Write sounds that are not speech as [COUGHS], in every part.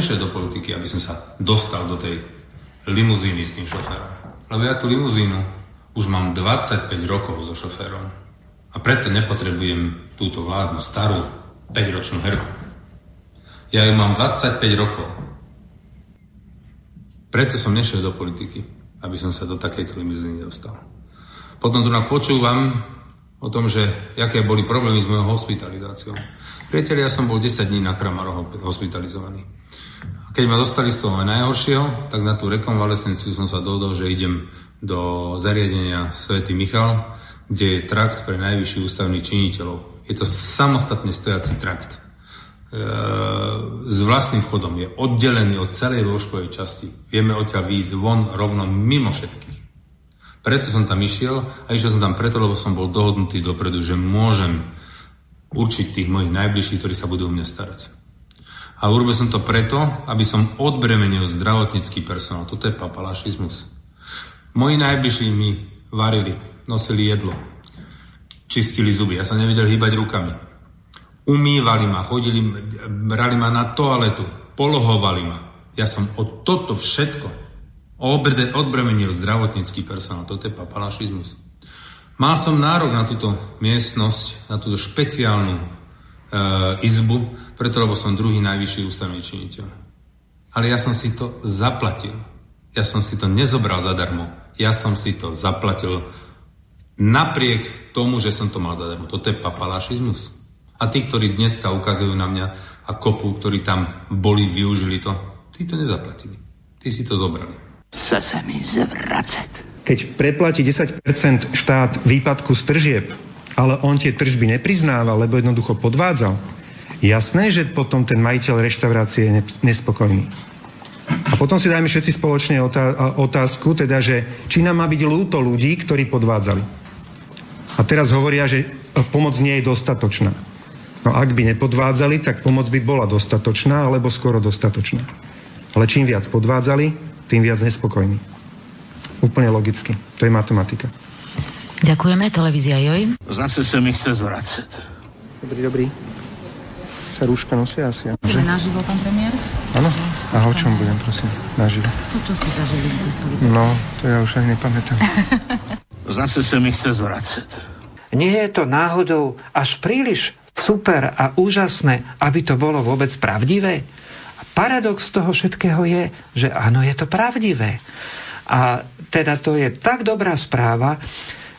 nešiel do politiky, aby som sa dostal do tej limuzíny s tým šoférom. Lebo ja tú limuzínu už mám 25 rokov so šoférom. A preto nepotrebujem túto vládnu starú 5-ročnú herku. Ja ju mám 25 rokov. Preto som nešiel do politiky, aby som sa do takejto limuzíny dostal. Potom tu počúvam o tom, že aké boli problémy s mojou hospitalizáciou. Priatelia, ja som bol 10 dní na Kramaroho hospitalizovaný. Keď ma dostali z toho najhoršieho, tak na tú rekonvalescenciu som sa dohodol, že idem do zariadenia Svetý Michal, kde je trakt pre najvyšší ústavných činiteľov. Je to samostatne stojací trakt. E, s vlastným vchodom je oddelený od celej lôžkovej časti. Vieme odtiaľ výjsť von rovno mimo všetkých. Preto som tam išiel a išiel som tam preto, lebo som bol dohodnutý dopredu, že môžem určiť tých mojich najbližších, ktorí sa budú o mňa starať. A urobil som to preto, aby som odbremenil zdravotnícky personál. Toto je papalašizmus. Moji najbližší mi varili, nosili jedlo, čistili zuby. Ja som nevedel hýbať rukami. Umývali ma, chodili, brali ma na toaletu, polohovali ma. Ja som o toto všetko odbremenil zdravotnícky personál. Toto je papalašizmus. Mal som nárok na túto miestnosť, na túto špeciálnu izbu, preto lebo som druhý najvyšší ústavný činiteľ. Ale ja som si to zaplatil. Ja som si to nezobral zadarmo. Ja som si to zaplatil napriek tomu, že som to mal zadarmo. Toto je papalašizmus. A tí, ktorí dneska ukazujú na mňa a kopu, ktorí tam boli, využili to, tí to nezaplatili. Tí si to zobrali. Chce sa mi zvracať. Keď preplatí 10% štát výpadku z tržieb, ale on tie tržby nepriznáva, lebo jednoducho podvádzal, jasné, že potom ten majiteľ reštaurácie je nespokojný. A potom si dajme všetci spoločne otázku, teda, že či nám má byť lúto ľudí, ktorí podvádzali. A teraz hovoria, že pomoc nie je dostatočná. No ak by nepodvádzali, tak pomoc by bola dostatočná, alebo skoro dostatočná. Ale čím viac podvádzali, tým viac nespokojní. Úplne logicky. To je matematika. Ďakujeme, televízia Joj. Zase sa mi chce zvracať. Dobrý, dobrý. Sa rúška nosia asi. Že naživo, pán premiér? Áno. A o čom budem, prosím, naživo? To, čo ste zažili v Bruseli? No, to ja už ani nepamätám. [LAUGHS] Zase sa mi chce zvracať. Nie je to náhodou až príliš super a úžasné, aby to bolo vôbec pravdivé? paradox toho všetkého je, že áno, je to pravdivé. A teda to je tak dobrá správa,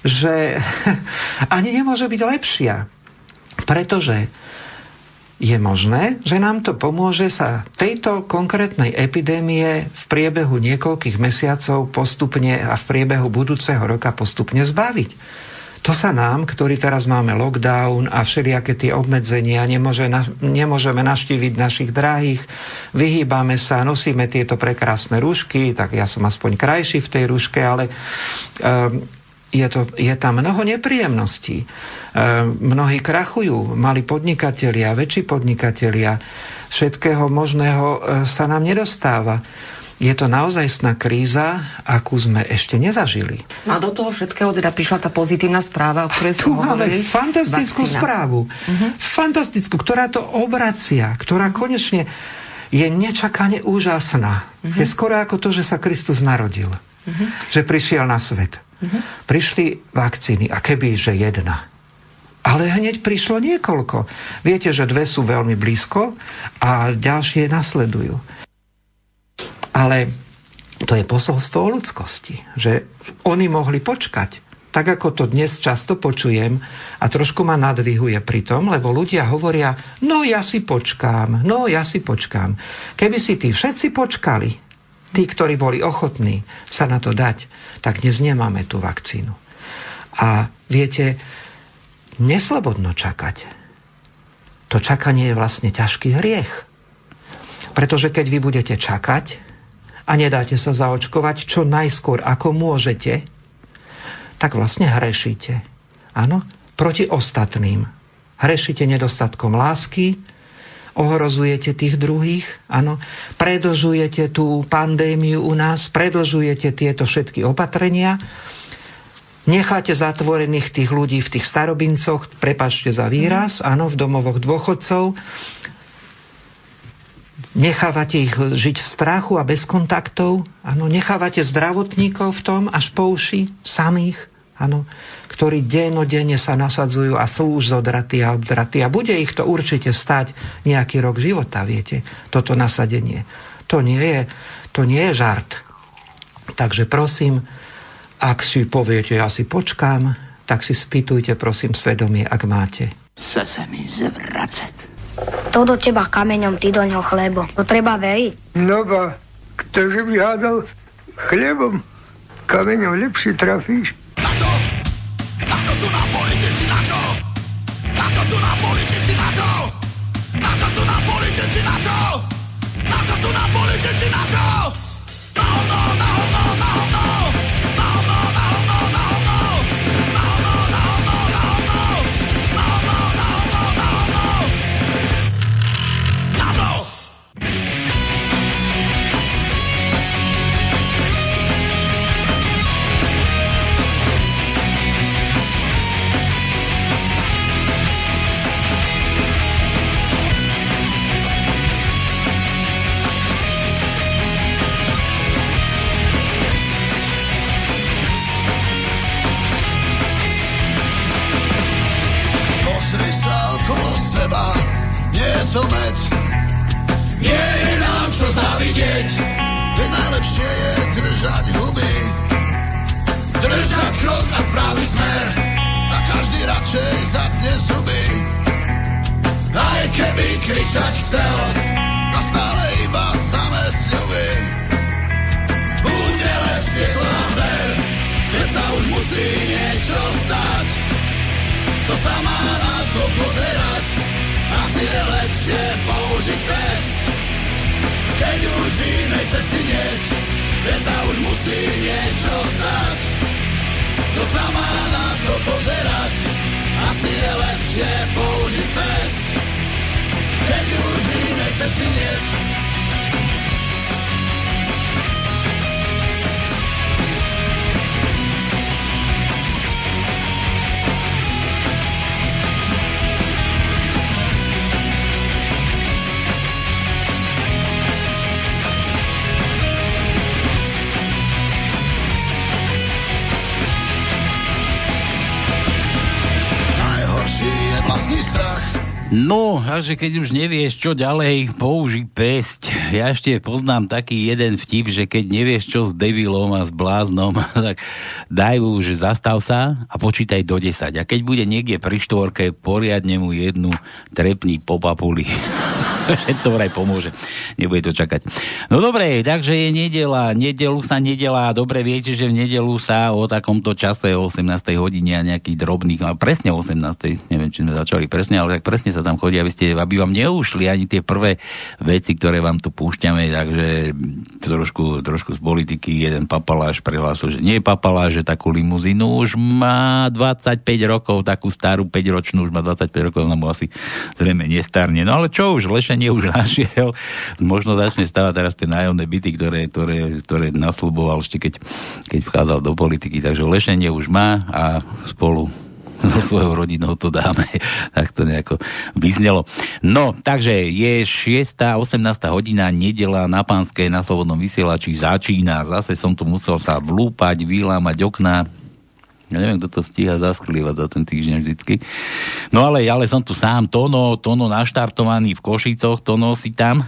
že [LAUGHS] ani nemôže byť lepšia. Pretože je možné, že nám to pomôže sa tejto konkrétnej epidémie v priebehu niekoľkých mesiacov postupne a v priebehu budúceho roka postupne zbaviť. To sa nám, ktorí teraz máme lockdown a všelijaké tie obmedzenia, nemôže, na, nemôžeme naštíviť našich drahých, vyhýbame sa, nosíme tieto prekrásne rúšky, tak ja som aspoň krajší v tej rúške, ale um, je, to, je tam mnoho nepríjemností. Um, mnohí krachujú, mali podnikatelia, väčší podnikatelia, všetkého možného uh, sa nám nedostáva je to naozajstná kríza, akú sme ešte nezažili. A do toho všetkého teda prišla tá pozitívna správa, o ktorej tu máme fantastickú vakcína. správu. Uh-huh. Fantastickú, ktorá to obracia, ktorá konečne je nečakane úžasná. Uh-huh. Je skoro ako to, že sa Kristus narodil. Uh-huh. Že prišiel na svet. Uh-huh. Prišli vakcíny. A keby, že jedna. Ale hneď prišlo niekoľko. Viete, že dve sú veľmi blízko a ďalšie nasledujú. Ale to je posolstvo o ľudskosti, že oni mohli počkať. Tak ako to dnes často počujem a trošku ma nadvihuje pri tom, lebo ľudia hovoria, no ja si počkám, no ja si počkám. Keby si tí všetci počkali, tí, ktorí boli ochotní sa na to dať, tak dnes nemáme tú vakcínu. A viete, neslobodno čakať. To čakanie je vlastne ťažký hriech. Pretože keď vy budete čakať a nedáte sa zaočkovať čo najskôr, ako môžete, tak vlastne hrešíte. Áno? Proti ostatným. Hrešíte nedostatkom lásky, ohrozujete tých druhých, áno, predlžujete tú pandémiu u nás, predlžujete tieto všetky opatrenia, necháte zatvorených tých ľudí v tých starobincoch, prepačte za výraz, áno, v domovoch dôchodcov, nechávate ich žiť v strachu a bez kontaktov, áno, nechávate zdravotníkov v tom až po uši samých, áno, ktorí dennodenne sa nasadzujú a sú už zodratí a obdratí. A bude ich to určite stať nejaký rok života, viete, toto nasadenie. To nie je, to nie je žart. Takže prosím, ak si poviete, ja si počkám, tak si spýtujte prosím svedomie, ak máte. Chce sa mi zvracet. To do teba kameňom, ty do ňoho chlebo. To treba veriť. No ba, ktože by hádal chlebom, kameňom lepšie trafíš. Na čo? Na čo sú nám politici, na čo? Takže keď už nevieš, čo ďalej, použij pesť. Ja ešte poznám taký jeden vtip, že keď nevieš, čo s debilom a s bláznom, [LAUGHS] tak daj mu, že zastav sa a počítaj do 10. A keď bude niekde pri štvorke, poriadne mu jednu trepní po papuli. [LAUGHS] [LAUGHS] že to vraj pomôže. Nebude to čakať. No dobre, takže je nedela. Nedelu sa nedela. Dobre viete, že v nedelu sa o takomto čase o 18. hodine a nejakých drobných, a presne o 18. Neviem, či sme začali presne, ale tak presne sa tam chodí, aby, ste, aby vám neušli ani tie prvé veci, ktoré vám tu púšťame, takže trošku, trošku z politiky jeden papaláš prihlásil, že nie je papaláš, že takú limuzínu už má 25 rokov, takú starú 5-ročnú, už má 25 rokov, ona mu asi zrejme nestarne. No ale čo už, lešenie už našiel, možno začne stavať teraz tie nájomné byty, ktoré, ktoré, ktoré nasľuboval ešte keď, keď vchádzal do politiky, takže lešenie už má a spolu so svojou rodinou to dáme. [LAUGHS] tak to nejako vyznelo. No, takže je 6. 18. hodina, nedela na Pánskej na Slobodnom vysielači začína. Zase som tu musel sa vlúpať, vylámať okná. Ja neviem, kto to stíha zasklívať za ten týždeň vždycky. No ale, ale som tu sám, Tono, Tono naštartovaný v Košicoch, Tono si tam?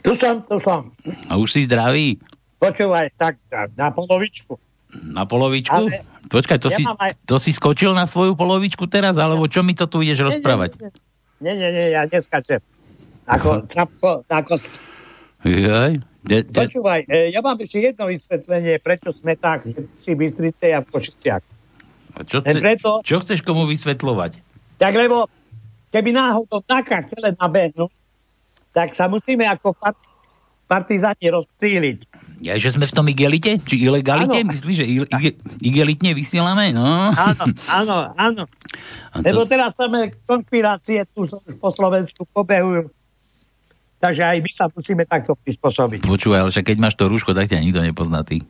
Tu som, tu som. A už si zdravý? Počúvaj, tak, tak na polovičku. Na polovičku? Ale- Počkaj, to, Ja si, aj- to si skočil na svoju polovičku teraz, alebo čo mi to tu ideš rozprávať? Nie, nie, nie, ja neskačem. Ako, trapko, ako, Jaj, De, de, Počúvaj, e, ja mám ešte jedno vysvetlenie, prečo sme tak, si Bystrice a v Košiciach. Čo, chce, preto, čo chceš komu vysvetľovať? tak lebo keby náhodou taká celé nabehnú, tak sa musíme ako part, partizáni rozptýliť. Ja, že sme v tom igelite? Či ilegalite? Myslíš, že il, ige, igelitne vysielame? No. Áno, áno, áno. [LAUGHS] Lebo teraz samé konšpirácie tu po Slovensku pobehujú. Takže aj my sa musíme takto prispôsobiť. počúvaj, ale však keď máš to rúško, tak ťa nikto nepozná ty.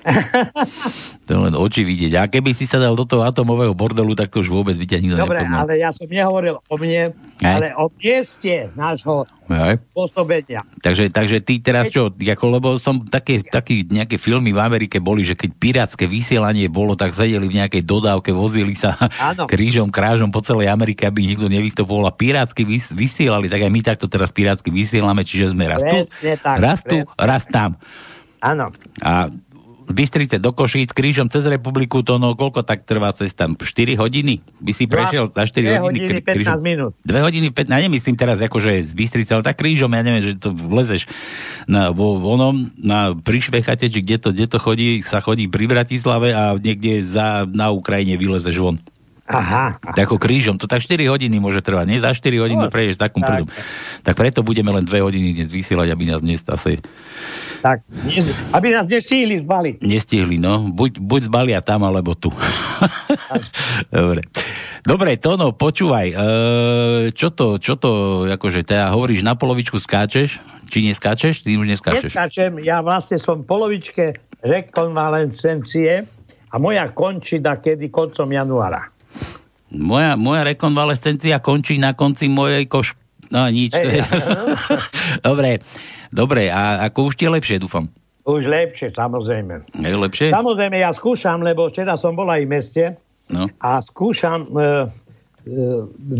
[LAUGHS] to len oči vidieť. A keby si sa dal do toho atomového bordelu, tak to už vôbec by ťa nikto Dobre, nepoznal. ale ja som nehovoril o mne, Hej. ale o mieste nášho Hej. pôsobenia. Takže, takže ty teraz čo, ako, lebo som také, také nejaké filmy v Amerike boli, že keď pirátske vysielanie bolo, tak sedeli v nejakej dodávke, vozili sa Áno. [LAUGHS] krížom, krážom po celej Amerike, aby nikto nevystupoval a pirátsky vys- vysielali, tak aj my takto teraz pirátsky vysielame, čiže sme raz tu, Presne tak, raz tu, presne. raz tam. Áno. A Bystrice do Košíc krížom cez republiku, to no koľko tak trvá cesta? 4 hodiny? By si prešiel za 4 Dve hodiny? hodiny, krí- 15 minút. 2 hodiny 15, ja nemyslím teraz akože z Bystrice, ale tak krížom, ja neviem, že to vlezeš na, vo, onom, na prišvechate, či kde to, kde to chodí, sa chodí pri Bratislave a niekde za, na Ukrajine vylezeš von. Aha. Tak ako krížom, to tak 4 hodiny môže trvať, nie? Za 4 hodiny No, prejdeš takým tak. Tak preto budeme len 2 hodiny dnes vysielať, aby nás dnes asi Tak, aby nás nestihli zbaliť. Nestihli, no. Buď, buď zbalia tam, alebo tu. [LAUGHS] Dobre. Dobre, Tono, počúvaj. E, čo to, čo to, akože teda hovoríš, na polovičku skáčeš? Či neskáčeš? Ty už neskáčeš. Neskáčem, ja vlastne som v polovičke rekonvalescencie a moja končí da kedy koncom januára. Moja, moja rekonvalescencia končí na konci mojej koš... No nič. Je... [LAUGHS] dobre, dobre. A ako už ti je lepšie, dúfam. Už lepšie, samozrejme. Je lepšie? Samozrejme, ja skúšam, lebo včera som bol aj v meste No. a skúšam e, e,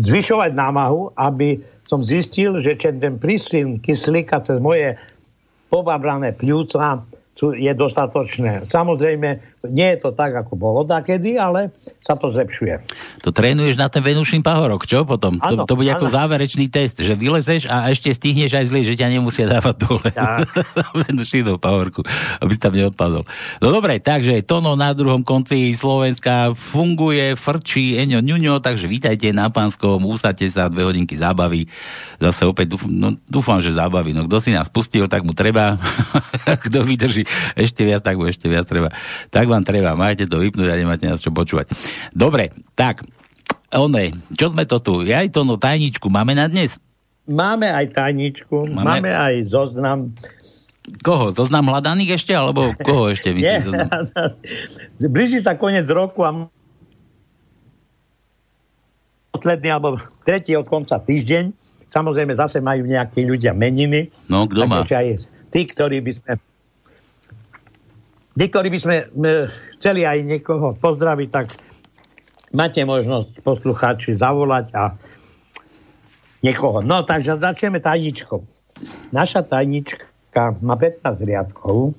zvyšovať námahu, aby som zistil, že či ten príslin kyslíka cez moje pobabrané pľúca je dostatočné. Samozrejme, nie je to tak, ako bolo takedy, ale sa to zlepšuje. To trénuješ na ten venušný pahorok, čo potom? Áno, to, to bude ako áno. záverečný test, že vylezeš a ešte stihneš aj zlieť, že ťa nemusia dávať dole. [LAUGHS] venušný do pahorku, aby si tam neodpadol. No dobre, takže Tono na druhom konci Slovenska funguje, frčí, Eňo, ňuňo, takže vítajte na Pánskom, úsate sa, dve hodinky zábavy. Zase opäť dúfam, no, dúfam, že zábavy. No kto si nás pustil, tak mu treba. [LAUGHS] kto vydrží ešte viac, tak mu ešte viac treba. Tak vám treba, majte to vypnúť a nemáte nás čo počúvať. Dobre, tak, one, čo sme to tu? Ja aj to no tajničku máme na dnes? Máme aj tajničku, Máme- máme, aj zoznam. Koho? Zoznam hľadaných ešte? Alebo koho ešte myslíš? Zoznam? [LAUGHS] blíži sa koniec roku a posledný alebo tretí od konca týždeň. Samozrejme zase majú nejakí ľudia meniny. No, kto má? Aj tí, ktorí by sme tí, ktorí by sme m, chceli aj niekoho pozdraviť, tak máte možnosť poslucháči zavolať a niekoho. No, takže začneme tajničkou. Naša tajnička má 15 riadkov.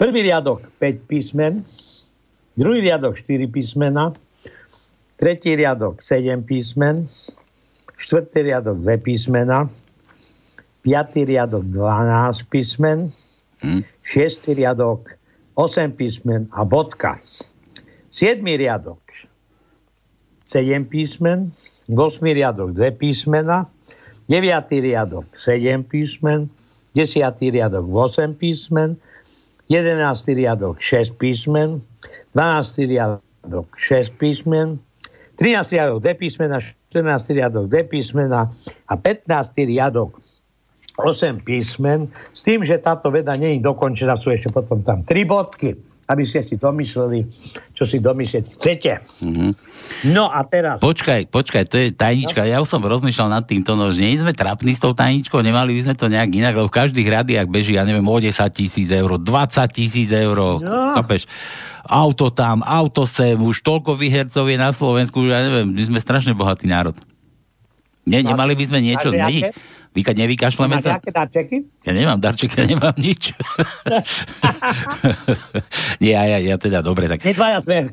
Prvý riadok 5 písmen, druhý riadok 4 písmena, tretí riadok 7 písmen, štvrtý riadok 2 písmena, piatý riadok 12 písmen, Hm? Šiestý riadok 8 písmen a bodka. Siedmý riadok 7 písmen, 8 riadok 2 písmena, 9. riadok 7 písmen, 10. riadok 8 písmen, 11. riadok 6 písmen, 12. riadok 6 písmen, 13. riadok 2 písmena, 14. riadok 2 písmena a 15. riadok 8 písmen, s tým, že táto veda nie je dokončená, sú ešte potom tam 3 bodky, aby ste si domysleli, čo si domyslieť chcete. Mhm. No a teraz... Počkaj, počkaj, to je tajnička. Ja už som rozmýšľal nad týmto, no, že nie sme trapní s tou tajničkou, nemali by sme to nejak inak, lebo v každých radiách beží, ja neviem, o 10 tisíc eur, 20 tisíc eur, No. chápeš? Auto tam, auto sem, už toľko vyhercov je na Slovensku, že ja neviem, my sme strašne bohatý národ. Nie, No, nemali by sme niečo zmeniť? Aké? Vykať nevykašleme Máte sa? aké darčeky? Ja nemám darček, ja nemám nič. [LAUGHS] Nie, ja, ja, ja teda dobre, tak My dvaja sme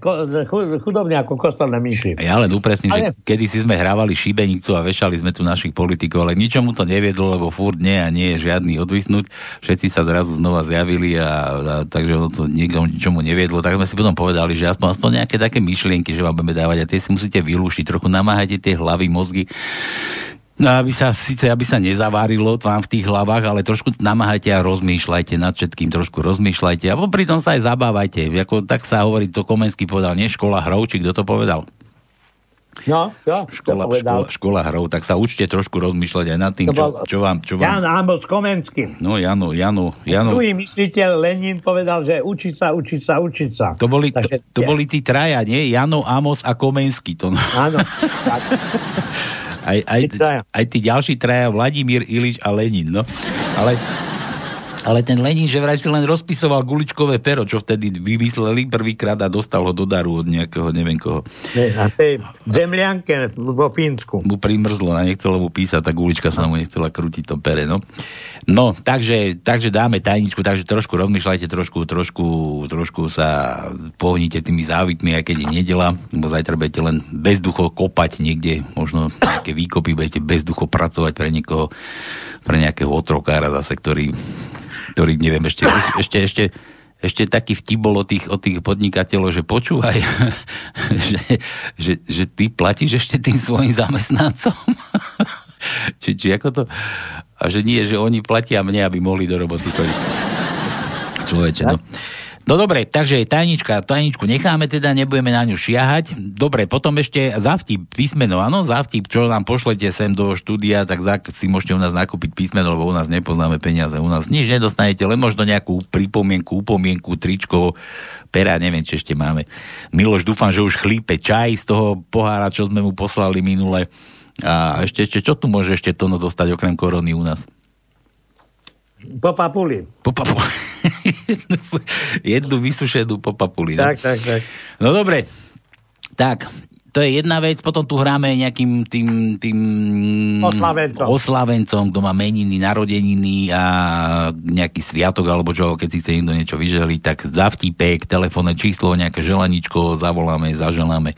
chudobní ako kostolné myši. ja len upresním, že Ale- kedy si sme hrávali šibenicu a vešali sme tu našich politikov, ale ničomu to neviedlo, lebo furt nie a nie je žiadny odvisnúť. Všetci sa zrazu znova zjavili a, a takže ono to nikomu ničomu neviedlo. Tak sme si potom povedali, že aspoň, aspoň nejaké také myšlienky, že vám budeme dávať a tie si musíte vylúšiť. Trochu namáhajte tie hlavy, mozgy. No, aby sa, síce aby sa nezavárilo vám v tých hlavách, ale trošku namáhajte a rozmýšľajte nad všetkým, trošku rozmýšľajte a popri tom sa aj zabávajte. Ako, tak sa hovorí, to Komenský povedal, nie škola hrou, či kto to povedal? No, jo, Škola, to povedal. škola, škola hrou, tak sa učte trošku rozmýšľať aj nad tým, čo, čo vám... Čo Jan vám Amos Komenský. no, Jano, Jano, Jano. Druhý mysliteľ Lenin povedal, že učiť sa, učiť sa, učiť sa. To boli, to, Takže- to boli tí traja, nie? Jano, Amos a Komenský. To, no. Áno. [LAUGHS] tak. Aj, aj, aj tí ďalší traja, Vladimír Ilič a Lenin, no. Ale, ale ten Lenin, že vraj si len rozpisoval guličkové pero, čo vtedy vymysleli prvýkrát a dostal ho do daru od nejakého, neviem koho. Nie, Na tej zemlianke vo Fínsku. Mu primrzlo a nechcelo mu písať, tá gulička sa mu nechcela krútiť to pere, no. No, takže, takže dáme tajničku, takže trošku rozmýšľajte, trošku, trošku, trošku sa pohnite tými závitmi, aj keď je nedela, lebo zajtra budete len bezducho kopať niekde, možno nejaké výkopy, budete bezducho pracovať pre niekoho, pre nejakého otrokára zase, ktorý, ktorý neviem, ešte, ešte, ešte, ešte taký vtip bol od tých, od tých podnikateľov, že počúvaj, [LAUGHS] že, že, že ty platíš ešte tým svojim zamestnancom. [LAUGHS] či, či ako to... A že nie, že oni platia mne, aby mohli do roboty chodiť. Človeče, no. No dobre, takže tajnička, tajničku necháme teda, nebudeme na ňu šiahať. Dobre, potom ešte zavtip písmeno, áno, zavtip, čo nám pošlete sem do štúdia, tak si môžete u nás nakúpiť písmeno, lebo u nás nepoznáme peniaze, u nás nič nedostanete, len možno nejakú pripomienku, upomienku, tričko, pera, neviem, či ešte máme. Miloš, dúfam, že už chlípe čaj z toho pohára, čo sme mu poslali minule. A ešte, ešte, čo tu môže ešte Tono dostať okrem korony u nás? Po papuli. Po papuli. [LAUGHS] Jednu vysušenú po papuli. Tak, tak, tak. No dobre. Tak, to je jedna vec, potom tu hráme nejakým tým, tým Oslavencom. oslavencom, kto má meniny, narodeniny a nejaký sviatok, alebo čo, keď si chce niekto niečo vyželiť, tak zavtípek, telefónne číslo, nejaké želaničko, zavoláme, zaželáme.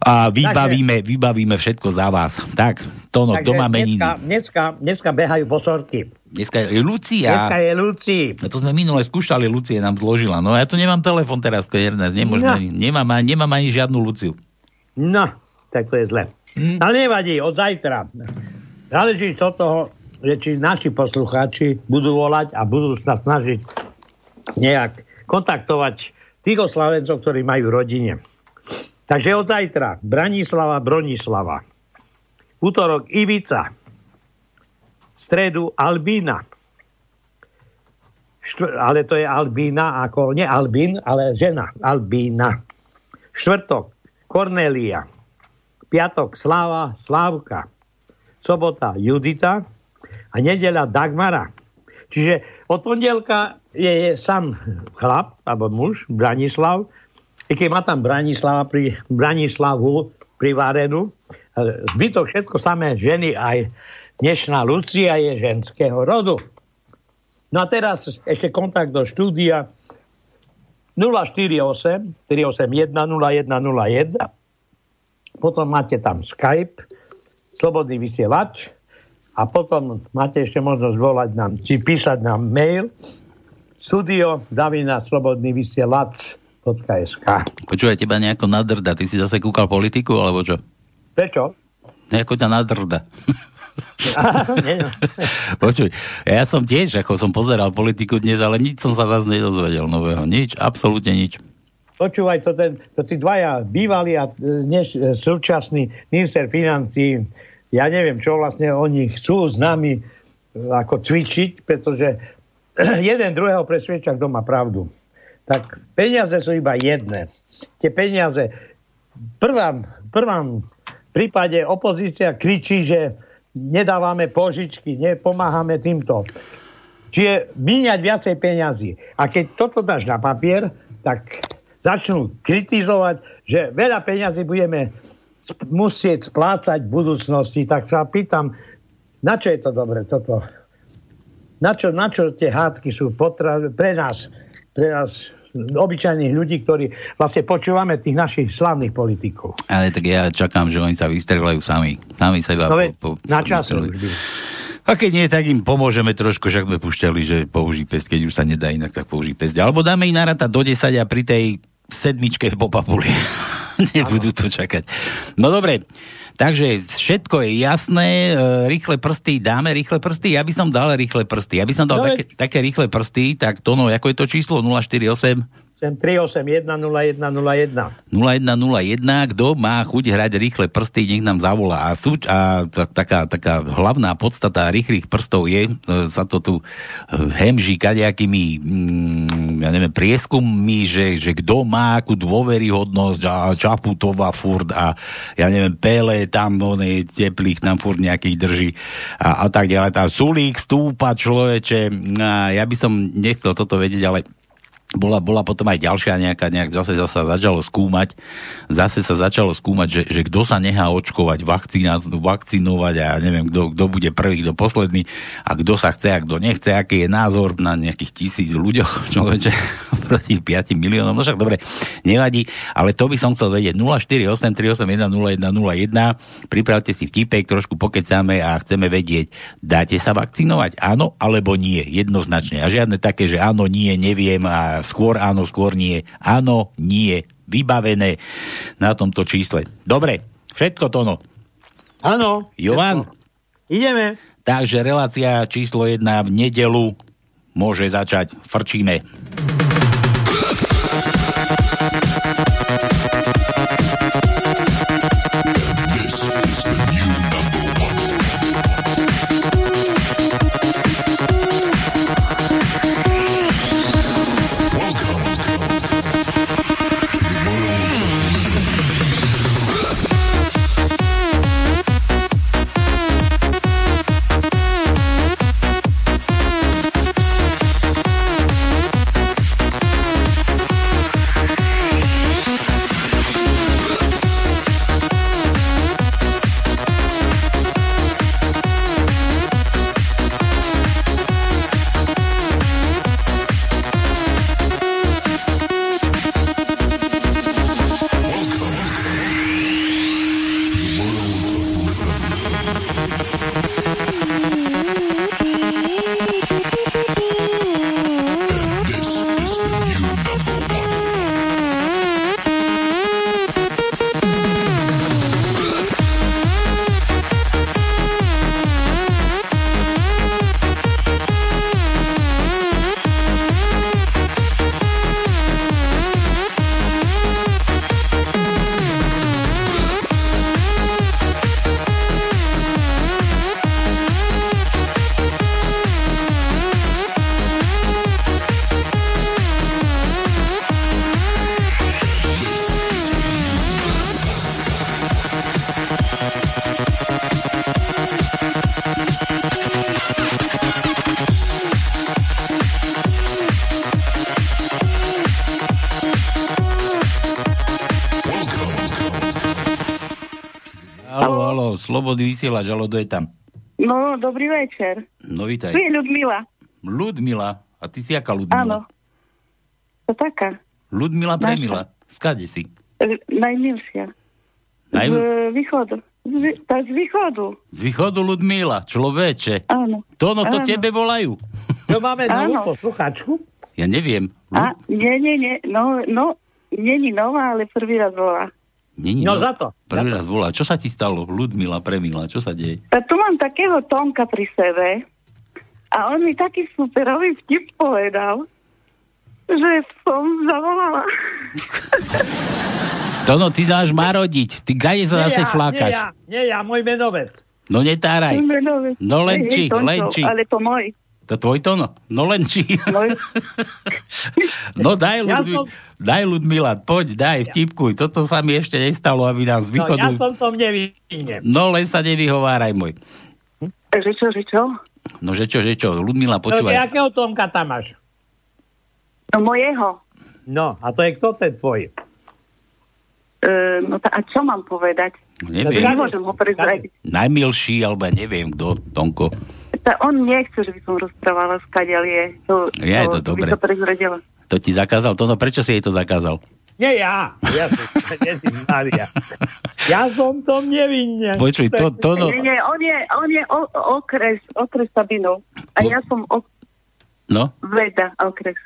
A vybavíme, vybavíme všetko za vás. Tak, Tono, kto má meniny? dneska, dneska, dneska behajú bosorky. Dneska je Lucia. Dneska je Luci. A to sme minule skúšali, Lucie nám zložila. No ja tu nemám telefon teraz, to je Ernest, nemôžem No. ani, nemám, nemám ani žiadnu Luciu. No, tak to je zle. Hm? Ale nevadí, od zajtra. Záleží od toho, že či naši poslucháči budú volať a budú sa snažiť nejak kontaktovať tých oslavencov, ktorí majú v rodine. Takže od zajtra Branislava Bronislava. Útorok Ivica. Stredu Albína. Štv- ale to je Albína, ako nie Albín, ale žena. Albína. Štvrtok Kornélia. Piatok Sláva Slávka. Sobota Judita. A nedeľa Dagmara. Čiže od pondelka je, je sám chlap, alebo muž, Branislav, i keď má tam Branislava pri, Branislavu privarenú, e, zbytok všetko samé ženy, aj dnešná Lucia je ženského rodu. No a teraz ešte kontakt do štúdia. 048 381 0101 potom máte tam Skype Slobodný vysielač. A potom máte ešte možnosť volať nám, či písať nám mail. Studio zavina slobodný vysielač.sk Počúvaj, teba nejako nadrda. Ty si zase kúkal politiku, alebo čo? Prečo? Nejako ťa nadrda. [LAUGHS] No. Počuj, ja som tiež, ako som pozeral politiku dnes, ale nič som sa zase nedozvedel nového. Nič, absolútne nič. Počúvaj, to, ten, to tí dvaja bývalí a e, dnes e, súčasný minister financí, ja neviem, čo vlastne oni chcú s nami e, ako cvičiť, pretože [CLEARS THROAT] jeden druhého presvedča, kto má pravdu. Tak peniaze sú iba jedné. Tie peniaze, v prvom, prvom prípade opozícia kričí, že nedávame požičky, nepomáhame týmto. Čiže míňať viacej peňazí. A keď toto dáš na papier, tak začnú kritizovať, že veľa peňazí budeme musieť splácať v budúcnosti. Tak sa pýtam, Na čo je to dobre, toto? Na čo, na čo tie hádky sú potra- pre nás, pre nás obyčajných ľudí, ktorí vlastne počúvame tých našich slavných politikov. Ale tak ja čakám, že oni sa vystrelajú sami. Sami sa iba No po, po, na by. A keď nie, tak im pomôžeme trošku, však sme púšťali, že použij pest, keď už sa nedá inak, tak použij pest. Alebo dáme im narata do 10 a pri tej sedmičke po papuli. [LAUGHS] Nebudú to čakať. No dobre, takže všetko je jasné, e, rýchle prsty, dáme rýchle prsty, ja by som dal rýchle prsty. Ja by som dal No také, také rýchle prsty, tak to no, ako je to číslo? 048 Sem 3810101. 0101, kto má chuť hrať rýchle prsty, nech nám zavolá. A, súč, a ta, taká, taká hlavná podstata rýchlych prstov je, e, sa to tu e, hemží kadejakými, mm, ja neviem, prieskummi, že, že kto má akú dôveryhodnosť a Čaputová furt a ja neviem, Pele tam, on je teplých tam furt nejakých drží a, a tak ďalej. Tá Sulík stúpa človeče, a ja by som nechcel toto vedieť, ale bola, bola potom aj ďalšia nejaká, nejak zase, zase sa začalo skúmať, zase sa začalo skúmať, že, že kto sa nechá očkovať, vakcína, vakcinovať a ja neviem, kto, bude prvý, kto posledný a kto sa chce a kto nechce, aký je názor na nejakých tisíc ľuďoch, [LAUGHS] človeče, proti 5 miliónom, no však dobre, nevadí, ale to by som chcel vedieť, 0483810101, pripravte si vtipek, trošku pokecáme a chceme vedieť, dáte sa vakcinovať, áno alebo nie, jednoznačne, a žiadne také, že áno, nie, neviem a skôr áno, skôr nie. Áno, nie. Vybavené na tomto čísle. Dobre, všetko to no. Áno. Jovan, Ideme. takže relácia číslo 1 v nedelu môže začať. Frčíme. Slobodný vysielač, kto je tam? No, dobrý večer. No vítaj. Tu je Ľudmila. Ludmila. A ty si aká Ludmila? Áno. To taká. Ludmila Premila. Skade si? Najmilšia. Naj... Z východu. Z, tá z východu. Z východu Ludmila, človeče. Áno. To no to Áno. tebe volajú. Čo máme novú posluchačku? Ja neviem. A, nie, nie, nie. No, no, není nová, ale prvý raz volá. Není, No za to. Prvý raz volá. Čo sa ti stalo? Ludmila, Premila, čo sa deje? A tu mám takého Tomka pri sebe a on mi taký superový vtip povedal, že som zavolala. [LAUGHS] Tono, ty sa máš marodiť. Ty gade sa zase nie flákaš. ja, nie ja, môj menovec. No netáraj. Menové. No len či, len či. Ale to môj. To tvoj tono? No len či. môj. [LAUGHS] No daj, Ja Ludmi- som- daj Ludmila, poď, daj, vtipkuj. Toto sa mi ešte nestalo, aby nám z No, východu... ja som tom nevinne. No len sa nevyhováraj, môj. Že čo, že čo? No že čo, že čo, Ludmila, No, počúvaj. jakého Tomka tam máš? No mojeho. No, a to je kto ten tvoj? E, no ta, a čo mám povedať? Neviem. Nemôžem ho prezradiť. Najmilší, alebo ja neviem kto, Tonko. Ta, on nechce, že by som rozprávala, skadiaľ je. To, Je to dobre. By to prezradila. To ti zakázal? To no prečo si jej to zakázal? Nie ja. Ja som, [LAUGHS] Maria. Ja som to nevinne. Počuj, to, to no... Nie, nie, on je, on je o, okres, okres Sabinov. A ja som ok, No, veda, okres.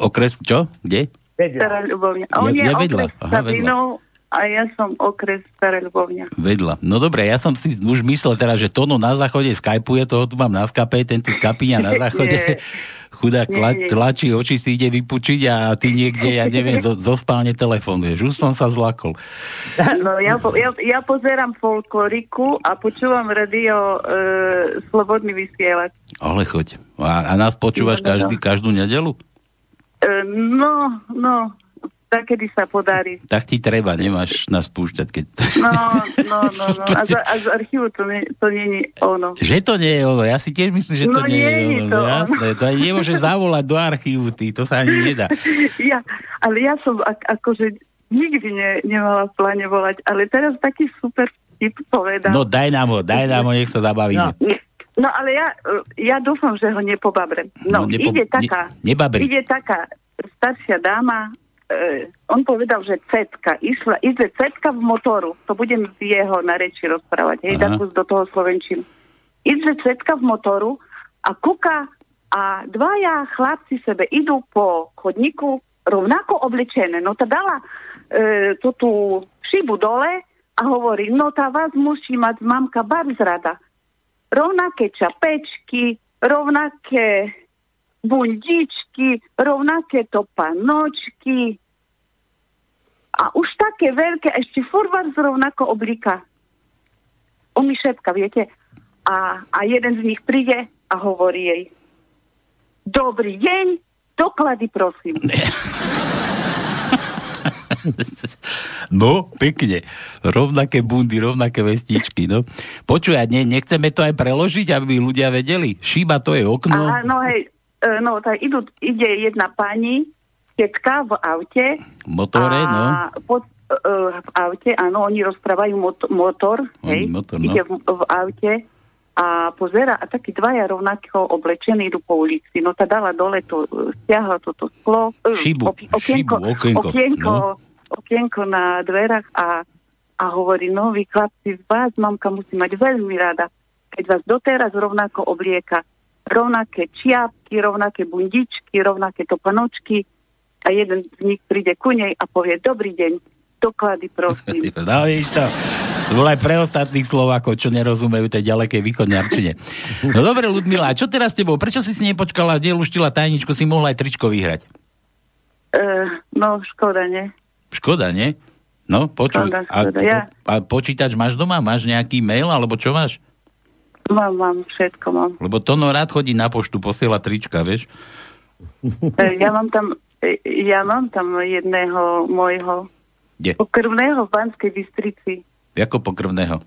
okres, čo? Kde? Stará Ľubovňa. On je ja vedľa. okres Aha, Sabinov a ja som okres Stará Ľubovňa. Vedľa. No dobre, ja som si už myslel teraz, že Tono na záchode skypuje, toho tu mám na skape, ten tu skapíňa na [LAUGHS] záchode. Chudák tla, tlačí, oči si ide vypučiť a ty niekde, ja neviem, zo, zo spálne telefonuješ. Už som sa zlakol. No, ja, po, ja, ja pozerám folkloriku a počúvam radio e, Slobodný vysielač. Ale choď. A, a nás počúvaš No, no, no. každý, každú nedelu? E, no, no, takedy sa podarí. Tak ti treba, nemáš nás púšťať, keď... No, no, no, no. [LAUGHS] A, z, a z archívu to, nie, to nie je ono. Že to nie je ono, ja si tiež myslím, že to No, nie, nie je ono. to no, ono. jasné, to ani nemôže zavolať do archívu, ty, to sa ani nedá. [LAUGHS] Ja, ale ja som ak, akože nikdy ne, nemala v pláne volať, ale teraz taký super vtip povedal. No daj nám ho, daj nám ho, nech sa zabavíme. No ale ja, ja dúfam, že ho nepobabrem. No, No, nepo- ide taká, ne- nebabri. ide taká staršia dáma, e, on povedal, že cetka, išla, ide cetka v motoru, to budem v jeho nareči rozprávať, hej, takú do toho slovenčinu. Ide cetka v motoru a kúka a dvaja chlapci sebe idú po chodníku rovnako oblečené. No to dala e, tú, tú šibu dole a hovorí, no tá vás musí mať mamka bardzo rada. Rovnaké čapečky, rovnaké bundičky, rovnaké topanočky a už také veľké, ešte vás rovnako oblíka. On mi šepka, viete? A, a jeden z nich príde a hovorí jej Dobrý deň, doklady prosím. [LAUGHS] No, pekne. Rovnaké bundy, rovnaké vestičky, no. Počuj, a ne, nechceme to aj preložiť, aby ľudia vedeli? Šíba to je okno. A, no hej, no tak idú, ide jedna pani, tetka v aute. Motore, no. a pod, e, v aute, áno, oni rozprávajú mot, motor, hej, Oni motor, no. ide v, v aute a pozera a takí dvaja rovnako oblečení idú po ulici. No tá dala dole to, e, stiahla toto sklo, e, Šibu, oki- okienko, šibu, okienko, okienko, no. okienko na dverách a, a hovorí, no vy chlapci, vás mamka musí mať veľmi rada, keď vás doteraz rovnako oblieka rovnaké čiapky, rovnaké bundičky, rovnaké topanočky a jeden z nich príde ku nej a povie, dobrý deň, doklady prosím. [LAUGHS] No, vidíš to. To bolo aj pre ostatných Slovákov, čo nerozumejú tej ďalekej východňarčine. No dobre, Ludmila, a čo teraz s tebou? Prečo si si nepočkala, kde luštila tajničku, si mohla aj tričko vyhrať? Uh, no, škoda, nie? Škoda, nie? No, počuj. Škoda, A, škoda, ja. a počítač máš doma? Máš nejaký mail, alebo čo máš? Mám, mám, všetko mám. Lebo Tono rád chodí na poštu, posiela trička, vieš? E, ja mám tam, e, ja mám tam jedného môjho Kde? pokrvného v Banskej Bystrici. Ako pokrvného?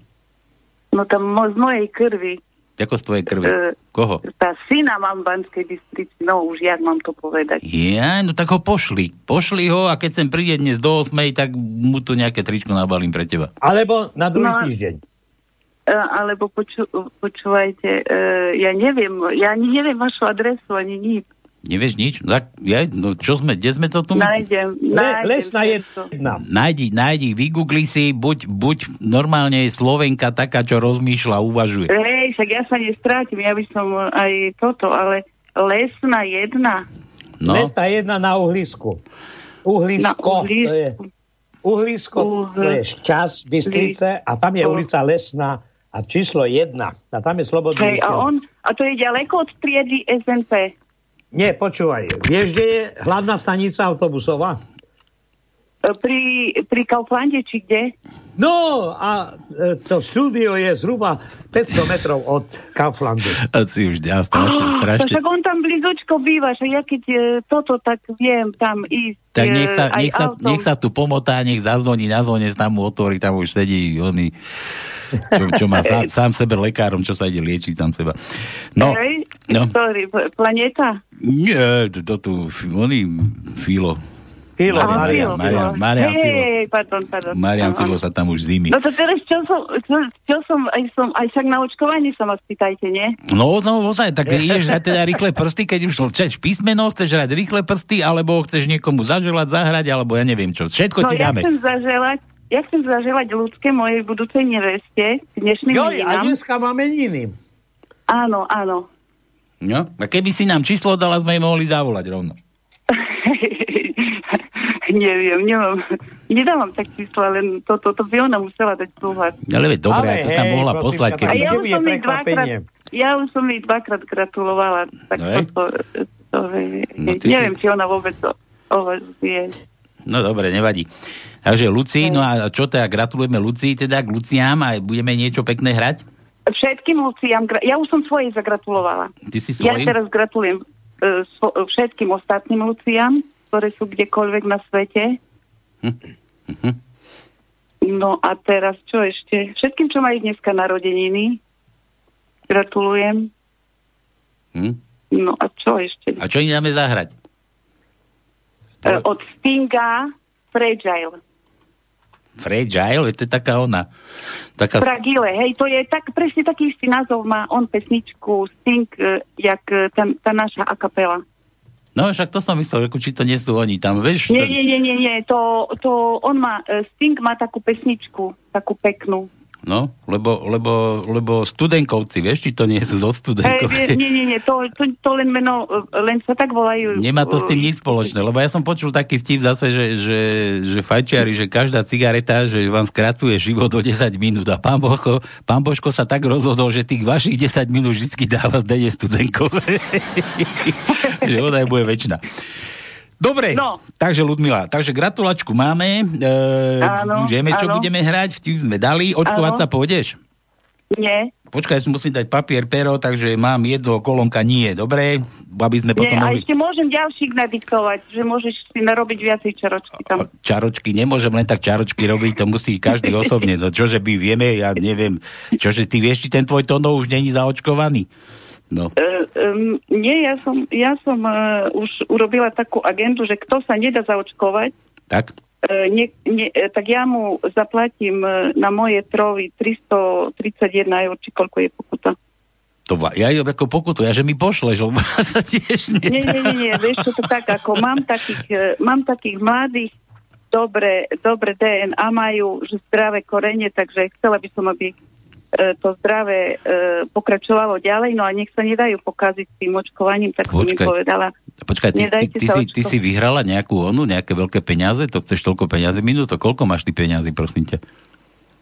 No tam mo, z mojej krvi. Ako z tvojej krvi? E, Koho? Tá syna mám v Banskej Bystrici. No už, jak mám to povedať. Ja, no tak ho pošli. Pošli ho a keď sem príde dnes do 8, tak mu tu nejaké tričko nabalím pre teba. Alebo na druhý No. týždeň. E, alebo poču, počúvajte, e, ja neviem, ja ani neviem vašu adresu, ani nič. Nevieš nič? Tak, ja, no čo sme, kde sme to tu? Nájdem, nájdem. lesná všetko. jedna. Nájdi, nájdi, vygoogli si, buď, buď normálne Slovenka taká, čo rozmýšľa, uvažuje. Hej, však ja sa nestrátim, ja by som aj toto, ale lesná jedna. No, Mesta jedna na uhlisku. Uhlisko, Na uhlisku. to je uhlisko, to je šťas Bystrice a tam je ulica Lesná a číslo jedna. A tam je slobodný Hej, a on, a to je ďaleko od triedy SNP. Nie, počúvaj. Vieš, kde je hlavná stanica autobusová? Pri, pri Kauflande, či kde? No, a e, to štúdio je zhruba 500 metrov od Kauflandu. a si už ďa, strašne, Á, strašne. Však on tam blízočko býva, že ja keď e, toto, tak viem tam ísť. Tak e, nech sa, nech, sa, autom. nech sa tu pomotá, nech zazvoní na zvone, tam mu otvorí, tam už sedí oný, čo, čo má sám, [LAUGHS] sám sebe lekárom, čo sa ide liečiť sám seba. No, Hej, no. sorry, planeta? nie, to, to tu, oný, Filo. Filo, Marian, Marian, Marian, Marian Filo. Hej, pardon, pardon. Marian Áno, Filo áno. sa tam už zimy. No to teraz čo som, čo, čo som, aj som, aj však na očkovanie sa ma spýtajte, nie? No, no, ozaj, tak [LAUGHS] ideš hrať teda rýchle prsty, keď už chceš písmeno, chceš hrať rýchle prsty, alebo chceš niekomu zaželať, zahrať, alebo ja neviem čo. Všetko no ti ja dáme. chcem zaželať, ja chcem zaželať ľudské mojej budúcej neveste dnešným Joj, a dneska máme meniny. Áno, áno. No, a keby si nám číslo dala, sme jej mohli zavolať rovno. Neviem, nemám, nedávam tak čísla, len to, to, to by ona musela dať súhlas. Ale veď dobre, Ale to hej, mohla prosím poslať, keby... A ja už som jej dvakrát, ja už som jej dvakrát gratulovala, tak No to, to, to, No neviem, si- či ona vôbec to, vie. No dobre, nevadí. Takže Luci, no a čo teda, gratulujeme Lucii teda k Luciám a budeme niečo pekné hrať? Všetkým Luciám, ja už som svojej zagratulovala. Ty si Ja svojim? teraz gratulujem e, svo- všetkým ostatným Luciám, ktoré sú kdekoľvek na svete. Mhm. No a teraz čo ešte? Všetkým, čo majú dneska narodeniny, gratulujem. Hm? No a čo ešte? A čo im dáme zahrať? E, od Stinga Fragile. Fragile, to je taká ona. Taká... Fragile, hej, to je tak, presne taký istý názov má on pesničku Sting, e, jak e, tá, tá naša akapela. No však to som myslel, či to nie sú oni tam, vieš? Nie, nie, nie, nie, nie, to, to on má, e, Sting má takú pesničku, takú peknú. No, lebo, lebo, lebo studenkovci, vieš, či to nie sú zo studenkov. vie, nie, nie, nie, to, to, to len meno, len sa tak volajú. Nemá to s tým nič spoločné, lebo ja som počul taký vtip zase, že, že, že fajčiari, že každá cigareta, že vám skracuje život o 10 minút a pán, Božko, pán Božko sa tak rozhodol, že tých vašich 10 minút vždy dáva zdenie studenkov. [LAUGHS] že ona je bude väčšina. Dobre, No. takže Ludmila, takže gratulačku máme. E, Áno, vieme, čo áno. budeme hrať, vtip sme dali. Očkovať Áno. sa pôjdeš? Nie, Počkaj, ja si musím dať papier, pero, takže mám jedno kolónka nie. Dobre, aby sme nie, potom a mohli... ešte môžem ďalších nadiktovať, že môžeš si narobiť viacej čaročky tam. čaročky, nemôžem len tak čaročky robiť, to musí každý [LAUGHS] osobne. No čože my vieme, ja neviem, čože ty vieš, či ten tvoj tono už není zaočkovaný? No, Uh, um, nie, ja som, ja som uh, už urobila takú agendu, že kto sa nedá zaočkovať, tak? uh, nie, nie, uh, tak ja mu zaplatím uh, na moje trovy 331 eur, či koľko je pokuta. To ja ju ako pokutu, ja že mi pošleš, lebo [LAUGHS] sa tiež Nie, nedá. nie, nie, nie, vieš to tak, ako mám takých, uh, mám takých mladých, dobre, dobre DNA majú, že zdravé korene, takže chcela by som, aby to zdravé uh, pokračovalo ďalej, no a nech sa nedajú pokaziť tým očkovaním, tak Počkaj. povedala. Počkaj, ty, ty, ty, si, ty si vyhrala nejakú onu, nejaké veľké peniaze? To chceš toľko peniazy minút? To koľko máš ty peniazy, prosím ťa?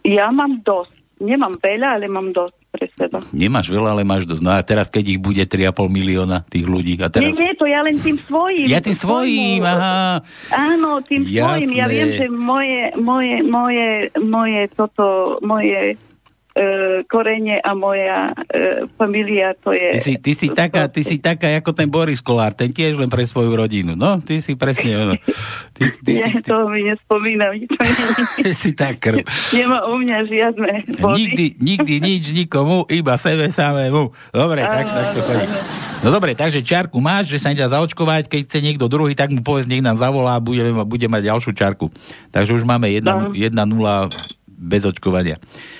Ja mám dosť. Nemám veľa, ale mám dosť pre seba. Nemáš veľa, ale máš dosť. No a teraz, keď ich bude 3,5 milióna tých ľudí. A Nie, teraz... nie, to ja len tým svojim. Ja tým svojím, aha. Áno, tým Jasné. svojim. Ja viem, že moje, moje, moje, moje toto, moje e, korene a moja e, familia, to je... Ty si, ty, si taká, ty si taká ako ten Boris Kolár, ten tiež len pre svoju rodinu. No, ty si presne ono. Ty, ty, si, ty, to mi nespomínam. ty [LAUGHS] si tak krv. Nemá u mňa žiadne body. Nikdy, nikdy nič nikomu, iba sebe samému. Dobre, tak, tak to chodí. No dobre, takže čiarku máš, že sa nedá zaočkovať, keď chce niekto druhý, tak mu povedz, nech nám zavolá a budeme, bude mať ďalšiu čiarku. Takže už máme 1-0 bez očkovania.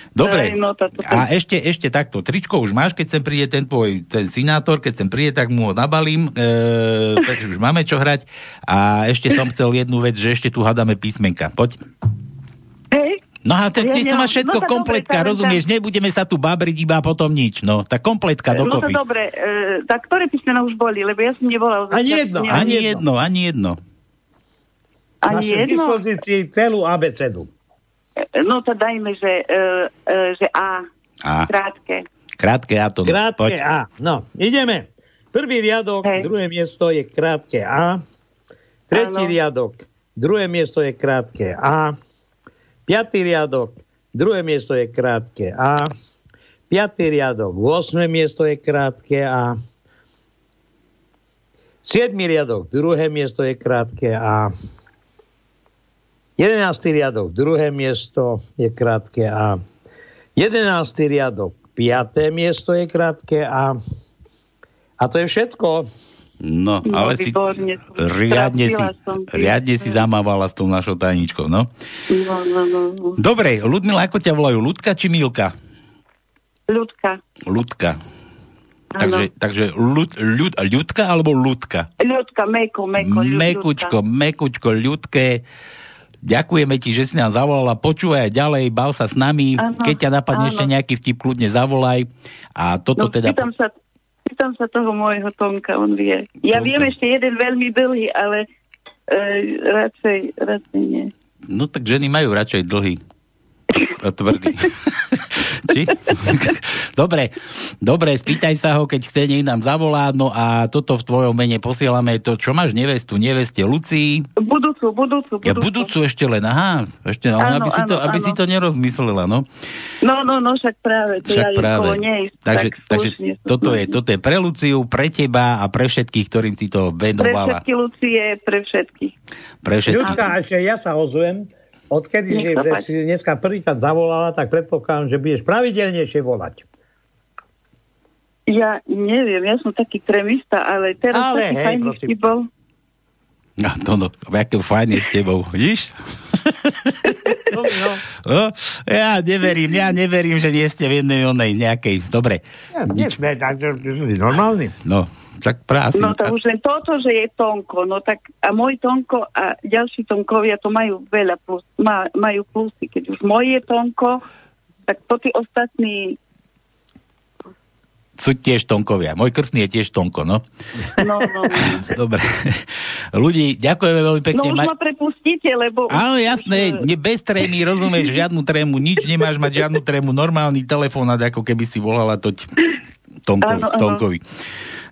Dobre, no, a ešte, ešte takto, tričko už máš, keď sem príde ten tvoj, ten sinátor, keď sem príde, tak mu ho nabalím, e, takže už máme čo hrať. A ešte som chcel jednu vec, že ešte tu hádame písmenka. Poď. Hej, No a te, Ja nemám- máš všetko no kompletka, dobre, rozumieš? Nebudeme sa tu babriť iba a potom nič. No, tak kompletka no to dokopy. dobre. E, tak ktoré písmena už boli? Lebo ja som nebola... Ani jedno. Ani jedno, ani jedno. Ani Máš k jedno? dispozícii celú abecedu. No to dajme, že, e, e, že A. A. Krátke. Krátke a to. Krátke Poď. A. No, ideme. Prvý riadok, Hej. druhé miesto je krátke A. Tretí Áno. riadok, druhé miesto je krátke A. Piatý riadok, druhé miesto je krátke A. Piatý riadok, 8. miesto je krátke A. Siedmy riadok, druhé miesto je krátke A. Jedenáctý riadok, druhé miesto je krátke A. Jedenáctý riadok, piaté miesto je krátke A. A to je všetko. No, No, ale si riadne si, som. riadne si zamávala s tou našou tajničkou, no. No, no, no, no. Dobre, Ludmila, ako ťa volajú? Ľudka či Milka? Ľudka. Ľudka. Takže, takže ľud, ľud, ľudka alebo ľudka? Ľudka, meko, meko. Mekučko, mekučko, ľudké. Ďakujeme ti, že si nám zavolala. Počúvaj aj ďalej, bav sa s nami. Áno, Keď ťa napadne áno. ešte nejaký vtip, kľudne zavolaj. A toto No, teda... pýtam sa, pýtam sa toho môjho Tonka, on vie. Ja Tonka. viem ešte jeden veľmi dlhý, ale e, radšej, radšej nie. No tak ženy majú radšej dlhý. Tvrdý. [LAUGHS] Či? dobre, dobre, spýtaj sa ho, keď chce, nech nám zavolá. No a toto v tvojom mene posielame to, čo máš nevestu, neveste Lucii. Budúcu, budúcu, budúcu. Ja budúcu ešte len, aha, ešte, no, Áno, aby, si to, áno, aby áno. si to nerozmyslela, no. No, no, no, však práve. To Však ja práve. nej, takže tak takže toto, je, toto je pre Luciu, pre teba a pre všetkých, ktorým si to Pre venovala. všetky Lucie, pre všetkých. Pre všetkých. Ľudka, ešte ja sa ozvem. Odkedy si, si dneska prvýkrát zavolala, tak predpokladám, že budeš pravidelnejšie volať. Ja neviem, ja som taký kremista, ale teraz Ale taký hej, fajný prosím. bol. No, no, no, aké fajn je s tebou, vidíš? No, [LAUGHS] no. No, ja neverím, ja neverím, že nie ste v jednej onej nejakej. Dobre, Ja, nie sme, tak, normálny. no, tak prási. No to už len toto, že je Tonko, no tak a môj Tonko a ďalší Tonkovia to majú veľa plus, má, majú plusy. Keď už môj je Tonko, tak to tí ostatní, Sú tiež Tonkovia. Môj krstný je tiež Tonko, no. no, no, no. [LAUGHS] Dobre. Ľudí, ďakujeme veľmi No pekne. už Ma- prepustíte, lebo... Áno, jasné, už, ne, bez trémy, rozumieš, [LAUGHS] žiadnu trému, nič nemáš mať, žiadnu trému, normálny telefonát, ako keby si volala toť Tonko, Áno, áno. Tonkovi.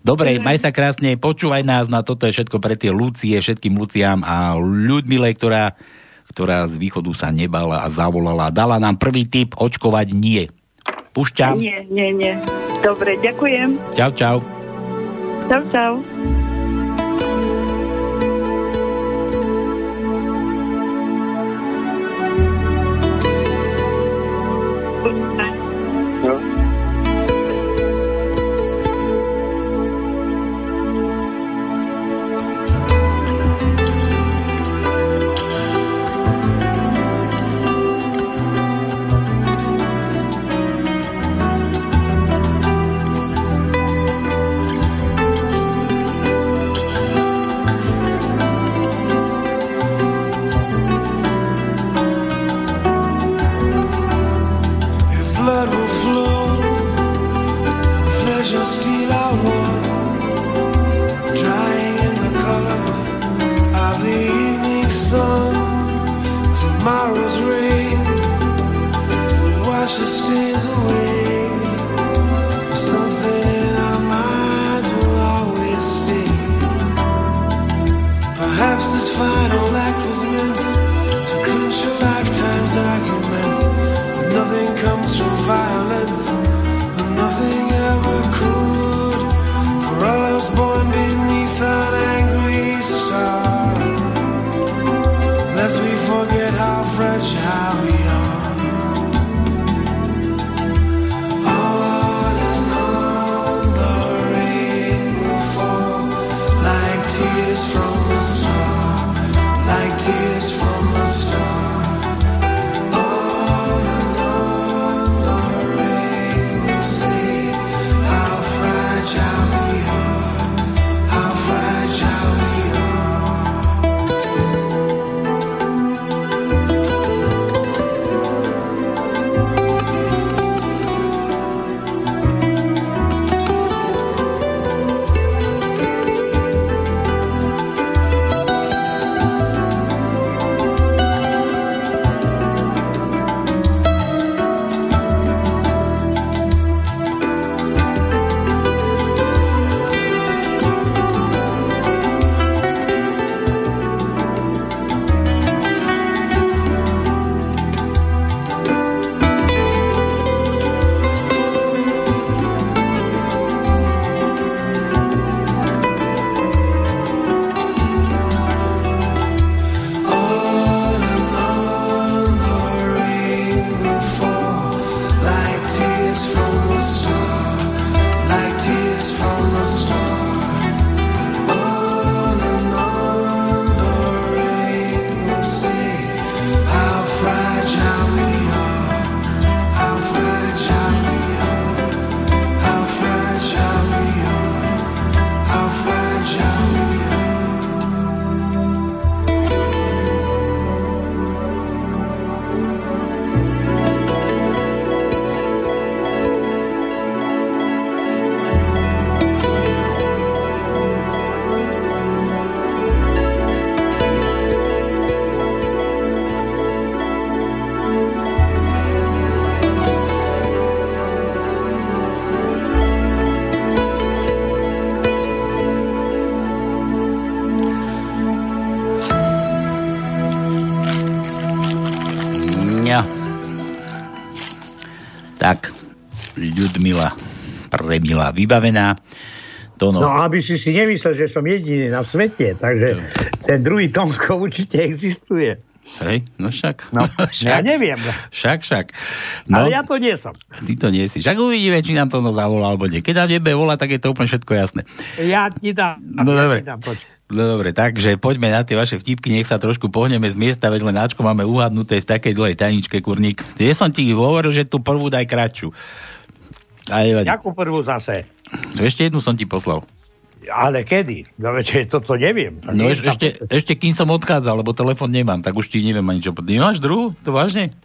Dobre, maj sa krásne, počúvaj nás, na toto je všetko pre tie Lucie, všetkým Luciám a Ľudmile, ktorá, ktorá z východu sa nebala a zavolala. Dala nám prvý tip, očkovať nie. Pušťam. Nie, nie, nie. Dobre, ďakujem. Čau, čau. Čau, čau. And steel are one, drying in the color of the evening sun. Tomorrow's rain will wash the stains away. Something in our minds will always stay. Perhaps this final act was meant Premila vybavená. To no. no, aby si si nemyslel, že som jediný na svete, takže ten druhý Tomko určite existuje. Hej, no však. No, [LAUGHS] však, ja neviem. Však, však. No, Ale ja to nie som. Ty to nie si. Však uvidíme, či nám to no zavolá, alebo nie. Keď nám nebe volá, tak je to úplne všetko jasné. Ja ti dám. No ja dobre. Dám, No dobre, takže poďme na tie vaše vtipky, nech sa trošku pohneme z miesta, veď len Ačko máme uhadnuté z takej dlhej tajničke, kurník. Ja som ti hovoril, že tú prvú daj kratšiu. Jakú prvú zase? Ešte jednu som ti poslal. Ale kedy? No veď toto neviem. Tak no ešte, ešte, ešte kým som odchádzal, lebo telefon nemám, tak už ti neviem ani čo. Nemáš druhú? To vážne?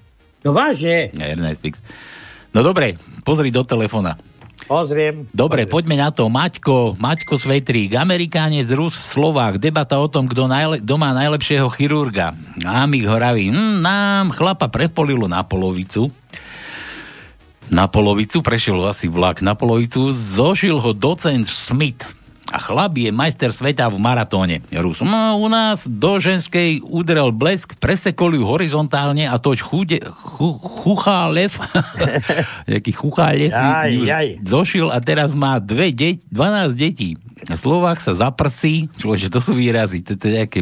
No vážne. Ja, fix. No dobre, pozri do telefona. Pozriem. Dobre, pozriem. poďme na to. Maťko, Maťko Svetrík, Amerikánec, Rus, Slovák, debata o tom, kto, najle- kto má najlepšieho chirurga. Námik Horaví, hm, nám chlapa prepolilo na polovicu. Na polovicu prešiel asi vlak na polovicu, zožil ho docent Smith a chlap je majster sveta v maratóne. Rus. No, u nás do ženskej udrel blesk, presekol ju horizontálne a toť chude, chu, chuchá lev, [LAUGHS] jaký chuchá lev, jaj, jaj. zošil a teraz má dve deť, 12 detí. Slovák sa zaprsí, človeče, to sú výrazy, to, to je nejaké,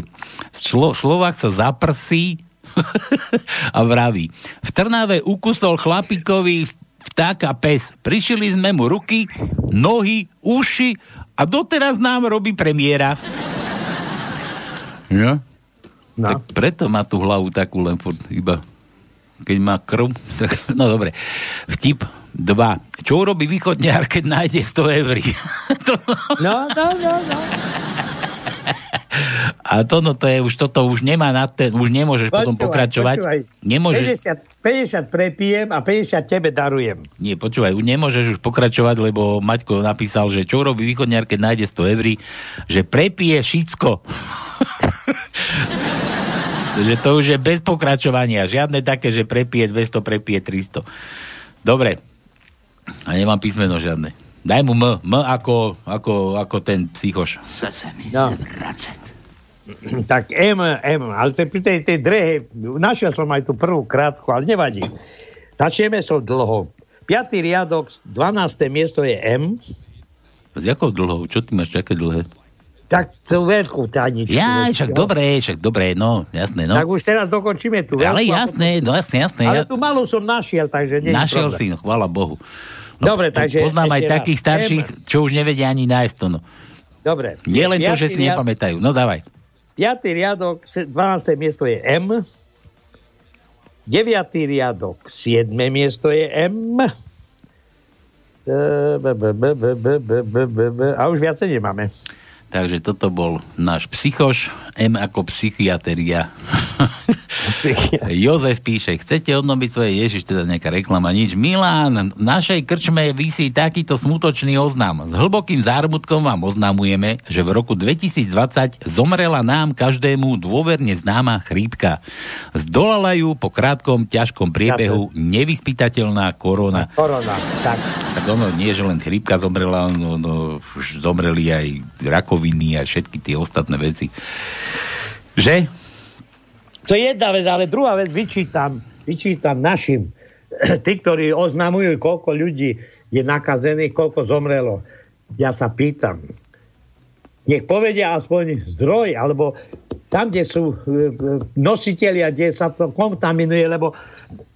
Člo, Slovák sa zaprsí [LAUGHS] a vraví. V Trnave ukusol chlapikovi vtáka pes. Prišili sme mu ruky, nohy, uši a doteraz nám robí premiéra. Ja? No. Tak preto má tú hlavu takú len furt iba keď má krv, tak, no dobre. Vtip 2. Čo urobí východňar, keď nájde 100 eur? [LAUGHS] no, no, no, no. A to, no, to je už, toto už nemá na ten, už nemôžeš počúvaj, potom pokračovať. Počúvaj. Nemôžeš... 50, 50 prepijem a 50 tebe darujem. Nie, počúvaj, nemôžeš už pokračovať, lebo Maťko napísal, že čo robí východňar, keď nájde 100 eur, že prepije všetko. [LAUGHS] že to už je bez pokračovania. Žiadne také, že prepije 200, prepije 300. Dobre. A nemám písmeno žiadne. Daj mu M. M ako, ako, ako ten psychoš. Chce sa mi no. zvracať. [CLEARS THROAT] Tak M, M, ale to pri tej, tej drehe, našiel som aj tú prvú krátku, ale nevadí. Začneme so dlhou. Piatý riadok, 12. miesto je M. S jakou dlhou? Čo ty máš také dlhé? Tak tú veľkú tajničku. Ja, však dobre, však dobre, no, jasné, no. Tak už teraz dokončíme tú Ale jasné, no jasné, jasné. Ale tú malú som našiel, takže nie Našiel si, no, chvála Bohu. No, Dobre, takže... Poznám aj takých starších, čo už nevedia ani nájsť to, no. Dobre. Nie len to, že si riad... nepamätajú. No dávaj. 5. riadok, 12. miesto je M. 9. riadok, 7. miesto je M. A už viacej nemáme. Takže toto bol náš psychoš, M ako psychiatria. Jozef píše, chcete obnoviť svoje Ježiš, teda nejaká reklama, nič. Milán, v našej krčme vysí takýto smutočný oznam. S hlbokým zármutkom vám oznamujeme, že v roku 2020 zomrela nám každému dôverne známa chrípka. Zdolala ju po krátkom, ťažkom priebehu nevyspytateľná korona. Korona, tak. Tak ono nie, že len chrípka zomrela, no, no už zomreli aj rakovina rakoviny a všetky tie ostatné veci. Že? To je jedna vec, ale druhá vec vyčítam, vyčítam našim, [CLEARS THROAT] tí, ktorí oznamujú, koľko ľudí je nakazených, koľko zomrelo. Ja sa pýtam, nech povedia aspoň zdroj, alebo tam, kde sú e, e, nositeľia, kde sa to kontaminuje, lebo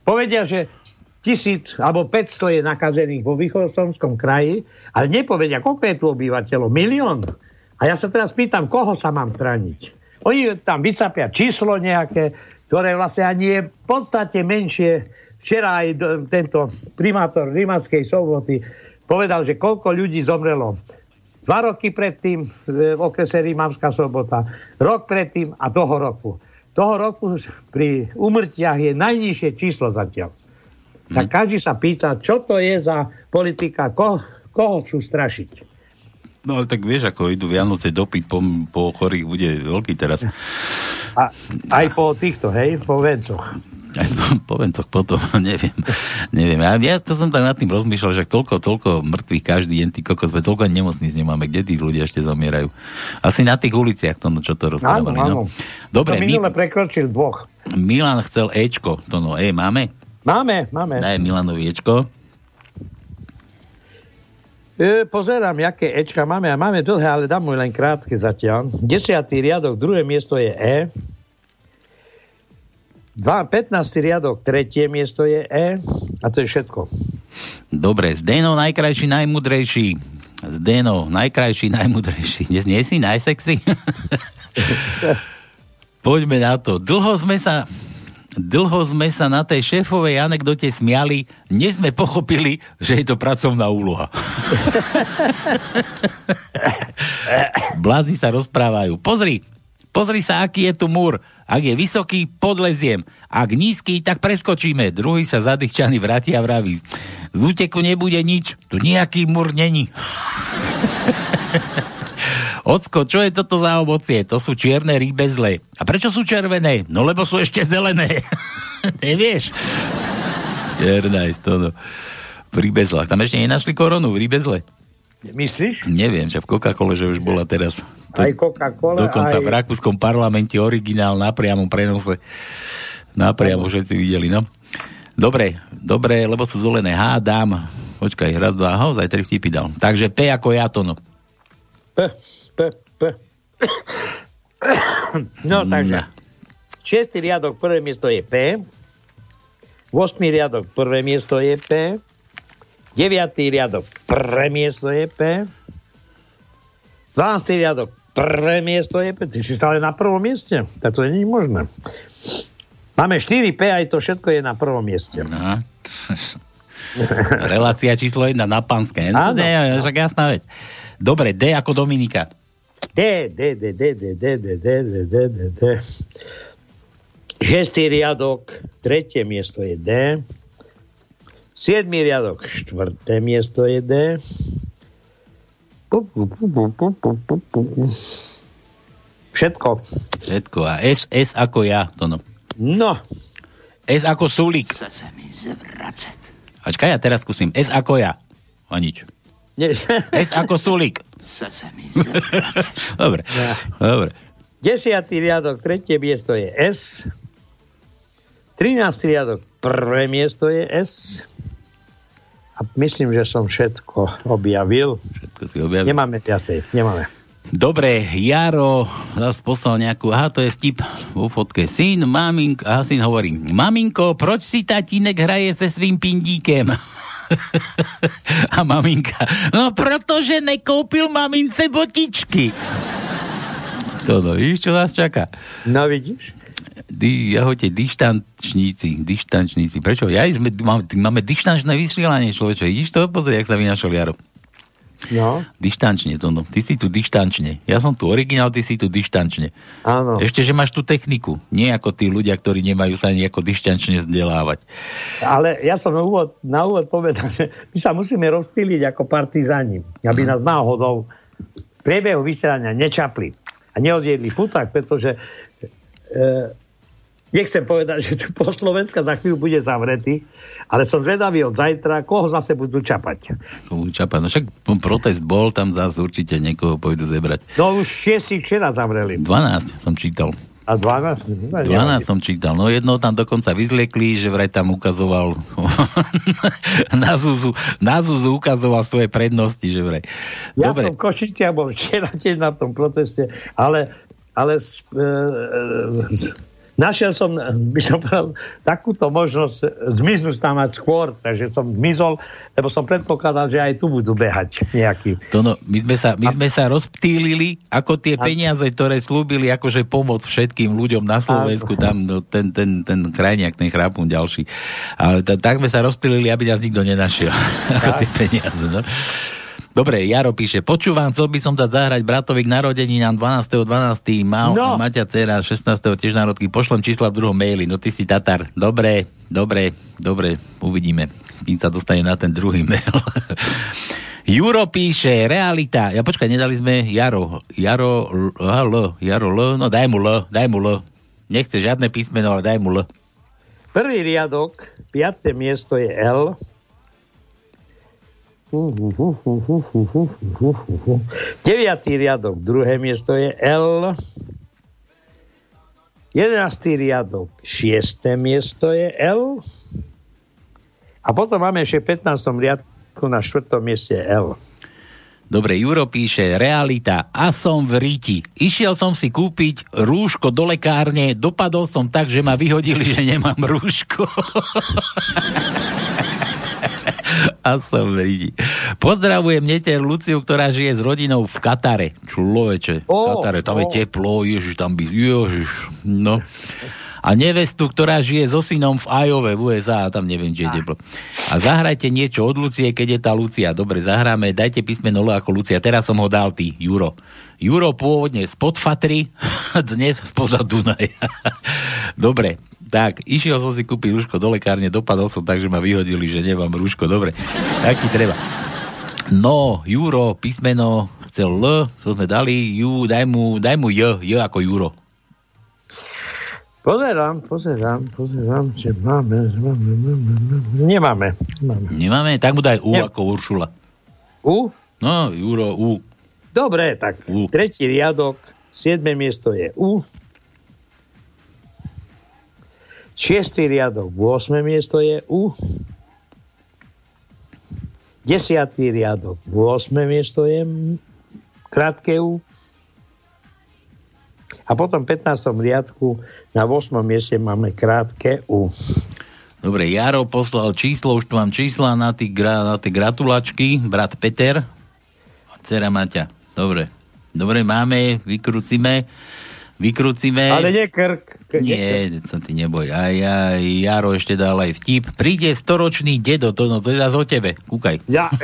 povedia, že tisíc alebo 500 je nakazených vo východoslovenskom kraji, ale nepovedia, koľko je tu obyvateľov. Milión. A ja sa teraz pýtam, koho sa mám chrániť. Oni tam vycapia číslo nejaké, ktoré vlastne ani je v podstate menšie. Včera aj tento primátor Rímanskej soboty povedal, že koľko ľudí zomrelo dva roky predtým v okrese Rímavská sobota, rok predtým a toho roku. Toho roku pri umrtiach je najnižšie číslo zatiaľ. Tak každý sa pýta, čo to je za politika, koho, koho chcú strašiť. No ale tak vieš, ako idú Vianoce, dopyt po, po chorých bude veľký teraz. A aj po týchto, hej, po vencoch. Aj po, po vencoch potom, [LAUGHS] neviem. neviem. Ja, ja to som tak nad tým rozmýšľal, že toľko, toľko mŕtvych každý deň, ty kokos, toľko nemocníc nemáme, kde tí ľudia ešte zomierajú. Asi na tých uliciach, to, no, čo to rozprávali. No. Dobre, to minule my, prekročil dvoch. Milan chcel Ečko, to no, E, máme? Máme, máme. Daj Milanovi Ečko. E, pozerám, aké Ečka máme. A máme dlhé, ale dám mu len krátke zatiaľ. Desiatý riadok, druhé miesto je E. Dva, 15. riadok, tretie miesto je E. A to je všetko. Dobre, Zdeno najkrajší, najmudrejší. Zdeno, najkrajší, najmudrejší. Nie, nie si najsexy? [LAUGHS] Poďme na to. Dlho sme sa dlho sme sa na tej šéfovej anekdote smiali, než sme pochopili, že je to pracovná úloha. [LAUGHS] Blázi sa rozprávajú. Pozri, pozri sa, aký je tu múr. Ak je vysoký, podleziem. Ak nízky, tak preskočíme. Druhý sa zadýchčaný vráti a vraví. Z úteku nebude nič. Tu nejaký múr není. [LAUGHS] Ocko, čo je toto za ovocie? To sú čierne rýbezle. A prečo sú červené? No lebo sú ešte zelené. [LAUGHS] Nevieš? Černajs, to no. V rýbezlách. Tam ešte nenašli koronu v rýbezle. Myslíš? Neviem, že v Coca-Cole, že už bola teraz. To, aj Coca-Cola, Dokonca aj... v rakúskom parlamente originál na priamom prenose. Napriamo všetci videli, no. Dobre, dobre, lebo sú zelené. Hádam. Počkaj, raz, dva, ho, zaj tri vtipy dal. Takže P ako ja to, no. P. P, P. No, takže. Šiestý riadok, prvé miesto je P. 8. riadok, prvé miesto je P. 9. riadok, prvé miesto je P. 12. riadok, prvé miesto je P. Ty si stále na prvom mieste. Tak to nie je možné. Máme 4 P, aj to všetko je na prvom mieste. Aha. Relácia číslo 1 na panské. No, ne, však jasná vec. Dobre, D ako Dominika. D, D, D, D, D, D, D, D, D, D, D, D. Šestý riadok, tretie miesto je D. Siedmý riadok, štvrté miesto je D. Všetko. Všetko. A S, S ako ja, to no. No. S ako Sulík. Chce sa mi zvracet. Ačkaj, ja teraz skúsim. S ako ja. A nič. Nie. S ako Sulík. Sa mi. [LAUGHS] Dobre. Dobre. Desiatý riadok, tretie miesto je S. 13. riadok, prvé miesto je S. A myslím, že som všetko objavil. Všetko si objavil. Nemáme viacej, nemáme. Dobre, Jaro zase poslal nejakú, aha, to je vtip vo fotke. Syn, maminko, aha, syn hovorí, maminko, proč si tatínek hraje se svým pindíkem? [LAUGHS] [LAUGHS] A maminka, no protože nekoupil mamince botičky. To no, víš, čo nás čaká? No vidíš? Di, jahote, dištančníci, dištančníci. Prečo? Ja sme, máme, máme dištančné vysielanie, človeče. Vidíš to? Pozri, jak sa vynašol Jaro. No. Dištančne to, no. Ty si tu dištančne. Ja som tu originál, ty si tu dištančne. Áno. Ešte, že máš tú techniku. Nie ako tí ľudia, ktorí nemajú sa nejako dištančne vzdelávať. Ale ja som na úvod, na úvod povedal, že my sa musíme rozptýliť ako partizáni, aby nás náhodou v priebehu vysielania nečapli a neodjedli puták, pretože e, nechcem povedať, že tu po Slovenska za chvíľu bude zavretý, ale som zvedavý od zajtra, koho zase budú čapať. Komu čapa. No však protest bol, tam zase určite niekoho pôjdu zebrať. No už šiestich včera zavreli. 12 som čítal. A 12? 12 som čítal. No jedno tam dokonca vyzliekli, že vraj tam ukazoval [LAUGHS] na Zuzu, na Zuzu ukazoval svoje prednosti, že vraj. Ja Dobre. som Košiciach bol včera tiež na tom proteste, ale, ale e, e, našiel som, by som povedal, takúto možnosť zmiznúť tam mať skôr, takže som zmizol, lebo som predpokladal, že aj tu budú behať nejakí. To no, my sme sa, my sme sa rozptýlili, ako tie peniaze, ktoré slúbili akože pomoc všetkým ľuďom na Slovensku, tam no, ten, ten, ten krajniak, ten chrápun ďalší. Ale t- tak sme sa rozptýlili, aby nás nikto nenašiel. [LAUGHS] ako tie peniaze, no. Dobre, Jaro píše, počúvam, chcel by som dať zahrať bratovi k narodeninám 12.12. Mal No. Maťa dcera 16. tiež narodky. Pošlem čísla v druhom maili. No ty si Tatar. Dobre, dobre, dobre, uvidíme. Kým sa dostane na ten druhý mail. [LAUGHS] Juro píše, realita. Ja počkaj, nedali sme Jaro. Jaro, L, Jaro L, no daj mu L, daj mu L. Nechce žiadne písmeno, ale daj mu L. Prvý riadok, piaté miesto je L. Deviatý riadok, druhé miesto je L. Jedenáctý riadok, šiesté miesto je L. A potom máme ešte v 15. riadku na štvrtom mieste L. Dobre, Juro píše, realita, a som v ríti. Išiel som si kúpiť rúško do lekárne, dopadol som tak, že ma vyhodili, že nemám rúško. [LAUGHS] a som v ríti. Pozdravujem neter Luciu, ktorá žije s rodinou v Katare. Človeče, Ó, Katare, tam je ó. teplo, ježiš, tam by, ježiš, no. A nevestu, ktorá žije so synom v Ajove, v USA, a tam neviem, či je teplo. A zahrajte niečo od Lucie, keď je tá Lucia. Dobre, zahráme, dajte písmeno L ako Lucia. Teraz som ho dal ty, Juro. Juro pôvodne spod Fatry, [LAUGHS] dnes spoza Dunaja. Dobre, tak, išiel som si kúpiť rúško do lekárne, dopadol som tak, že ma vyhodili, že nemám rúško. Dobre, tak ti treba. No, Juro, písmeno, chcel L, to sme dali, Ju, daj mu, daj mu J, J ako Juro. Pozerám, pozerám, pozerám, či máme, máme, máme, máme. Nemáme. nemáme. Nemáme? Tak mu daj U Nie. ako Uršula. U? No, Juro, U. Dobre, tak U. tretí riadok, siedme miesto je U. Šiestý riadok, 8. miesto je U. Desiatý riadok, 8. miesto je krátke U. A potom v 15. riadku na 8. mieste máme krátke U. Dobre, Jaro poslal číslo, už tu mám čísla na, gra, na tie gratulačky, brat Peter a dcera Maťa. Dobre, dobre, máme, vykrúcime, vykrúcime. Ale nie krk. k- Nie, sa ty neboj. Aj, aj, Jaro ešte dal aj vtip. Príde storočný dedo, to, no, to je zase o tebe. Kúkaj. Ja. [LAUGHS]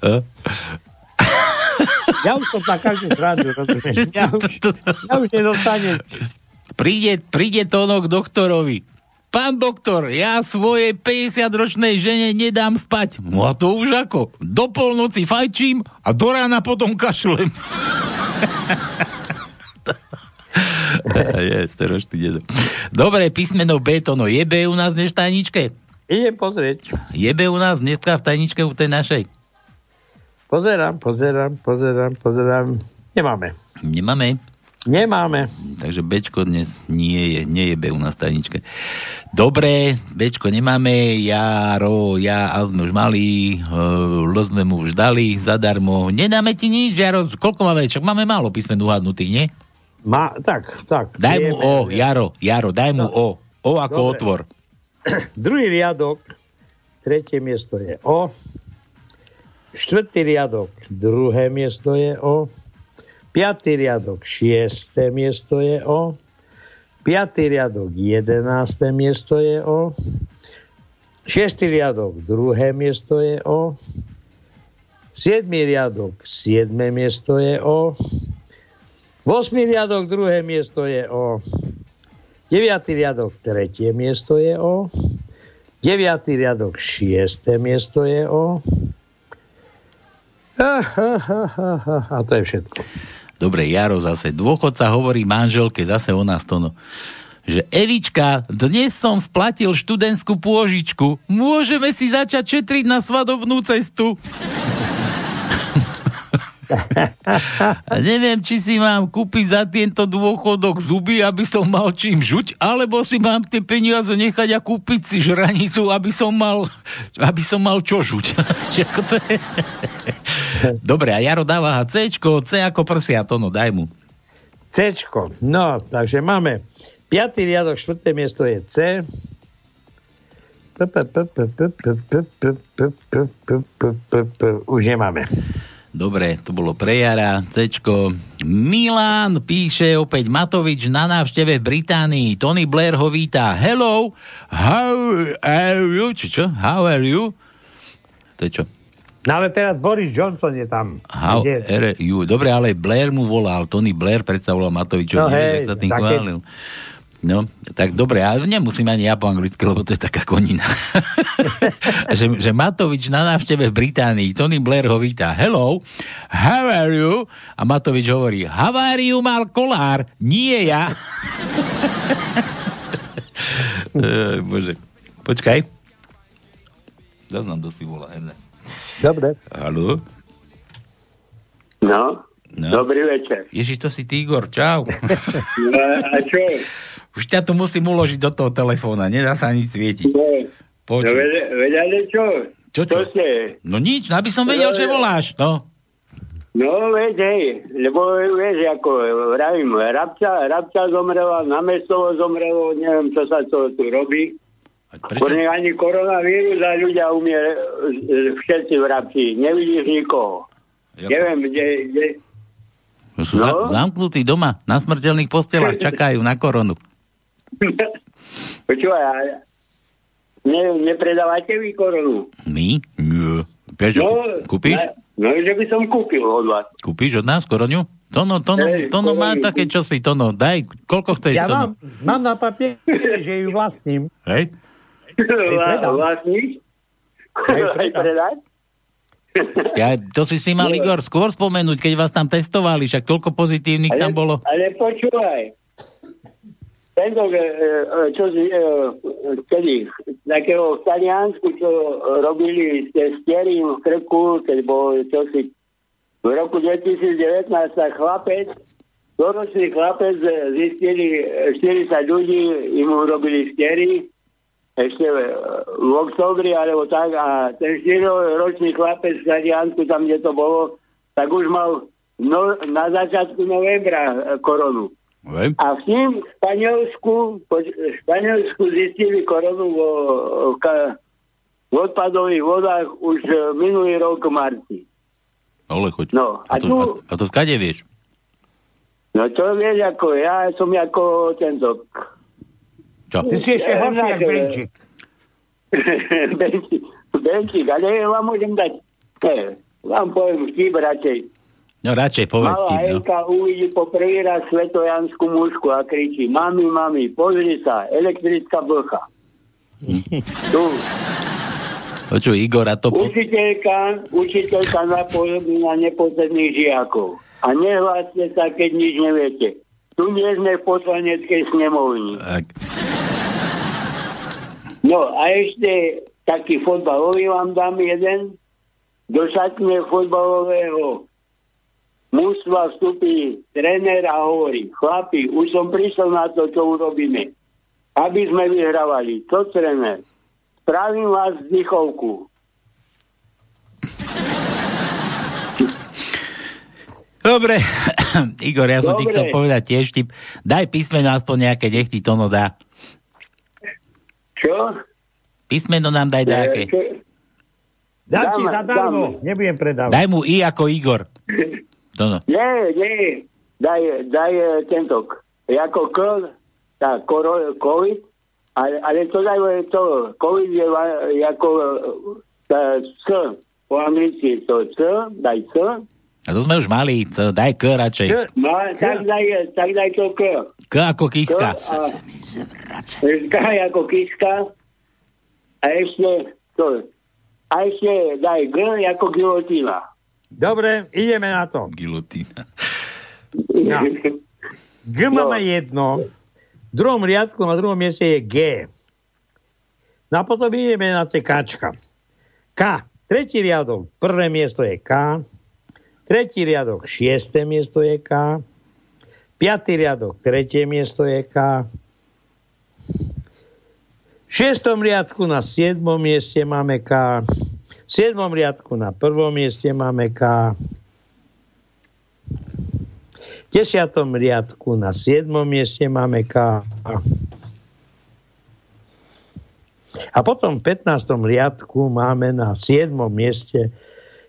[LAUGHS] ja už som na každú stranu, rozumieš? [LAUGHS] Ja už, ja už nedostanem. Príde, príde Tono k doktorovi. Pán doktor, ja svojej 50-ročnej žene nedám spať. No a to už ako? Do polnoci fajčím a do rána potom kašlem. [LAUGHS] je, staročný dedo. Dobre, písmeno B, to no je B u nás dnes v tajničke? Idem pozrieť. Je B u nás dneska v tajničke u tej našej? Pozerám, pozerám, pozerám, pozerám. Nemáme. Nemáme. Nemáme. Takže Bčko dnes nie je, nie je B u nás tajničke. Dobre, Bčko nemáme, Jaro, ja, a sme už mali, uh, L sme mu už dali, zadarmo. Nedáme ti nič, Jaro, koľko máme? Však máme málo písmen uhadnutých, nie? Má, tak, tak. Daj mu O. Jaro, Jaro, daj mu O. O ako Dobre. otvor. [CLEARS THROAT] Druhý riadok, tretie miesto je O. Štvrtý riadok, druhé miesto je O. Piatý riadok, šiesté miesto je O. Piatý riadok, jedenácté miesto je O. Šiestý riadok, druhé miesto je O. Siedmý riadok, siedme miesto je O. Vosmý riadok, druhé miesto je O. Deviatý riadok, tretie miesto je O. Deviatý riadok, šiesté miesto je O. Ah, ah, ah, A to je všetko. Dobre, Jaro zase. Dôchodca hovorí manželke, zase o nás to no, že Evička, dnes som splatil študentskú pôžičku. Môžeme si začať šetriť na svadobnú cestu. Neviem, či si mám kúpiť za tento dôchodok zuby, aby som mal čím žuť, alebo si mám tie peniaze nechať a kúpiť si žranicu, aby som mal, aby som mal čo žuť. Dobre, a Jaro dáva C, C ako prsia, to no, daj mu. C, no, takže máme 5. riadok, 4. miesto je C, už nemáme. Dobre, to bolo pre Jara, Cčko. Milan píše opäť Matovič na návšteve v Británii. Tony Blair ho víta. Hello, how are you? Či čo? How are you? To je čo? No ale teraz Boris Johnson je tam. How Kde? are you? Dobre, ale Blair mu volal. Tony Blair predsa volal Matovičovi. No hej, chválil. No, tak dobre, ale nemusím ani ja po anglicky, lebo to je taká konina. [LAUGHS] že, že Matovič na návšteve v Británii, Tony Blair ho víta. Hello, how are you? A Matovič hovorí, haváriu mal kolár, nie ja. [LAUGHS] Ej, Bože. Počkaj. Zaznam, kto si volá. Dobre. Haló? No, No. dobrý večer. Ježiš, to si ty, Igor, čau. No, a čo? [LAUGHS] Už ťa tu musím uložiť do toho telefóna, nedá sa ani svietiť. No, no veď, veď ale čo? Čo, čo? ste? No nič, aby som vedel, že voláš, no. No, veď, hej, lebo vieš, ako vravím, Rabca, Rabca zomrela, na mestovo zomrelo, neviem, čo sa to tu robí. Prečo? ani koronavírus a ľudia umie e, všetci v Rabci, nevidíš nikoho. Jako? Neviem, kde, kde, No sú no? zamknutí doma, na smrteľných postelách, [LAUGHS] čakajú na koronu. [LAUGHS] Počúvaj, ne, nepredávate vy koronu? My? Nie. Prečo, No, kúpiš? No, že by som kúpil od vás. Kúpiš od nás koroniu? Tono, Tono, Tono má také čosi, Tono, daj, koľko chceš, Ja Tono? mám, mám na papieri, že ju vlastním. Hej? Vla- Vlastníš? Hej, [LAUGHS] Aj predať? Ja, to si si mal, [LAUGHS] Igor, skôr spomenúť, keď vás tam testovali, však toľko pozitívnych tam bolo. Ale počúvaj. Tento, e, čo e, kedy, takého v Taliansku, čo robili ste stiery v krku, keď bol čo si, v roku 2019 sa chlapec, doročný chlapec e, zistili e, 40 ľudí, im urobili stiery, ešte v oktobri alebo tak a ten 4-ročný chlapec v Taliansku, tam kde to bolo, tak už mal no, na začiatku novembra koronu. Hej? A v ním v Španielsku, po- v Španielsku zistili koronu vo, v, odpadových vodách už e, minulý rok v marci. Ole, choď. No, A a to, tu, a, a to skade vieš? no čo vieš, ako ja som ako tento... Čo? Ty si ešte horší, jak Benčík. [LAUGHS] Benčík, Benčík, ale vám môžem dať, ne, vám poviem vtip radšej. No radšej povedz Malá tým, no. Elka uvidí po prvý raz svetojanskú mužku a kričí, mami, mami, pozri sa, elektrická blcha. [LAUGHS] tu, Počuj, Igor, a to... Po... učiteľka, učiteľka napozorní na nepotrebných žiakov. A nehláste sa, keď nič neviete. Tu nie sme v poslaneckej snemovni. Tak, No a ešte taký fotbalový vám dám jeden. Do šatne fotbalového mužstva vstupí tréner a hovorí, chlapi, už som prišiel na to, čo urobíme. Aby sme vyhrávali. Čo tréner? Spravím vás vzdychovku. Dobre, [COUGHS] Igor, ja som ti Dobre. chcel povedať tiež tip. Daj písmeno aspoň nejaké, nech ti Tono dá. Čo? Písmeno nám daj nejaké. čo? Dám ti zadarmo, nebudem predávať. Daj mu I ako Igor. [LAUGHS] Tono. Nie, nie. Daj, daj eh, tento. k- Jako K, koro, COVID, ale, ale to daj eh, to. COVID je jako eh, C po anglicky to C, daj C. A to sme už mali, co, daj K radšej. No, tak daj, tak daj to K. K ako kiska. K a, K ako kiska. A ešte to. A ešte daj G ako gilotína. Dobre, ideme na to. Gilotína. No. G máme jedno, v druhom riadku na druhom mieste je G. No a potom ideme na tie Kčka. K. Tretí riadok, prvé miesto je K. Tretí riadok, šiesté miesto je K. Piatý riadok, tretie miesto je K. V šiestom riadku na siedmom mieste máme K. V siedmom riadku na prvom mieste máme K. V desiatom riadku na siedmom mieste máme K. A potom v 15. riadku máme na 7. mieste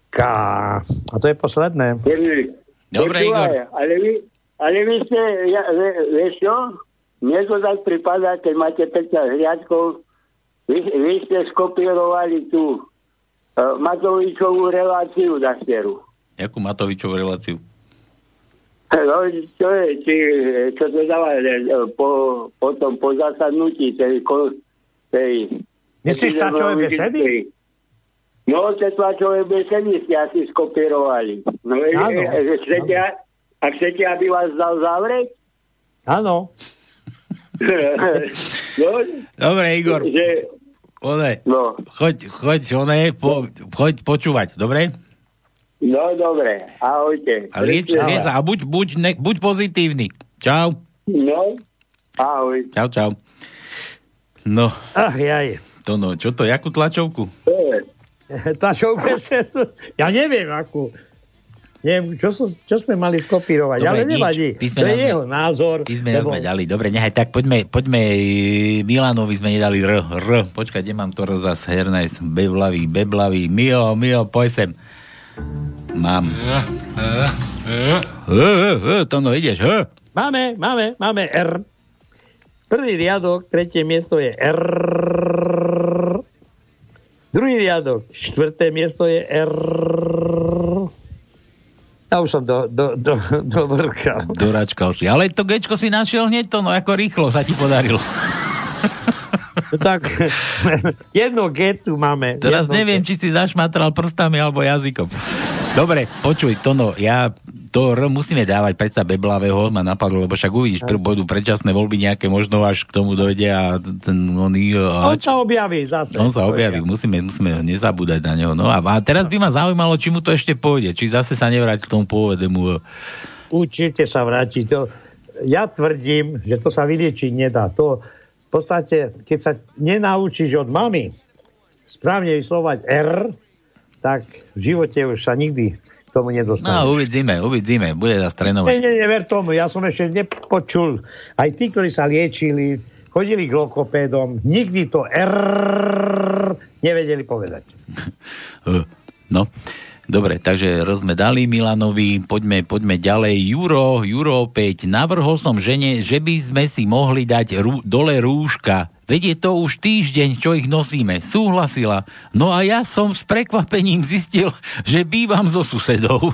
K. A to je posledné. Dobre, Igor. Ale vy, ale vy ste, ja, vieš čo? Mne to tak prípada, keď máte 15 riadkov, vy, vy ste skopírovali tú Matovičovú reláciu na steru. Jakú Matovičovú reláciu? No, čo je, či, čo to dáva e, po, potom po zasadnutí tej, tej Myslíš tlačové besedy? No, tie tlačové besedy ste asi skopírovali. No, e, Áno, e, chcete, a chcete, aby vás dal zavrieť? Áno. [LAUGHS] no, Dobre, Igor. že, One, no, choď, choď, one, po, choď počúvať, dobre? no, dobre, ahojte. A lieč, lieč a buď, buď, ne, buď pozitívny. Čau. No, ahoj. Čau, čau. No, Ach, jaj. to no, čo to, jakú tlačovku? To je, Tá šoupese, ja neviem akú. Neviem, čo, sú, čo sme mali skopírovať, ale nič. nevadí. To je sme- jeho názor. Písmena lebo- sme dali. Dobre, nechaj tak, poďme, poďme e, Milanovi sme nedali R, R. Počkaj, kde mám to R zas? Hernajs, Beblavý, Beblavý, Mio, Mio, poj sem. Mám. To no, ideš, H. Máme, máme, máme R. Prvý riadok, tretie miesto je R. Druhý riadok, štvrté miesto je R. Ja už som do, do, do, dovrkal. Doračkal si. Ale to Gčko si našiel hneď to, no ako rýchlo sa ti podarilo. tak, jedno G tu máme. Teraz neviem, G. či si zašmatral prstami alebo jazykom. Dobre, počuj, Tono, ja to R musíme dávať predsa Beblavého, ma napadlo, lebo však uvidíš, prv budú predčasné voľby nejaké, možno až k tomu dojde a ten. On A, sa objaví zase. on sa objaví, musíme, musíme nezabúdať na neho. No a, a teraz by ma zaujímalo, či mu to ešte pôjde, či zase sa nevráti k tomu pôvodnému... Určite sa vráti. To, ja tvrdím, že to sa vyliečiť nedá. To v podstate, keď sa nenaučíš od mamy správne vyslovať R, tak v živote už sa nikdy tomu nedostaneš. No, uvidíme, uvidíme, bude zase Nie, trénovať. nie, nie, ver tomu, ja som ešte nepočul. Aj tí, ktorí sa liečili, chodili k lokopédom, nikdy to R nevedeli povedať. Uh, [LAUGHS] No, dobre, takže roz sme dali Milanovi, poďme, poďme ďalej. Juro, Juro opäť, navrhol som žene, že by sme si mohli dať rú, dole rúška. Veď je to už týždeň, čo ich nosíme. Súhlasila. No a ja som s prekvapením zistil, že bývam so susedou.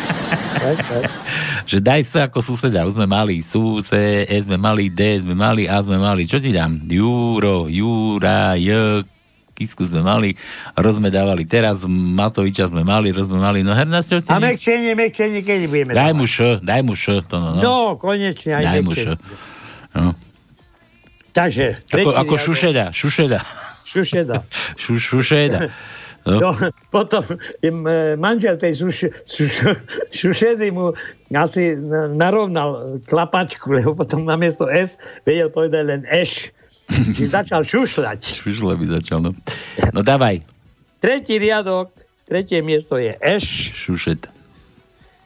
[LAUGHS] že daj sa ako suseda. Už sme mali suse, E sme mali, D sme mali, A sme mali. Čo ti dám? Juro, Jura, J, Kisku sme mali, roz sme dávali teraz, Matoviča sme mali, roz sme mali, no herná ste A mekčenie, mekčenie, keď budeme Daj mu š, daj mu š, to no, no. No, konečne aj daj mu š. mekčenie. No. Takže, Ako, ako riadok. šušeda, šušeda. Šušeda. [LAUGHS] Šu, šušeda. No. No. potom im, e, manžel tej suš, suš, šušedy mu asi na- narovnal klapačku, lebo potom namiesto S vedel povedať len eš. Čiže začal šušľať. [LAUGHS] Šušle by začal, no. No dávaj. Tretí riadok, tretie miesto je eš. Šušet.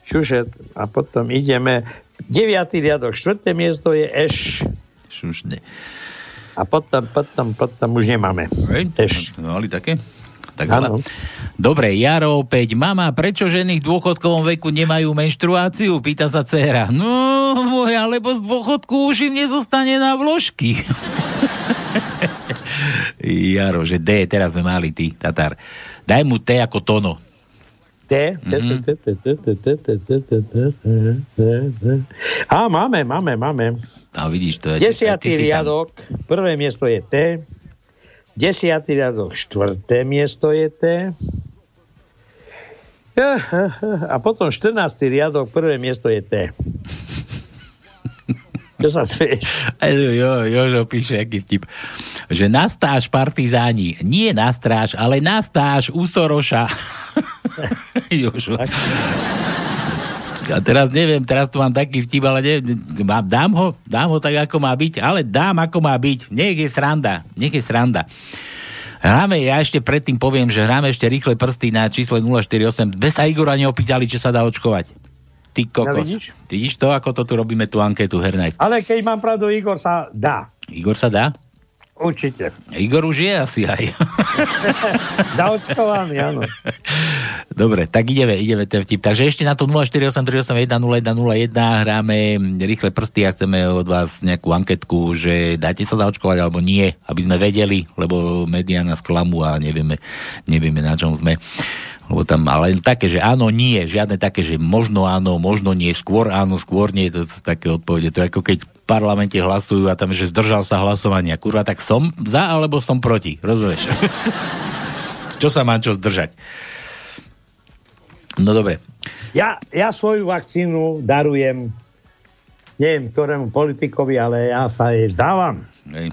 Šušet. A potom ideme. Deviatý riadok, štvrté miesto je eš. Šušne. A potom, potom, potom už nemáme. Eš. No, mali také? Tak veľa. Dobre, Jaro opäť. Mama, prečo ženy v dôchodkovom veku nemajú menštruáciu? Pýta sa dcera. No, moja, lebo z dôchodku už im nezostane na vložky. [LAUGHS] Jaro, že D, teraz sme mali ty, Tatar. Daj mu T ako tono. A máme, máme, máme. A vidíš, to je... Desiatý riadok, prvé miesto je T. Desiatý riadok, štvrté miesto je T. [LAUGHS] A potom 14. riadok, prvé miesto je T. [LAUGHS] Čo sa smieš? Jo, jo, Jožo píše, aký vtip. Že na stáž partizáni, nie na stráž, ale na stáž u Soroša. [LAUGHS] [LAUGHS] Jožo. A teraz neviem, teraz tu mám taký vtip, ale neviem, dám ho, dám ho tak, ako má byť, ale dám, ako má byť. Nech je sranda, nech je sranda. Hráme, ja ešte predtým poviem, že hráme ešte rýchle prsty na čísle 048. Bez sa Igora neopýtali, či sa dá očkovať. Ty kokos. No vidíš? vidíš to, ako to tu robíme tú anketu, Hernajs? Ale keď mám pravdu, Igor sa dá. Igor sa dá? Určite. Igor už je asi aj. [LAUGHS] Zaočkovaný, áno. Dobre, tak ideme, ideme ten vtip. Takže ešte na to 0483810101 hráme rýchle prsty a chceme od vás nejakú anketku, že dáte sa zaočkovať alebo nie, aby sme vedeli, lebo médiá nás klamú a nevieme, nevieme na čom sme. Lebo tam, ale také, že áno, nie, žiadne také, že možno áno, možno nie, skôr áno, skôr nie, to sú také odpovede. To je ako keď parlamente hlasujú a tam, že zdržal sa hlasovania. Kurva, tak som za alebo som proti, rozumieš? [LAUGHS] čo sa mám čo zdržať? No dobre. Ja, ja svoju vakcínu darujem neviem ktorému politikovi, ale ja sa jej vzdávam. Hej.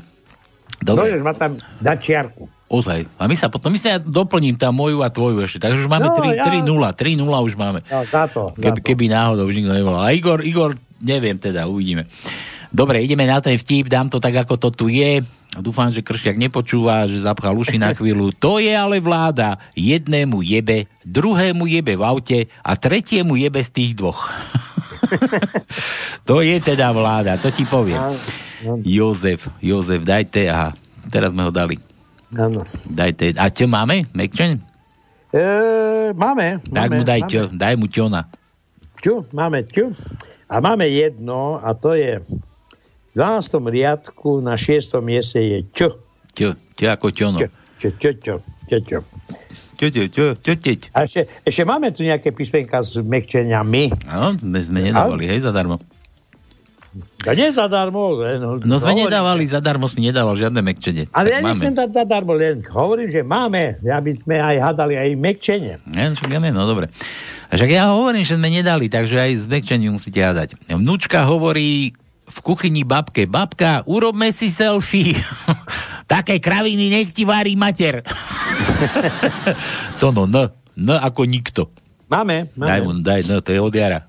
Dobre. Dojdeš ma tam dať čiarku. Ozaj. A my sa potom, my sa ja doplním tam moju a tvoju ešte. Takže už máme No, 3, ja- 3-0. 3-0 už máme. No, za to. Za Keby, to. keby náhodou už nikto nevolal. A Igor, Igor, neviem teda, uvidíme. Dobre, ideme na ten vtip, dám to tak, ako to tu je. Dúfam, že Kršiak nepočúva, že zapchal uši na chvíľu. To je ale vláda. Jednému jebe, druhému jebe v aute a tretiemu jebe z tých dvoch. [LAUGHS] to je teda vláda, to ti poviem. Jozef, Jozef, dajte, aha, teraz sme ho dali. Áno. Dajte, a čo máme, Mekčen? E, máme. Tak máme, mu daj, máme. ťo, daj mu ťona. Ťu, máme ťu. A máme jedno, a to je v 12. riadku na 6. mieste je ťu. Ťo, ťo ako ťono. Ťu. Ťo, ťo, ťo, ťo, ťo. A ešte, ešte máme tu nejaké písmenka s mekčeniami. Áno, sme, sme nedávali, hej, zadarmo. A nie zadarmo. No, No sme hovorím. nedávali, zadarmo si nedával žiadne mekčenie. Ale Tak ja máme. nechcem dať zadarmo, len hovorím, že máme, aby sme aj hadali aj mekčenie. Ja, však ja viem, no dobre. A však ja hovorím, že sme nedali, takže aj s mekčením musíte hádať. Vnúčka hovorí v kuchyni babke, babka, urobme si selfie. [LAUGHS] Také kraviny nech ti varí mater. [LAUGHS] to no, n, n ako nikto. Máme, Daj mu, máme. daj, no, to je od jara.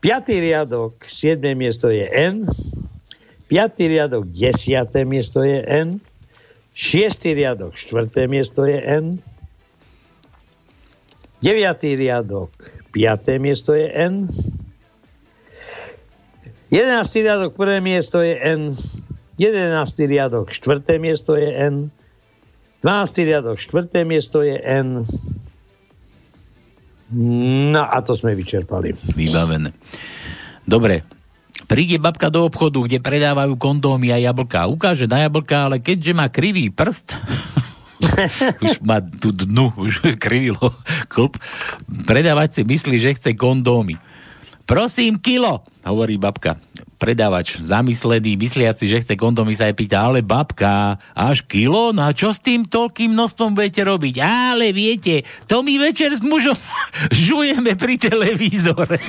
Piatý riadok, 7. miesto je N. Piatý riadok, 10. miesto je N. Šiestý riadok, 4. miesto je N. Deviatý riadok, 5. miesto je N. Jedenáctý riadok, prvé miesto je N. Jedenáctý riadok, štvrté miesto je N. Dvanáctý riadok, štvrté miesto je N. No a to sme vyčerpali. Vybavené. Dobre. Príde babka do obchodu, kde predávajú kondómy a jablka. Ukáže na jablka, ale keďže má krivý prst, [LAUGHS] už má tú dnu, už krivilo klb, predávať si myslí, že chce kondómy. Prosím, kilo, hovorí babka. Predávač zamyslený, mysliaci, že chce kondómy, sa jej pýta, ale babka, až kilo? No čo s tým toľkým množstvom budete robiť? Ale viete, to my večer s mužom [LAUGHS] žujeme pri televízore. [LAUGHS]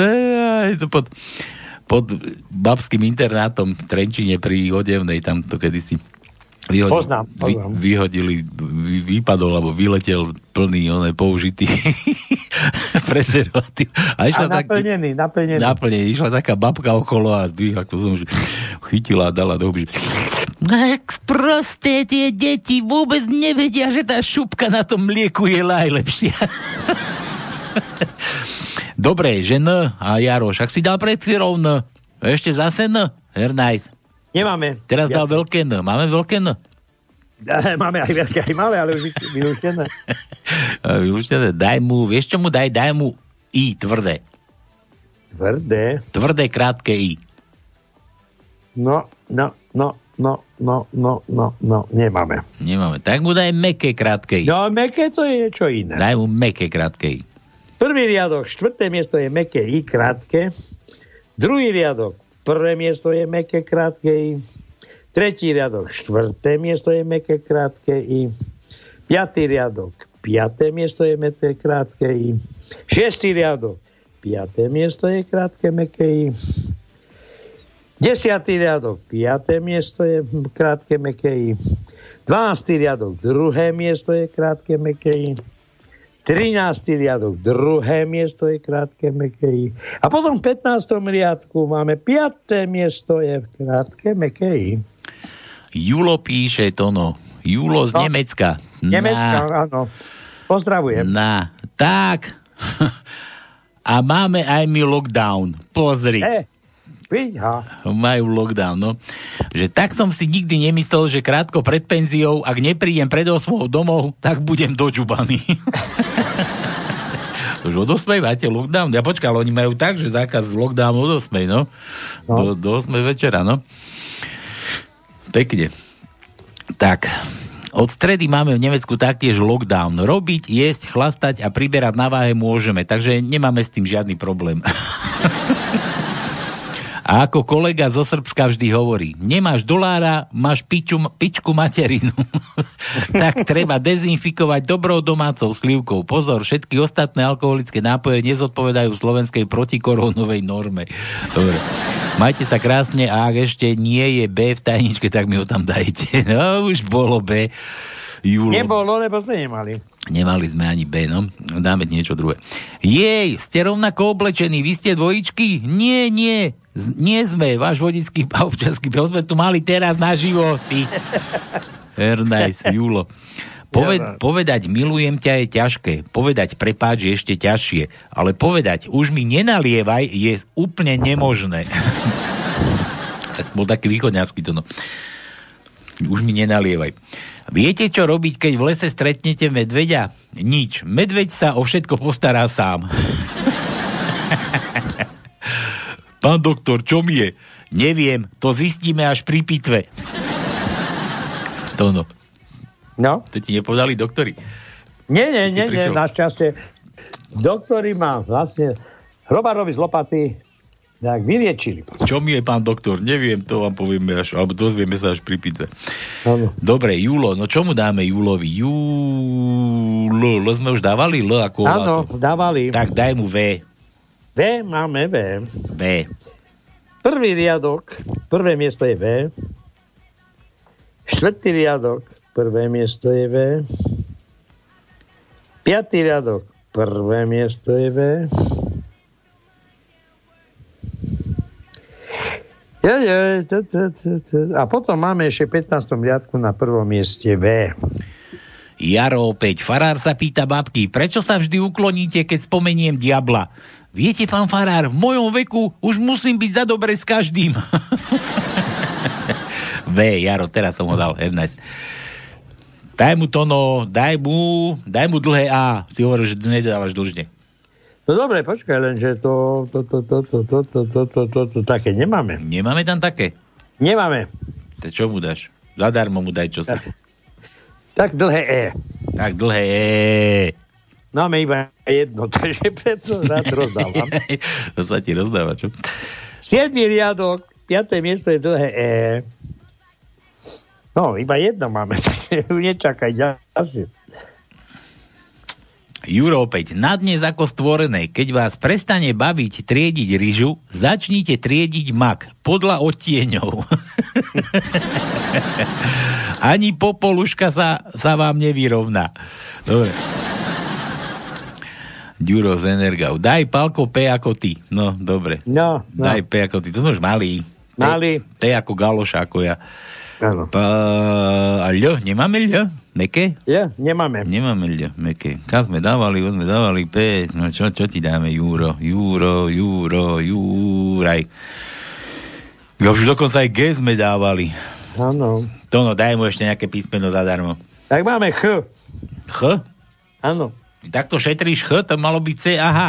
Ej, to pod, pod babským internátom v Trenčine pri Odevnej, tam to kedysi vyhodili, Poznám, poznám. Vy, vyhodili vy, vypadol, alebo vyletel plný, on použitý [LAUGHS] prezervatív. A A išla tak, naplnený, naplnený. naplne, išla taká babka okolo a zdvihla, to som už chytila a dala do huby. že Tak prosté tie deti vôbec nevedia, že tá šupka na tom mlieku je najlepšia. Dobre, že N a Jaroš, ak si dal pred chvíľou N, ešte zase N, Hernajs. Nemáme. Teraz dal veľké N. Máme veľké N? Máme aj veľké, aj malé, ale už vy- vylúčené. A [LAUGHS] Vylúčené. Daj mu, vieš čo mu daj? Daj mu I, tvrdé. Tvrdé. Tvrdé, krátke I. No, no, no, no, no, no, no, no, nemáme. Nemáme. Tak mu daj meké, krátke I. No, meké to je niečo iné. Daj mu meké, krátke I. Prvý riadok, štvrté miesto je meké i krátke. Druhý riadok, prvé miesto je meké krátke i. Tretí riadok, štvrté miesto je meké krátke i. Piatý riadok, piaté miesto je meké krátke i. Šiestý riadok, piaté miesto je krátke meké i. Desiatý riadok, piaté miesto je krátke meké i. Dvanáctý riadok, druhé miesto je krátke meké i. 13. riadok, druhé miesto je krátke meké I. A potom v 15. riadku máme 5. miesto je krátke meké I. Julo píše to no. Julo z No. Nemecka. Nemecka, Na, áno. Pozdravujem. na. Tak. [LAUGHS] A máme aj my lockdown. Pozri. E, vidíha. Majú lockdown, no. Že tak som si nikdy nemyslel, že krátko pred penziou, ak neprídem pred 8 domov, tak budem dočubaný. [LAUGHS] Už od 8 máte lockdown? Ja počkaj, ale oni majú tak, že zákaz lockdown od 8, no. Do, do 8 večera, no. Pekne. Tak, od stredy máme v Nemecku taktiež lockdown. Robiť, jesť, chlastať a priberať na váhe môžeme, takže nemáme s tým žiadny problém. [LAUGHS] A ako kolega zo Srbska vždy hovorí, nemáš dolára, máš piču, pičku materinu. [LAUGHS] tak treba dezinfikovať dobrou domácou slivkou. Pozor, všetky ostatné alkoholické nápoje nezodpovedajú slovenskej protikorónovej norme. Dobre. Majte sa krásne a ak ešte nie je B v tajničke, tak mi ho tam dajte. [LAUGHS] No, už bolo B. Julo. Nebolo, lebo sme nemali. Nemali sme ani B, no. Dáme niečo druhé. Jej, ste rovnako oblečení, vy ste dvojičky? Nie, nie, Z- nie sme, váš vodický a občanský prehod sme tu mali teraz naživo, ty. Ernajs, Julo. Poved, povedať milujem ťa je ťažké, povedať prepáč je ešte ťažšie, ale povedať už mi nenalievaj je úplne nemožné. [LAUGHS] tak bol taký východňarský to no. Už mi nenalievaj. Viete, čo robiť, keď v lese stretnete medveďa? Nič. Medveď sa o všetko postará sám. [LAUGHS] Pán doktor, čo mi je? Neviem, to zistíme až pri pitve. To no. To ti nepovedali doktori. Nie, nie, nie, nie, našťastie. Doktori ma vlastne hrobarovi z lopaty tak vyliečili. Čo mi je, pán doktor? Neviem, to vám povieme až, alebo dozvieme sa až pri pitve. Dobre, Julo, no čo mu dáme Julovi? Julo, L sme už dávali L ako Áno, dávali. Tak daj mu V. V máme V. V. Prvý riadok, prvé miesto je V. Štvrtý riadok, prvé miesto je V. Piatý riadok, prvé miesto je V. Je, je, t, t, t, t. A potom máme ešte v 15. riadku na prvom mieste V. Jaro opäť. Farár sa pýta babky, prečo sa vždy ukloníte, keď spomeniem diabla? Viete, pán Farár, v mojom veku už musím byť za dobre s každým. [LAUGHS] v, Jaro, teraz som ho dal. Ernest. Daj mu to no, daj mu, daj mu dlhé A. Si hovoril, že nedávaš dlžne. No dobre, počkaj, lenže to, to, to, to, to, to, to, to, to, to, to také nemáme. Nemáme tam také? Nemáme. To čo mu dáš? Zadarmo mu daj čo sa. Tak dlhé E. Tak dlhé E. Máme iba jedno, takže preto rád rozdávam. to sa ti rozdáva, čo? 7. riadok, 5. miesto je dlhé E. No, iba jedno máme, takže nečakaj ďalšie. Juro opäť, na dnes ako stvorené, keď vás prestane baviť triediť ryžu, začnite triediť mak podľa odtieňov. [LAUGHS] Ani popoluška sa, sa vám nevyrovná. Dobre. Ďuro z Energau. Daj palko P ako ty. No, dobre. No, no. Daj P ako ty. To už malý. P- Malý. P ako galoša, ako ja. Áno. Pa, a ľo, nemáme ľo? Meké? Ja, nemáme. Nemáme ľo, meké. Kam sme dávali, už sme dávali P. No čo, čo ti dáme? Juro, Juro, Juro, Juraj. Ja už dokonca aj G sme dávali. Áno. To no, daj mu ešte nejaké písmeno zadarmo. Tak máme Ch. Ch? Áno. Takto šetríš Ch, to malo byť C a H.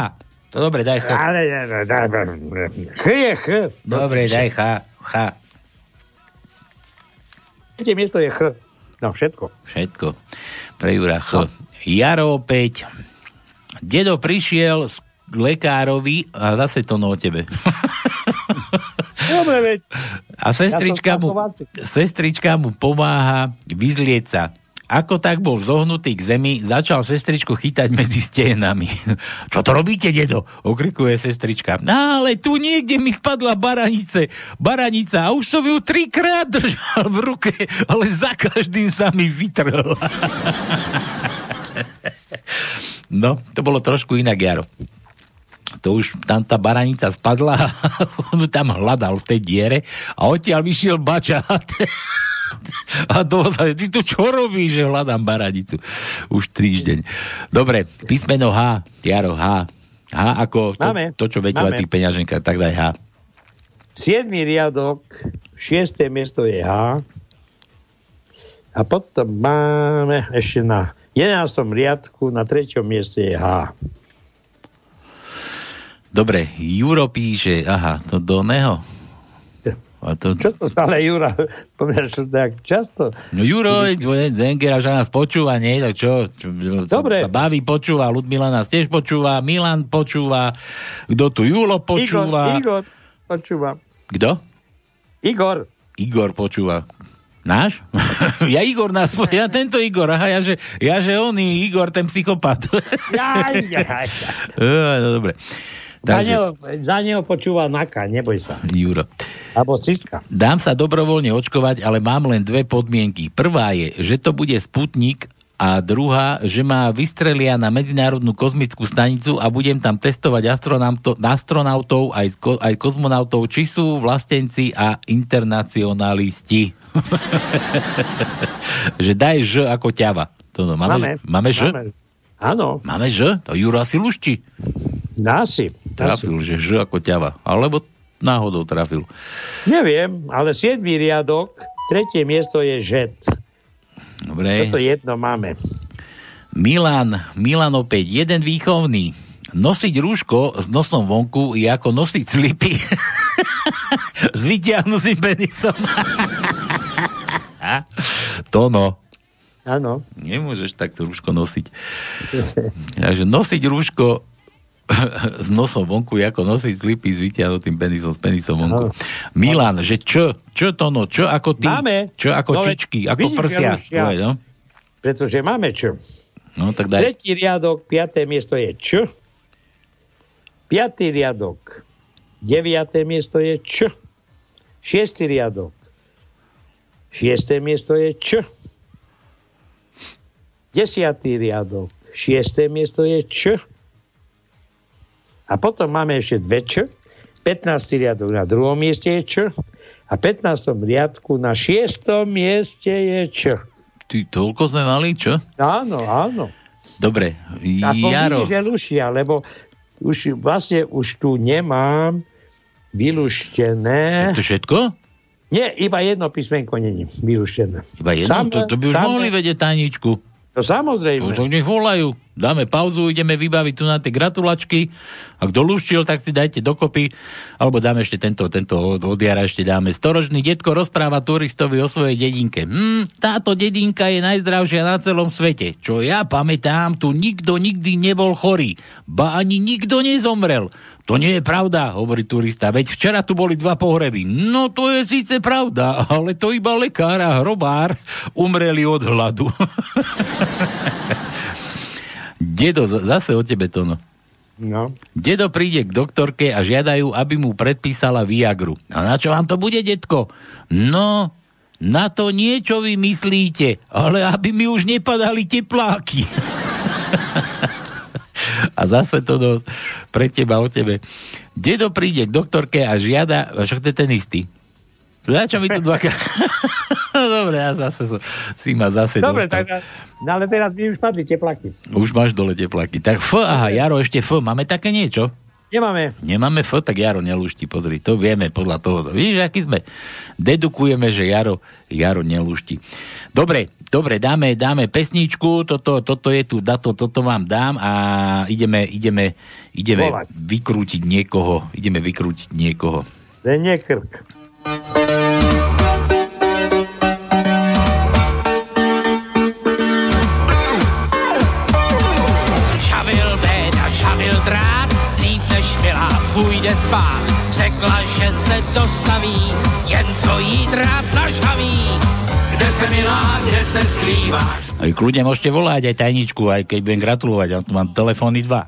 To dobre, daj Ch. Ale, ne, ne. Ch je Ch. Dobre, daj H. H. Tretie miesto je Ch. No, všetko. Všetko. Pre Jura Ch. Jaro opäť. Dedo prišiel k lekárovi a zase to no o tebe. [LAUGHS] Dobre, veď. A sestrička, Ja mu, sestrička mu pomáha vyzlieť sa. Ako tak bol zohnutý k zemi, začal sestričku chytať medzi stenami. [LAUGHS] Čo to robíte, dedo? Okrikuje sestrička. No ale tu niekde mi spadla baranice. Baranica a už som ju trikrát držal v ruke, ale za každým sa mi vytrhla. [LAUGHS] No, to bolo trošku inak, Jaro. To už tam tá baranica spadla, [LAUGHS] on ju tam hľadal v tej diere a odtiaľ vyšiel bačát. A to ty tu čo robíš, že hľadám baranicu? Už týždeň. Dobre, písmeno H, Jaro, H. H ako to, Máme. to čo Máme. tých peňaženkách, tak daj H. 7. riadok, 6. miesto je H. A potom máme ešte na 11. riadku, na 3. mieste je H. Dobre, Juro píše, aha, to do neho. A to, Čo to stále Jura? To tak často? No Juro, Zengera, že nás počúva, nie? Tak čo? čo sa, Dobre. sa baví, počúva, Ludmila nás tiež počúva, Milan počúva, kto tu Julo počúva. Igor, Igor počúva. Kto? Igor. Igor počúva. Náš? [LAUGHS] ja Igor nás, ja tento Igor, aha, ja že, ja že oný Igor, ten psychopat. [LAUGHS] Jaj. [LAUGHS] Á, no, dobre. Za, Takže, neho, za neho počúva Naka, neboj sa. Juro. Alebo. Dám sa dobrovoľne očkovať, ale mám len dve podmienky. Prvá je, že to bude Sputnik a druhá, že ma vystrelia na medzinárodnú kozmickú stanicu a budem tam testovať astronauto, astronautov aj, ko, aj kozmonautov, či sú vlastenci a internacionalisti. [LAUGHS] že daj ž ako ťava. To no, máme, máme, máme ž? Máme. Áno. Máme ž? To Juro asi lušti. Asi. Trafil, že ž ako ťava. Alebo náhodou trafil. Neviem, ale 7. riadok, tretie miesto je žet. Dobre. Toto jedno máme. Milan, Milan opäť, jeden výchovný. Nosiť rúško s nosom vonku je ako nosiť slipy [LAUGHS] s vyťahnutým penisom. [LAUGHS] to no. Áno. Nemôžeš takto rúško nosiť. Takže nosiť rúško [LAUGHS] s nosom vonku, ako nosiť slipy s vyťahnutým penisom, s penisom vonku. Aha. Milan, že čo? Čo to no? Čo ako ty? Máme. Čo ako no, čičky? Ako prsia? Tvoje, no? Pretože máme čo. No, tak daj. Tretí riadok, piaté miesto je čo? Piatý riadok, deviaté miesto je čo? Šiestý riadok, šiesté miesto je čo? Desiatý riadok, šiesté miesto je čo? A potom máme ešte dve č. 15. riadok na druhom mieste je č. A 15. riadku na 6. mieste je č. Ty, toľko sme mali, čo? Áno, áno. Dobre, A Jaro... že lušia, lebo už vlastne už tu nemám vylúštené. To všetko? Nie, iba jedno písmenko není vylúštené. Iba jedno? Samé, to, to by už samé... mohli vedieť tajničku. To samozrejme. To, to nech volajú. Dáme pauzu, ideme vybaviť tu na tie gratulačky. Ak dolúštil, tak si dajte dokopy. Alebo dáme ešte tento, tento od, od jara ešte dáme. Storočný detko rozpráva turistovi o svojej dedinke. Hm, táto dedinka je najzdravšia na celom svete. Čo ja pamätám, tu nikto nikdy nebol chorý. Ba ani nikto nezomrel. To nie je pravda, hovorí turista. Veď včera tu boli dva pohreby. No to je síce pravda, ale to iba lekár a hrobár umreli od hladu. [LAUGHS] Dedo, zase o tebe to no. No. Dedo príde k doktorke a žiadajú, aby mu predpísala Viagru. A na čo vám to bude, detko? No, na to niečo vy myslíte, ale aby mi už nepadali tepláky. [LAUGHS] a zase to do, pre teba, o tebe. Dedo príde k doktorke a žiada, však to je ten istý. Za čo mi tu dvakrát... [LAUGHS] Dobre, ja zase so, si ma zase Dobre, dostal. tak, no ale teraz mi už padli teplaky. Už máš dole teplaky. Tak F, aha, Jaro, ešte F. Máme také niečo? Nemáme. Nemáme F, tak Jaro nelúšti, pozri, to vieme podľa toho. Vidíš, aký sme? Dedukujeme, že Jaro, Jaro nelúšti. Dobre, dobre, dáme, dáme pesničku, toto, toto je tu, dato, toto vám dám a ideme, ideme, ideme Volať. vykrútiť niekoho, ideme vykrútiť niekoho. Dene krk. půjde spát. Řekla, že se dostaví, jen co jí rád nažhaví. Se milá, kde se skrýváš? Aj kľudne môžete volať aj tajničku, aj keď budem gratulovať, ja tu mám telefóny dva.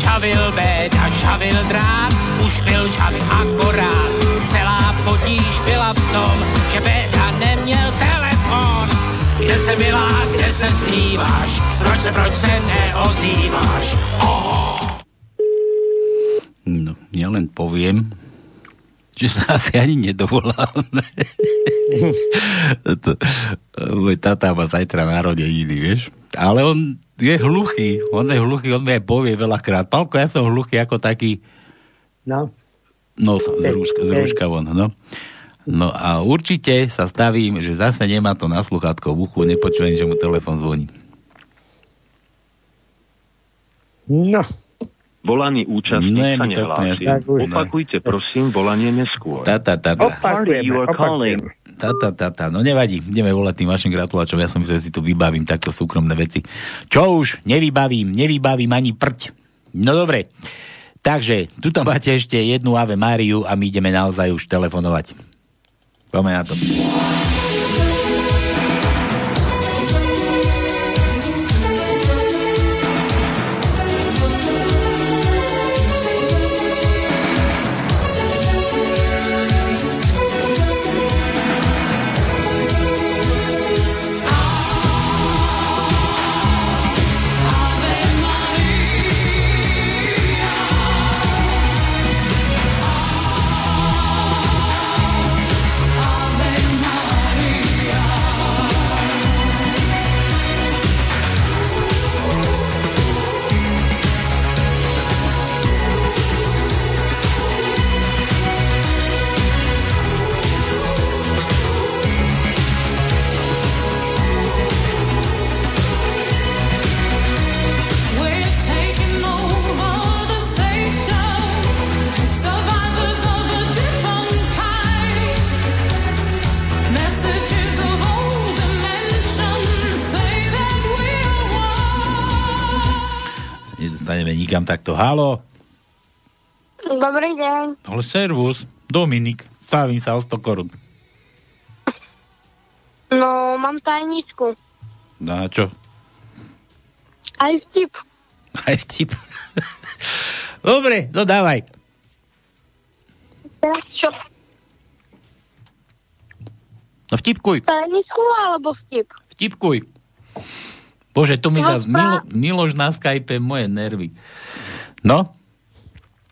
Žavil béda, žavil drát, už byl žav akorát. Celá potíž byla v tom, že béda neměl telefon. Kde se milá, kde se skrýváš? Proč se, proč se neozýváš? Oh. No, ja len poviem, že sa asi ani nedovoláme. Môj tata má zajtra narodeniny, vieš? Ale on je hluchý, on je hluchý, on mi aj povie veľakrát. Palko, ja som hluchý ako taký... No. No, z rúška, z rúška von, no. No a určite sa stavím, že zase nemá to na sluchátko v uchu, nepočujem, že mu telefon zvoní. No. Volaný účastník ne, sa nehlási. Opakujte prosím volanie neskôr. Tata, tata. Opakujeme, opakujeme. Tata, tata. No nevadí, ideme volať tým vašim gratuláčom. Ja som myslel, že si tu vybavím takto súkromné veci. Čo už, nevybavím, nevybavím ani prť. No dobre. Takže, tu máte ešte jednu Ave Máriu a my ideme naozaj už telefonovať. Poďme na to. Takto. Halo? Dobrý deň. Ale servus. Dominik. Stavím sa o 100 korun. No, mám tajničku. Na čo? Aj vtip. Aj vtip. [LAUGHS] Dobre, no dávaj. Teraz čo? No vtipkuj. Tajničku alebo vtip? Vtipkuj. Bože, tu mi No, zase Milo, Miloš na Skype moje nervy. No?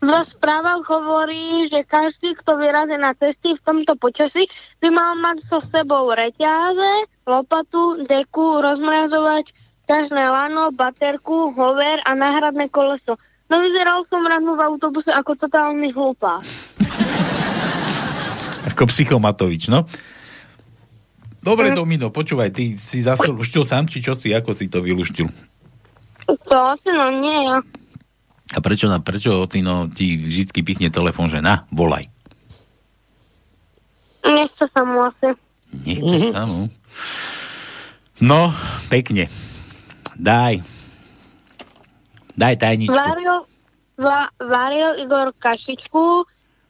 V správach hovorí, že každý, kto vyrazí na cesty v tomto počasí, by mal mať so sebou reťaze, lopatu, deku, rozmrazovač, ťažné lano, baterku, hover a náhradné koleso. No vyzeral som ráno v autobuse ako totálny hlupák. Ako psychomatovič, no? Dobre, Domino, počúvaj, ty si zase luštil sám, či čo si, ako si to vyluštil? To asi no nie. A prečo, na, prečo ocino ti vždy pichne telefon, že na, volaj. Nechce sa mu asi. Nechce mm-hmm. sa mu. No, pekne. Daj. Daj tajničku. Varil, va, varil Igor kašičku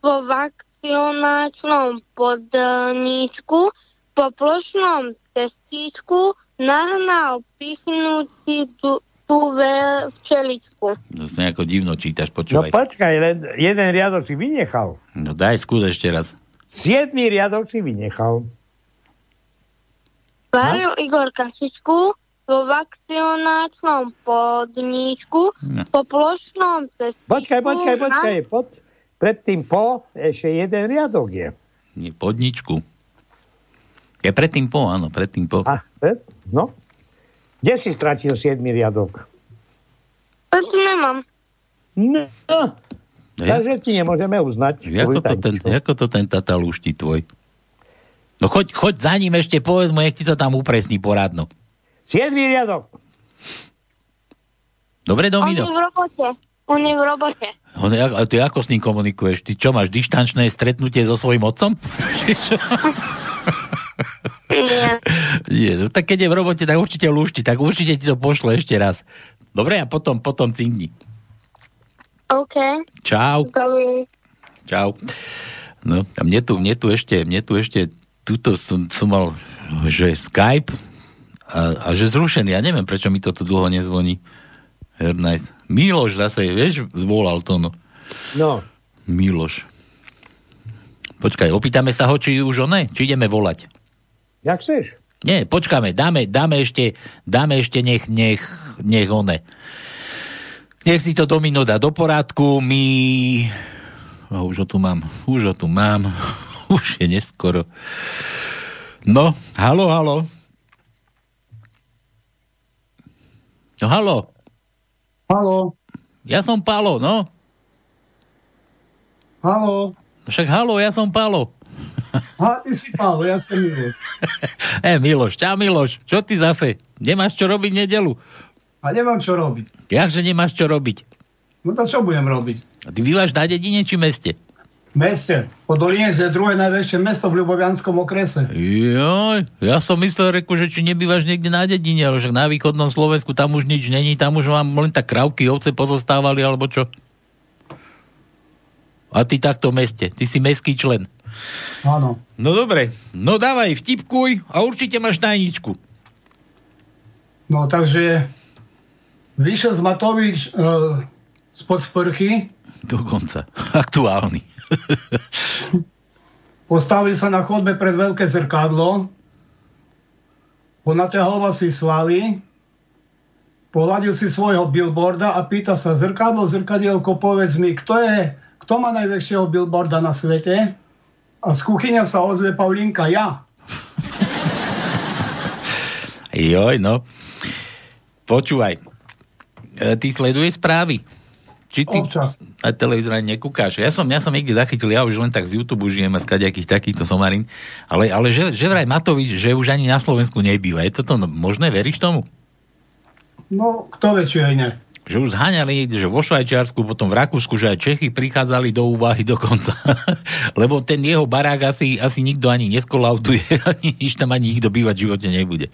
vo vakcionáčnom podníčku, po plošnom testíčku nahnal pichnúci tú, tú ve, včeličku. To sa nejako divno čítaš, No počúvaj. počkaj, len jeden riadok si vynechal. No daj, skús ešte raz. Siedmý riadok si vynechal. Varil Igor kašičku vo vakcionáčnom podníčku, No. po plošnom testíčku Počkaj, počkaj, na- počkaj. Pod, predtým po ešte jeden riadok je. Nie, podničku. Je predtým po, áno, predtým po. A, pred, no. Kde si stratil siedmý riadok? To tu nemám. No. Ja- Takže ti nemôžeme uznať. Ako to, ten, ako to ten tata lúšti tvoj? No choď, choď za ním ešte, povedz mu, nech ti to tam upresní poradno. Siedmý riadok. Dobre, On Domino? je v robote. On je v robote. On, a a ty ako s ním komunikuješ? Ty čo, máš dištančné stretnutie so svojím otcom? [LAUGHS] [LAUGHS] Nie. [LAUGHS] Nie, no tak keď je v robote, tak určite lúšti, tak určite ti to pošle ešte raz. Dobre, a potom, potom cingni. OK. Čau. Dobrý. Čau. No, a mne tu, mne tu ešte, mne tu ešte, tuto som, som mal, že Skype a, a že zrušený. Ja neviem, prečo mi to tu dlho nezvoní. Nice. Miloš zase, vieš, zvolal to, no. No. Miloš. Počkaj, opýtame sa ho, či už ne, či ideme volať. Jak chceš? Nie, počkáme, dáme, dáme ešte, dáme ešte nech, nech, nech one. Nech si to domino dá do porádku, my... O, už ho tu mám, už ho tu mám, [LAUGHS] už je neskoro. No, halo, halo. No, halo. Halo. Ja som Palo, no. Halo. Však halo, ja som Palo. [LAUGHS] Ha, ty si Pálo, ja som Miloš. [LAUGHS] E, Miloš, čau Miloš, čo ty zase? Nemáš čo robiť nedelu? A nemám čo robiť. Jakže nemáš čo robiť? No to čo budem robiť? A ty bývaš na dedine či meste? Meste. Podolínec je druhé najväčšie mesto v Ľubovianskom okrese. Joj, ja som myslel, reku, že či nebývaš niekde na dedine, ale však na východnom Slovensku tam už nič není, tam už vám len tak krávky, ovce pozostávali, alebo čo? A ty takto v meste, ty si mestský člen. Áno. No dobre, no dávaj, vtipkuj a určite máš tajničku. No takže vyšiel z Matovič e, spod sprchy, Dokonca, [LAUGHS] aktuálny. [LAUGHS] postavil sa na chodbe pred veľké zrkadlo, ponaťahoval si svaly, pohľadil si svojho billboarda a pýta sa zrkadlo, zrkadielko, povedz mi, kto je, kto má najväčšieho billboarda na svete? A z kuchyňa sa ozve Paulinka, ja. Joj, no. Počúvaj, e, ty sleduješ správy? Či ty Občas. na televízor ani nekúkáš? Ja som, ja som niekde zachytil, ja už len tak z YouTube žijem a z kaďakých takýchto somarín, ale, ale že, že vraj Matovič, že už ani na Slovensku nebýva. Je toto no- možné? Veríš tomu? No, kto vie, či aj ne. Že už zháňali, že vo Švajčiarsku, potom v Rakúsku, že aj Čechy prichádzali do úvahy dokonca. [LAUGHS] Lebo ten jeho barák asi, asi nikto ani neskolauduje, [LAUGHS] ani nič tam ani nikto bývať v živote nebude.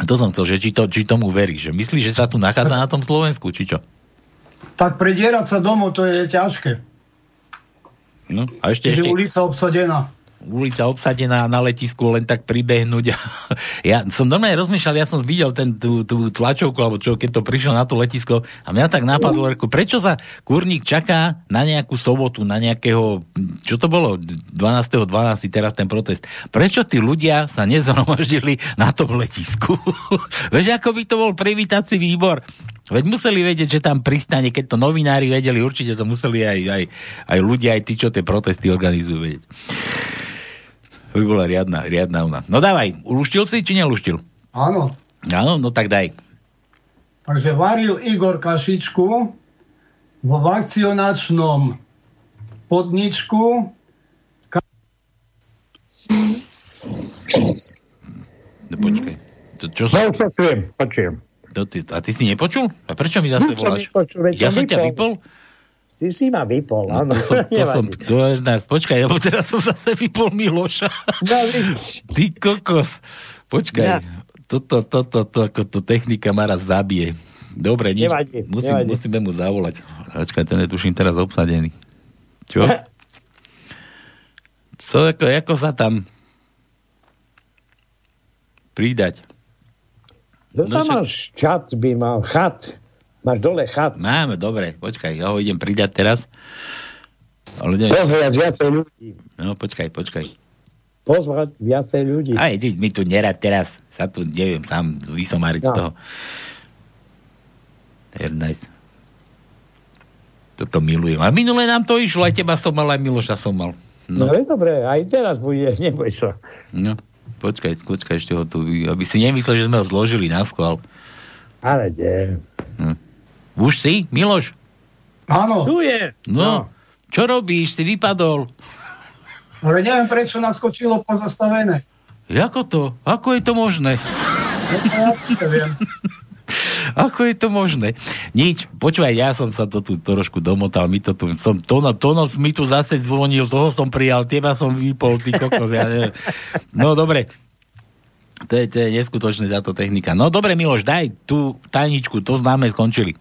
To som chcel, že či, to, či tomu veríš. Že myslíš, že sa tu nachádza na tom Slovensku, či čo? Tak predierať sa domov, to je ťažké. No, a ešte, ešte... ulica obsadená ulica obsadená na letisku len tak pribehnúť. [LAUGHS] ja som normálne rozmýšľal, ja som videl ten, tú, tú tlačovku, alebo čo, keď to prišlo na to letisko a mňa tak napadlo, reku, prečo sa kurník čaká na nejakú sobotu, na nejakého, čo to bolo, 12.12. 12. teraz ten protest. Prečo tí ľudia sa nezhromaždili na tom letisku? [LAUGHS] Vieš, ako by to bol privítací výbor. Veď museli vedieť, že tam pristane, keď to novinári vedeli, určite to museli aj, aj, aj ľudia, aj tí, čo tie protesty organizujú vedieť. To by bola riadna, riadna ona. No dávaj, luštil si, či neluštil? Áno. Áno, no tak daj. Takže varil Igor kašičku vo vakcionačnom podničku. Ka- no počkaj. To, čo sa... No, počujem, počujem. Ty, a ty si nepočul? A prečo mi zase voláš? Ja som ťa vypol? Ty si ma vypol, no, áno. To som, to [LAUGHS] som, to je nás, počkaj, lebo teraz som zase vypol Miloša. No, Ty kokos. Počkaj. Ja. Toto, toto, to, to, to technika ma raz zabije. Dobre, nič. Nevadí, Musím, nevadí. Musíme mu zavolať. Počkaj, ten je tuším teraz obsadený. Čo? [LAUGHS] Co, ako, ako sa tam pridať? No, tam no, máš čat, by mal chat. Máš dole chat. Máme, dobre, počkaj, ja ho idem pridať teraz. Ne... Pozvať viacej ľudí. No, počkaj, počkaj. Pozvať viacej ľudí. Aj, ty, mi tu nerad teraz. Sa tu, neviem, sám vysomariť no. z toho. Very nice. Toto milujem. A minule nám to išlo, aj teba som mal, aj Miloša som mal. No, no je dobré, aj teraz bude, [LAUGHS] neboj sa. No, počkaj, počkaj ešte ho tu, aby si nemyslel, že sme ho zložili na skval. Ale nie. Hm. Už si, Miloš? Áno. Tu je. No, no. čo robíš? Si vypadol. Ale neviem, prečo naskočilo pozastavené. Ako to? Ako je to možné? Ja neviem. [LAUGHS] Ako je to možné? Nič, počúvaj, ja som sa to tu trošku domotal, mi to tu, som, to, to no, mi tu zase zvonil, toho som prijal, teba som vypol, ty kokos, ja neviem. No dobre, to je, to je neskutočné táto technika. No dobre, Miloš, daj tú tajničku, to známe skončili.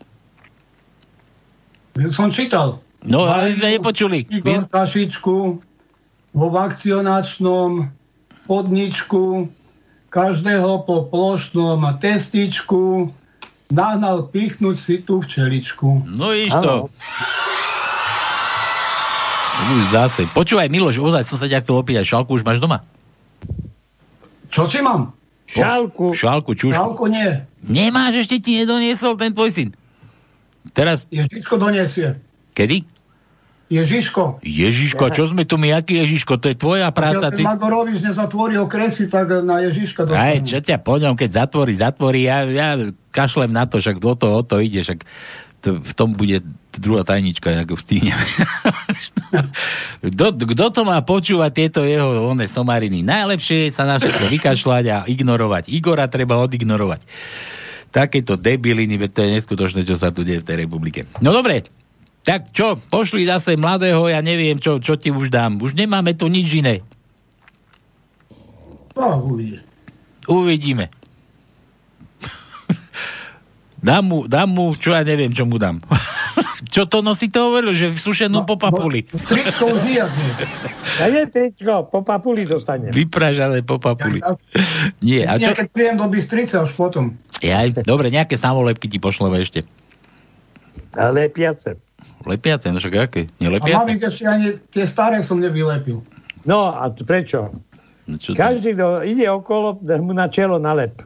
Som čítal. No, ale sme nepočuli. Igor Kašičku vo vakcionačnom podničku každého po plošnom testičku nahnal pichnúť si tú včeličku. No iš to. Už zase. Počúvaj, Miloš, ozaj som sa ťa chcel opýtať, šalku už máš doma? Čo si mám? Šálku. Šálku, čušku. Šálku nie. Nemáš, ešte ti nedoniesol ten tvoj syn. Teraz... Ježiško doniesie. Kedy? Ježiško. Ježiško, čo sme tu my, aký Ježiško? To je tvoja práca. Ja, ty... Magorovič nezatvoril kresy, tak na Ježiška dostanú. Aj, čo ťa po ňom, keď zatvorí, zatvorí, ja, ja kašlem na to, však do toho o to ide, však to, v tom bude druhá tajnička, ako v [LAUGHS] kto, kto to má počúvať tieto jeho one somariny? Najlepšie je sa na všetko vykašľať a ignorovať. Igora treba odignorovať. Takéto debiliny, veď to je neskutočné, čo sa tu deje v tej republike. No dobre, tak čo, pošli zase mladého, ja neviem, čo, čo ti už dám. Už nemáme tu nič iné. No, uvidíme. Uvidíme. [LAUGHS] Dám mu, dám mu, čo ja neviem, čo mu dám. [LAUGHS] čo to nosí, to hovoril, že sušenú no, po papuli. No, tričko už nie. Ja nie tričko, po papuli dostane. Vypražané po papuli. Ja, nie, a čo? Keď príjem do Bystrice, už potom. Ja, dobre, nejaké samolepky ti pošleme ešte. A lepiace. Lepiace, no však aké? Nelepiace? A mám ešte ani tie staré som nevylepil. No, a prečo? No, Každý, kto ide okolo, mu na čelo nalep.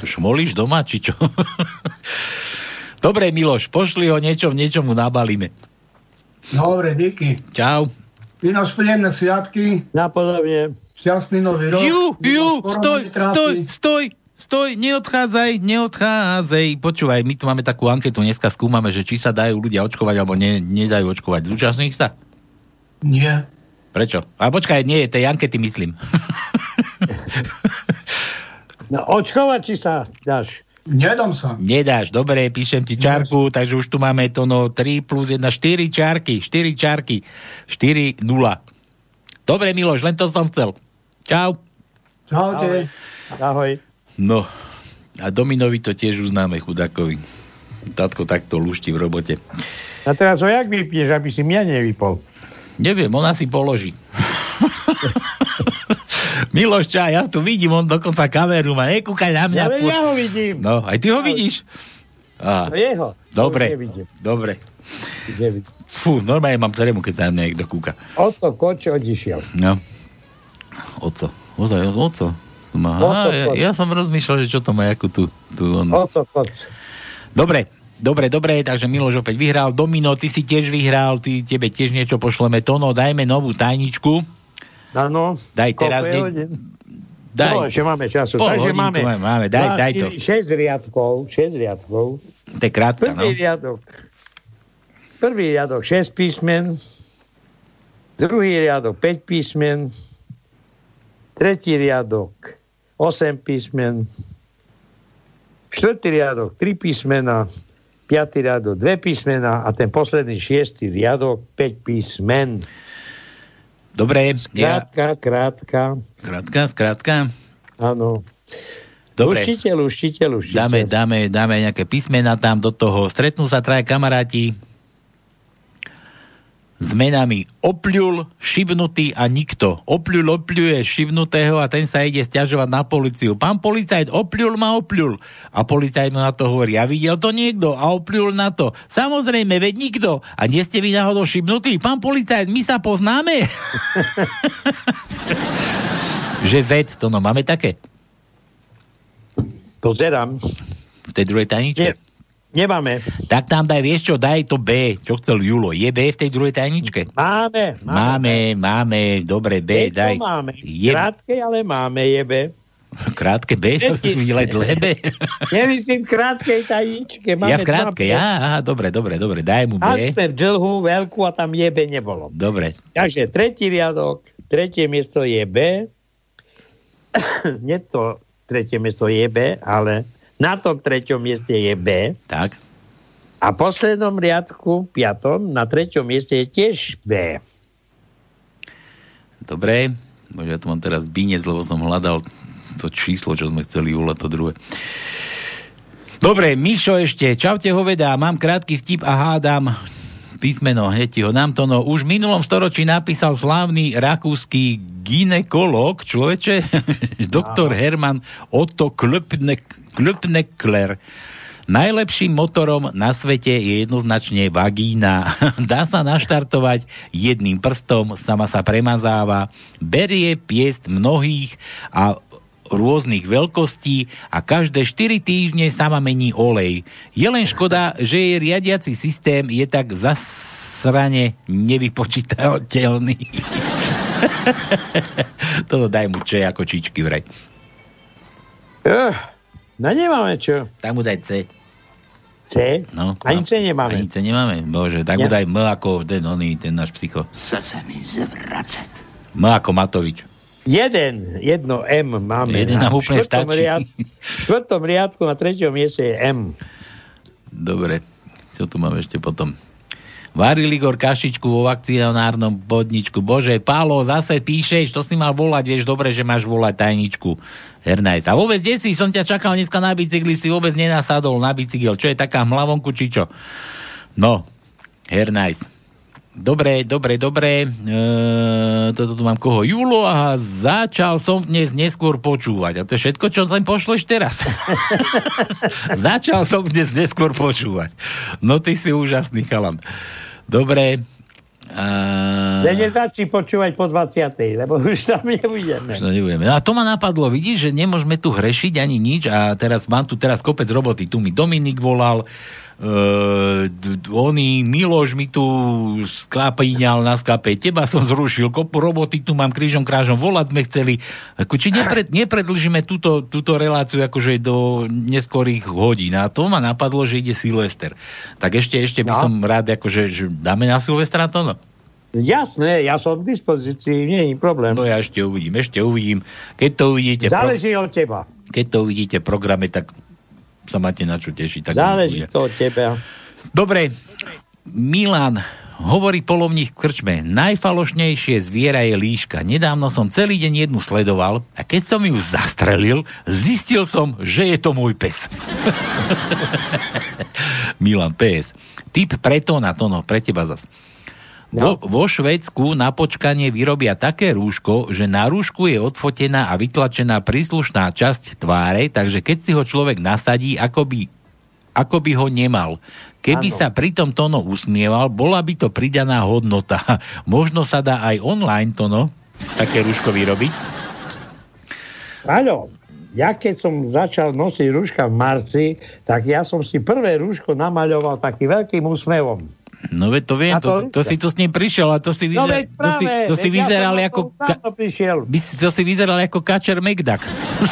To šmolíš doma, či čo? [LAUGHS] Dobre, Miloš, pošli ho niečo, niečo mu nabalíme. Dobre, díky. Čau. Vynož príjemné sviatky. Napodobne. Šťastný nový rok. Ju, ju, stoj, stoj, stoj, stoj, neodchádzaj, neodchádzaj. Počúvaj, my tu máme takú anketu, dneska skúmame, že či sa dajú ľudia očkovať, alebo ne, nedajú očkovať. Zúčastníš sa? Nie. Prečo? A počkaj, nie, tej ankety myslím. [LAUGHS] No, očkovať či sa dáš? Nedám sa. Nedáš, dobre, píšem ti čárku, Nedáš. takže už tu máme to no 3 plus 1, 4 čárky, 4 čárky, 4, 0. Dobre, Miloš, len to som chcel. Čau. Čaute. Ahoj. Ahoj. No, a Dominovi to tiež uznáme chudákovi. Tatko takto lušti v robote. A teraz ho jak vypneš, aby si mňa nevypol? Neviem, ona si položí. Miloš, ča, ja tu vidím, on dokonca kameru má, nekúkaj na mňa. Ja, po... ja ho vidím. No, aj ty ho vidíš? A, jeho. Dobre, dobre. Fú, normálne mám trému, keď sa na mňa niekto kúka. Oco Koč odišiel. No. Oco. Oco, oco. Má, oco ja, ja, som rozmýšľal, že čo to má, ako tu. tu on... Oco Koč. Dobre, Dobre, dobre, takže Miloš opäť vyhral. Domino, ty si tiež vyhral, ty, tebe tiež niečo pošleme. Tono, dajme novú tajničku. Áno. Daj teraz. Ne... Daj. No, ešte máme času. Pol takže máme, máme. Daj, daj to. 6 riadkov, 6 riadkov. To je krátka, Prvý no. riadok. Prvý riadok 6 písmen. Druhý riadok 5 písmen. Tretí riadok 8 písmen. Štvrtý riadok 3 písmena 5. riadok dve písmena a ten posledný šiestý riadok 5 písmen. Dobre. Krátka, ja... krátka. Krátka, skrátka. Áno. Dobre. Luštite, luštite, luštite. Dáme, dáme, dáme nejaké písmena tam do toho. Stretnú sa traja kamaráti s menami Opľul, Šibnutý a Nikto. Opľul opľuje Šibnutého a ten sa ide stiažovať na policiu. Pán policajt, Opľul ma opľul. A policajt na to hovorí, a videl to niekto a opľul na to. Samozrejme, veď nikto. A nie ste vy náhodou Šibnutý? Pán policajt, my sa poznáme? [LAUGHS] že Z, to no, máme také? Pozerám. V tej druhej tajničke? Nemáme. Tak tam daj, vieš čo, daj to B, čo chcel Julo. Je B v tej druhej tajničke? Máme. Máme, máme, máme dobre, B, je daj. máme. Je... Krátke, ale máme, je B. [LAUGHS] Krátke B? Videl aj dlhé B? [LAUGHS] Nemyslím krátkej tajničke. Máme ja v krátke, ja, aha, dobre, dobre, dobre, daj mu B. A sme dlhú, veľkú a tam je B nebolo. Dobre. Takže tretí riadok, tretie miesto je B. [COUGHS] Nie to tretie miesto je B, ale na tom treťom mieste je B. Tak. A poslednom riadku, piatom, na treťom mieste je tiež B. Dobre, bože, ja tu mám teraz binec, lebo som hľadal to číslo, čo sme chceli volať, to druhé. Dobre, Mišo ešte, čaute hoveda, mám krátky vtip a hádam písmeno, hneď ho nám to, no už v minulom storočí napísal slávny rakúsky ginekolog, človeče, [LAUGHS] doktor Herman Otto Klöpnek, Klöpnekler. Najlepším motorom na svete je jednoznačne vagína. [LAUGHS] Dá sa naštartovať jedným prstom, sama sa premazáva, berie piest mnohých a rôznych veľkostí a každé 4 týždne sama mení olej. Je len škoda, že jej riadiaci systém je tak zasrane nevypočítateľný. [LAUGHS] Toto daj mu če ako čičky vraj. Uh. No nemáme čo. Tak mu daj C. C? No. Ani C nemáme. Ani C nemáme. Bože, tak mu daj M ako ten oný, ten náš psycho. Chce sa mi zvracet. M ako Matovič. Jeden, jedno M máme. Jeden nám úplne stačí. Riad, v [LAUGHS] štvrtom riadku na treťom mieste je M. Dobre. Čo tu máme ešte potom? Varil Igor kašičku vo vakcionárnom podničku. Bože, Pálo, zase píšeš, to si mal volať, vieš dobre, že máš volať tajničku. Hernajs. A vôbec, kde si? Som ťa čakal dneska na bicykli, si vôbec nenasadol na bicykel. Čo je taká mlavonku, či čo? No, Hernajs. Dobre, dobre, dobre. E, toto tu mám koho? Julo a začal som dnes neskôr počúvať. A to je všetko, čo sem pošleš teraz. [LAUGHS] začal som dnes neskôr počúvať. No ty si úžasný chalan. Dobre. Uh... Ja nezačí počúvať po 20. lebo [LAUGHS] už tam nebudeme. Už to nebudeme. No a to ma napadlo, vidíš, že nemôžeme tu hrešiť ani nič a teraz mám tu teraz kopec roboty. Tu mi Dominik volal, oný Miloš mi tu sklapíňal na skape, teba som zrušil, kopu roboty tu mám krížom krážom, volať sme chceli. Ako, či nepred, nepredlžíme túto, túto reláciu akože do neskorých hodín. A to ma napadlo, že ide Silvester. Tak ešte, ešte by no. som rád, akože, že dáme na Silvestra to, no? Jasné, ja som k dispozícii, nie je problém. No ja ešte uvidím, ešte uvidím. Keď to uvidíte... Záleží pro... od teba. Keď to uvidíte v programe, tak sa máte na čo tešiť. Tak Záleží to od teba. Dobre, Milan Hovorí polovník v krčme, najfalošnejšie zviera je líška. Nedávno som celý deň jednu sledoval a keď som ju zastrelil, zistil som, že je to môj pes. [LAUGHS] Milan PS. Typ preto na to, no, pre teba zas. Vo, vo Švedsku na počkanie vyrobia také rúško, že na rúšku je odfotená a vytlačená príslušná časť tváre, takže keď si ho človek nasadí, ako by, ako by ho nemal. Keby ano. sa pri tom Tono usmieval, bola by to pridaná hodnota. [LAUGHS] Možno sa dá aj online Tono také rúško vyrobiť? Áno. Ja keď som začal nosiť rúška v marci, tak ja som si prvé rúško namaľoval takým veľkým úsmevom. No veď to viem, to, to, to si tu s ním prišiel a to si, vyzer, no práve, to si, to si vyzeral ja ako... Ka, to si vyzeral ako kačer Megdak.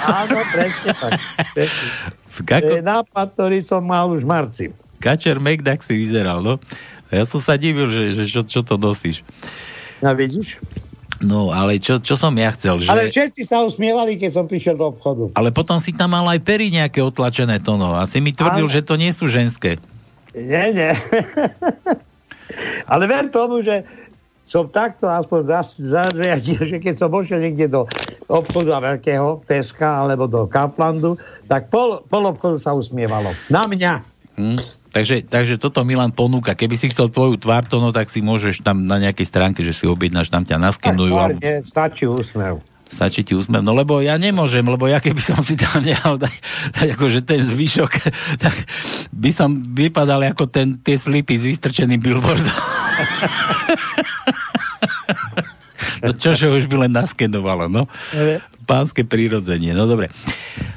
Áno, presne tak. [LAUGHS] Kako... To je nápad, ktorý som mal už v marci. Kačer Megdak si vyzeral, no. Ja som sa divil, že, že čo, čo to nosíš. No vidíš? No, ale čo, čo som ja chcel, že... Ale všetci sa usmievali, keď som prišiel do obchodu. Ale potom si tam mal aj pery nejaké otlačené tono. A si mi tvrdil, ale... že to nie sú ženské. Nie, nie. [LAUGHS] ale ver tomu, že som takto aspoň zariadil, že keď som vošiel niekde do obchodu veľkého, Teska alebo do Kaplandu, tak pol, pol obchodu sa usmievalo. Na mňa. Hmm. Takže, takže toto Milan ponúka. Keby si chcel tvoju tvár, to no, tak si môžeš tam na nejakej stránke, že si objednáš, tam ťa naskenujú. Tak, alebo... stačí úsmev. Stačí ti úsmev. No lebo ja nemôžem, lebo ja keby som si tam nehal dať, akože ten zvyšok, [LAUGHS] tak by som vypadal ako ten, tie slipy s vystrčeným billboardom. [LAUGHS] no čože už by len naskenovalo, no. Pánske prírodzenie, no dobre.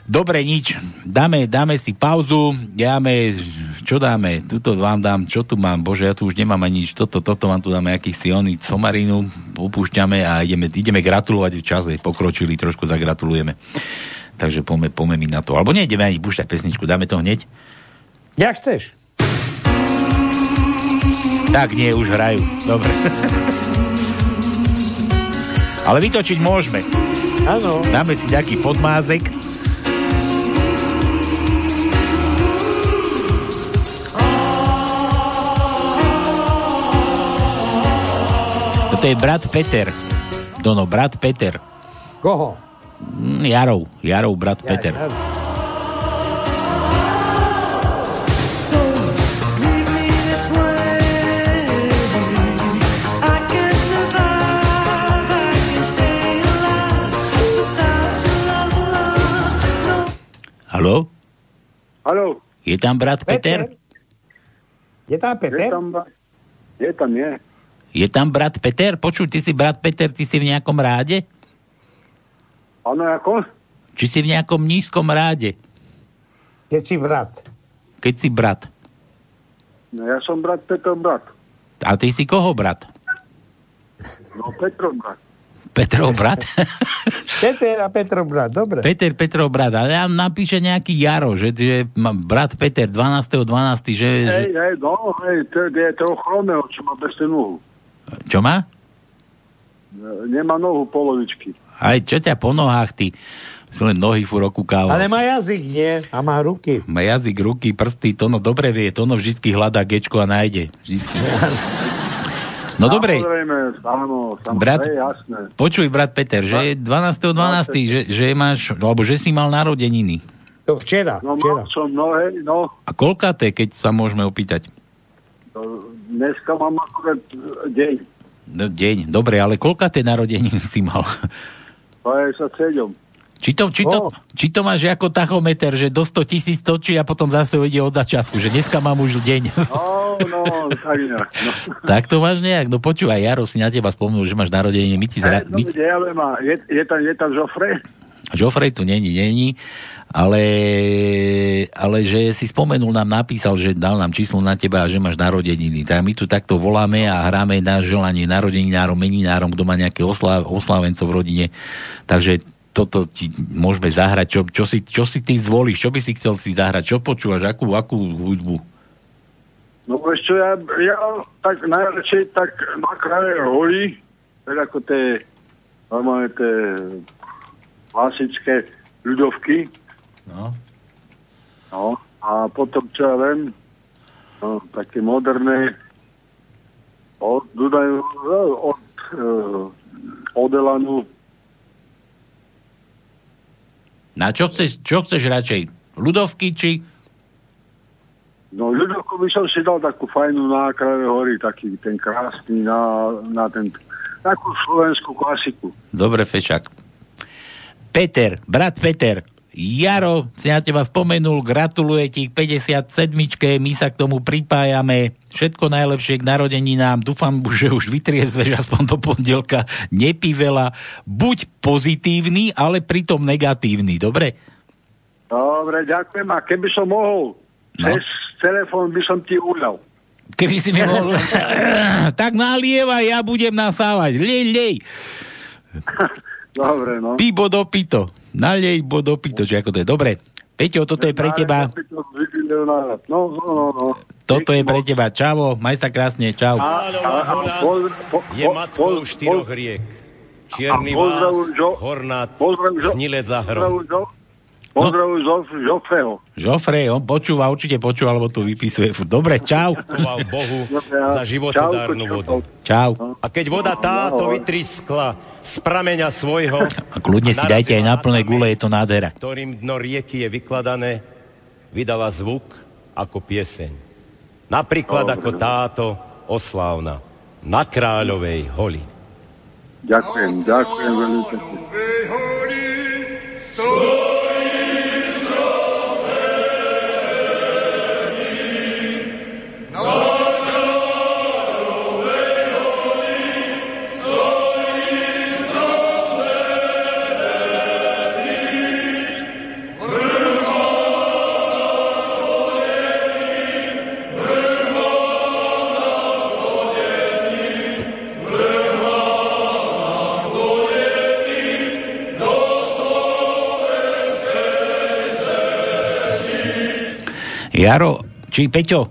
Dobre, nič. Dáme, dáme si pauzu, dáme, čo dáme? Tuto vám dám, čo tu mám? Bože, ja tu už nemám ani nič. Toto, toto vám tu dáme akýsi oný somarinu, opúšťame a ideme, ideme gratulovať v čase. Pokročili, trošku zagratulujeme. Takže poďme, poďme mi na to. Alebo nejdeme ani púšťať pesničku, dáme to hneď? Ja chceš. Tak nie, už hrajú. Dobre. [LAUGHS] Ale vytočiť môžeme. Áno. Dáme si nejaký podmázek. to je brat Peter. Dono, brat Peter. Koho? Mm, Jarov. Jarov, brat ja, Peter. Jarov. Haló? Haló? Je tam brat Peter? Peter? Je tam Peter? Je tam, je tam, je. Je tam brat Peter? Počuj, ty si brat Peter, ty si v nejakom ráde? Áno, ako? Či si v nejakom nízkom ráde? Keď si brat. Keď si brat. No ja som brat Petro brat. A ty si koho brat? No Petro brat. Petrov brat? [LAUGHS] Peter a Petrov brat, dobre. Peter, Petrov brat. A ja napíše nejaký Jaro, že, že brat Peter 12. 12. že... Hej, hej, no, hej, to je to Chromeo, čo má bez nohu. Čo má? Nemá nohu polovičky. Aj čo ťa po nohách, ty? Si len nohy furt okúkával. Ale má jazyk, nie? A má ruky. Má jazyk, ruky, prsty, to no dobre vie, to no vždy hľadá gečko a nájde. Vždycky. [LAUGHS] No dobre. áno, brat, jasné. Počuj, brat Peter, že je 12. 12. Že, že máš, alebo že si mal narodeniny. To včera. No včera. som, no hej, no. A koľka to je, keď sa môžeme opýtať? Dneska mám akurát deň. No, deň, dobre, ale koľka tie narodeniny si mal? 57. Či to, či, to, oh. či to máš ako tachometer, že do 100 tisíc točí a potom zase ide od začiatku, že dneska mám už deň. No, no, tak nejak. No. tak to máš nejak, no počúvaj, Jaro si na teba spomenul, že máš narodeniny, my ti zra... No, my... ja je, je, tam, je tam Joffrey? Joffrey tu není, není, ale, ale že si spomenul, nám napísal, že dal nám číslo na teba a že máš narodeniny. Tak my tu takto voláme a hráme na želanie narodeninárom, meninárom, kto má nejaké osla, oslávencov v rodine. Takže toto ti môžeme zahrať. Čo, čo, si, čo si ty zvolíš? Čo by si chcel si zahrať? Čo počúvaš? Akú, akú hudbu? No ešte ja, ja tak najradšej tak na kraje holí, tak ako tie normálne tie klasické ľudovky, No. No, a potom, čo ja viem, no, také moderné, Od Dunaju, e, od, uh, od Elanu. Na čo chceš, čo chceš radšej? Ľudovky či... No ľudovku by som si dal takú fajnú na hory, taký ten krásny na, na ten, takú slovenskú klasiku. Dobre, Fešak. Peter, brat Peter, Jaro si na teba spomenul, gratuluje ti k 57 my sa k tomu pripájame. Všetko najlepšie k narodeninám. Dúfam, že už vytriezveš aspoň do pondelka. Nepí veľa. Buď pozitívny, ale pritom negatívny. Dobre? Dobre, ďakujem. A keby som mohol, no. cez telefón by som ti uľal. Keby si mi mohol... [LAUGHS] tak nalieva, ja budem nasávať. Lej, lej. Dobre, no. Pibo do pito. Nalej bo do pito, že ako to je. Dobre. Peťo, toto je pre teba. No, no, no, no. Toto je pre teba. Čavo, maj sa krásne. Čau. Je matkou štyroch riek. Čierny vál, hornát, hnilec a hrom. Pozdravuj no. Žofreho. Žofre, on počúva, určite počúva, alebo tu vypisuje. Dobre, čau. Bohu za životodárnu vodu. Čau. A keď voda táto vytriskla z prameňa svojho... A kľudne si dajte aj na plné gule, je to nádhera. Ktorým dno rieky je vykladané, vydala zvuk ako pieseň. Napríklad ako táto oslávna na Kráľovej holi. Ďakujem, ďakujem veľmi pekne. Jaro, či Peťo,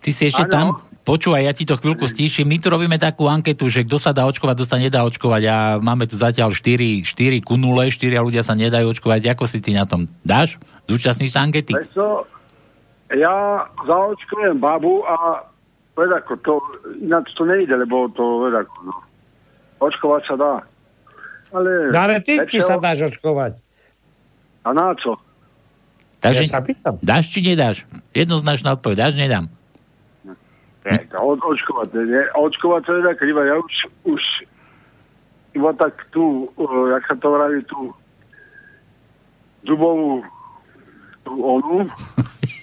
ty si ešte ano. tam? Počúvaj, ja ti to chvíľku stíšim. My tu robíme takú anketu, že kto sa dá očkovať, kto sa nedá očkovať a máme tu zatiaľ 4, 4 ku 0, 4 ľudia sa nedajú očkovať. Ako si ty na tom? Dáš? Zúčastníš sa ankety? Ja zaočkujem babu a vedako, to, ináč to nejde, lebo to vedako, no. Očkovať sa dá. Ale, no ale ty, či sa dáš očkovať. A na čo? Takže ja dáš či nedáš? Jednoznačná odpoveď, dáš, nedám. Od, očkovať, nie, očkovať to je tak kriva. Ja už, už iba tak tu, uh, jak sa to vraví, tú zubovú tú onu.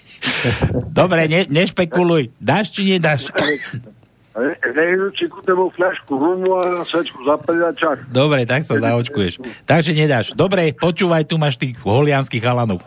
[LAUGHS] Dobre, ne, nešpekuluj. Dáš či nedáš? Nejdu či ku tebou fľašku rumu a svečku zapaliť čak. Dobre, tak sa zaočkuješ. Takže nedáš. Dobre, počúvaj, tu máš tých holianských chalanov.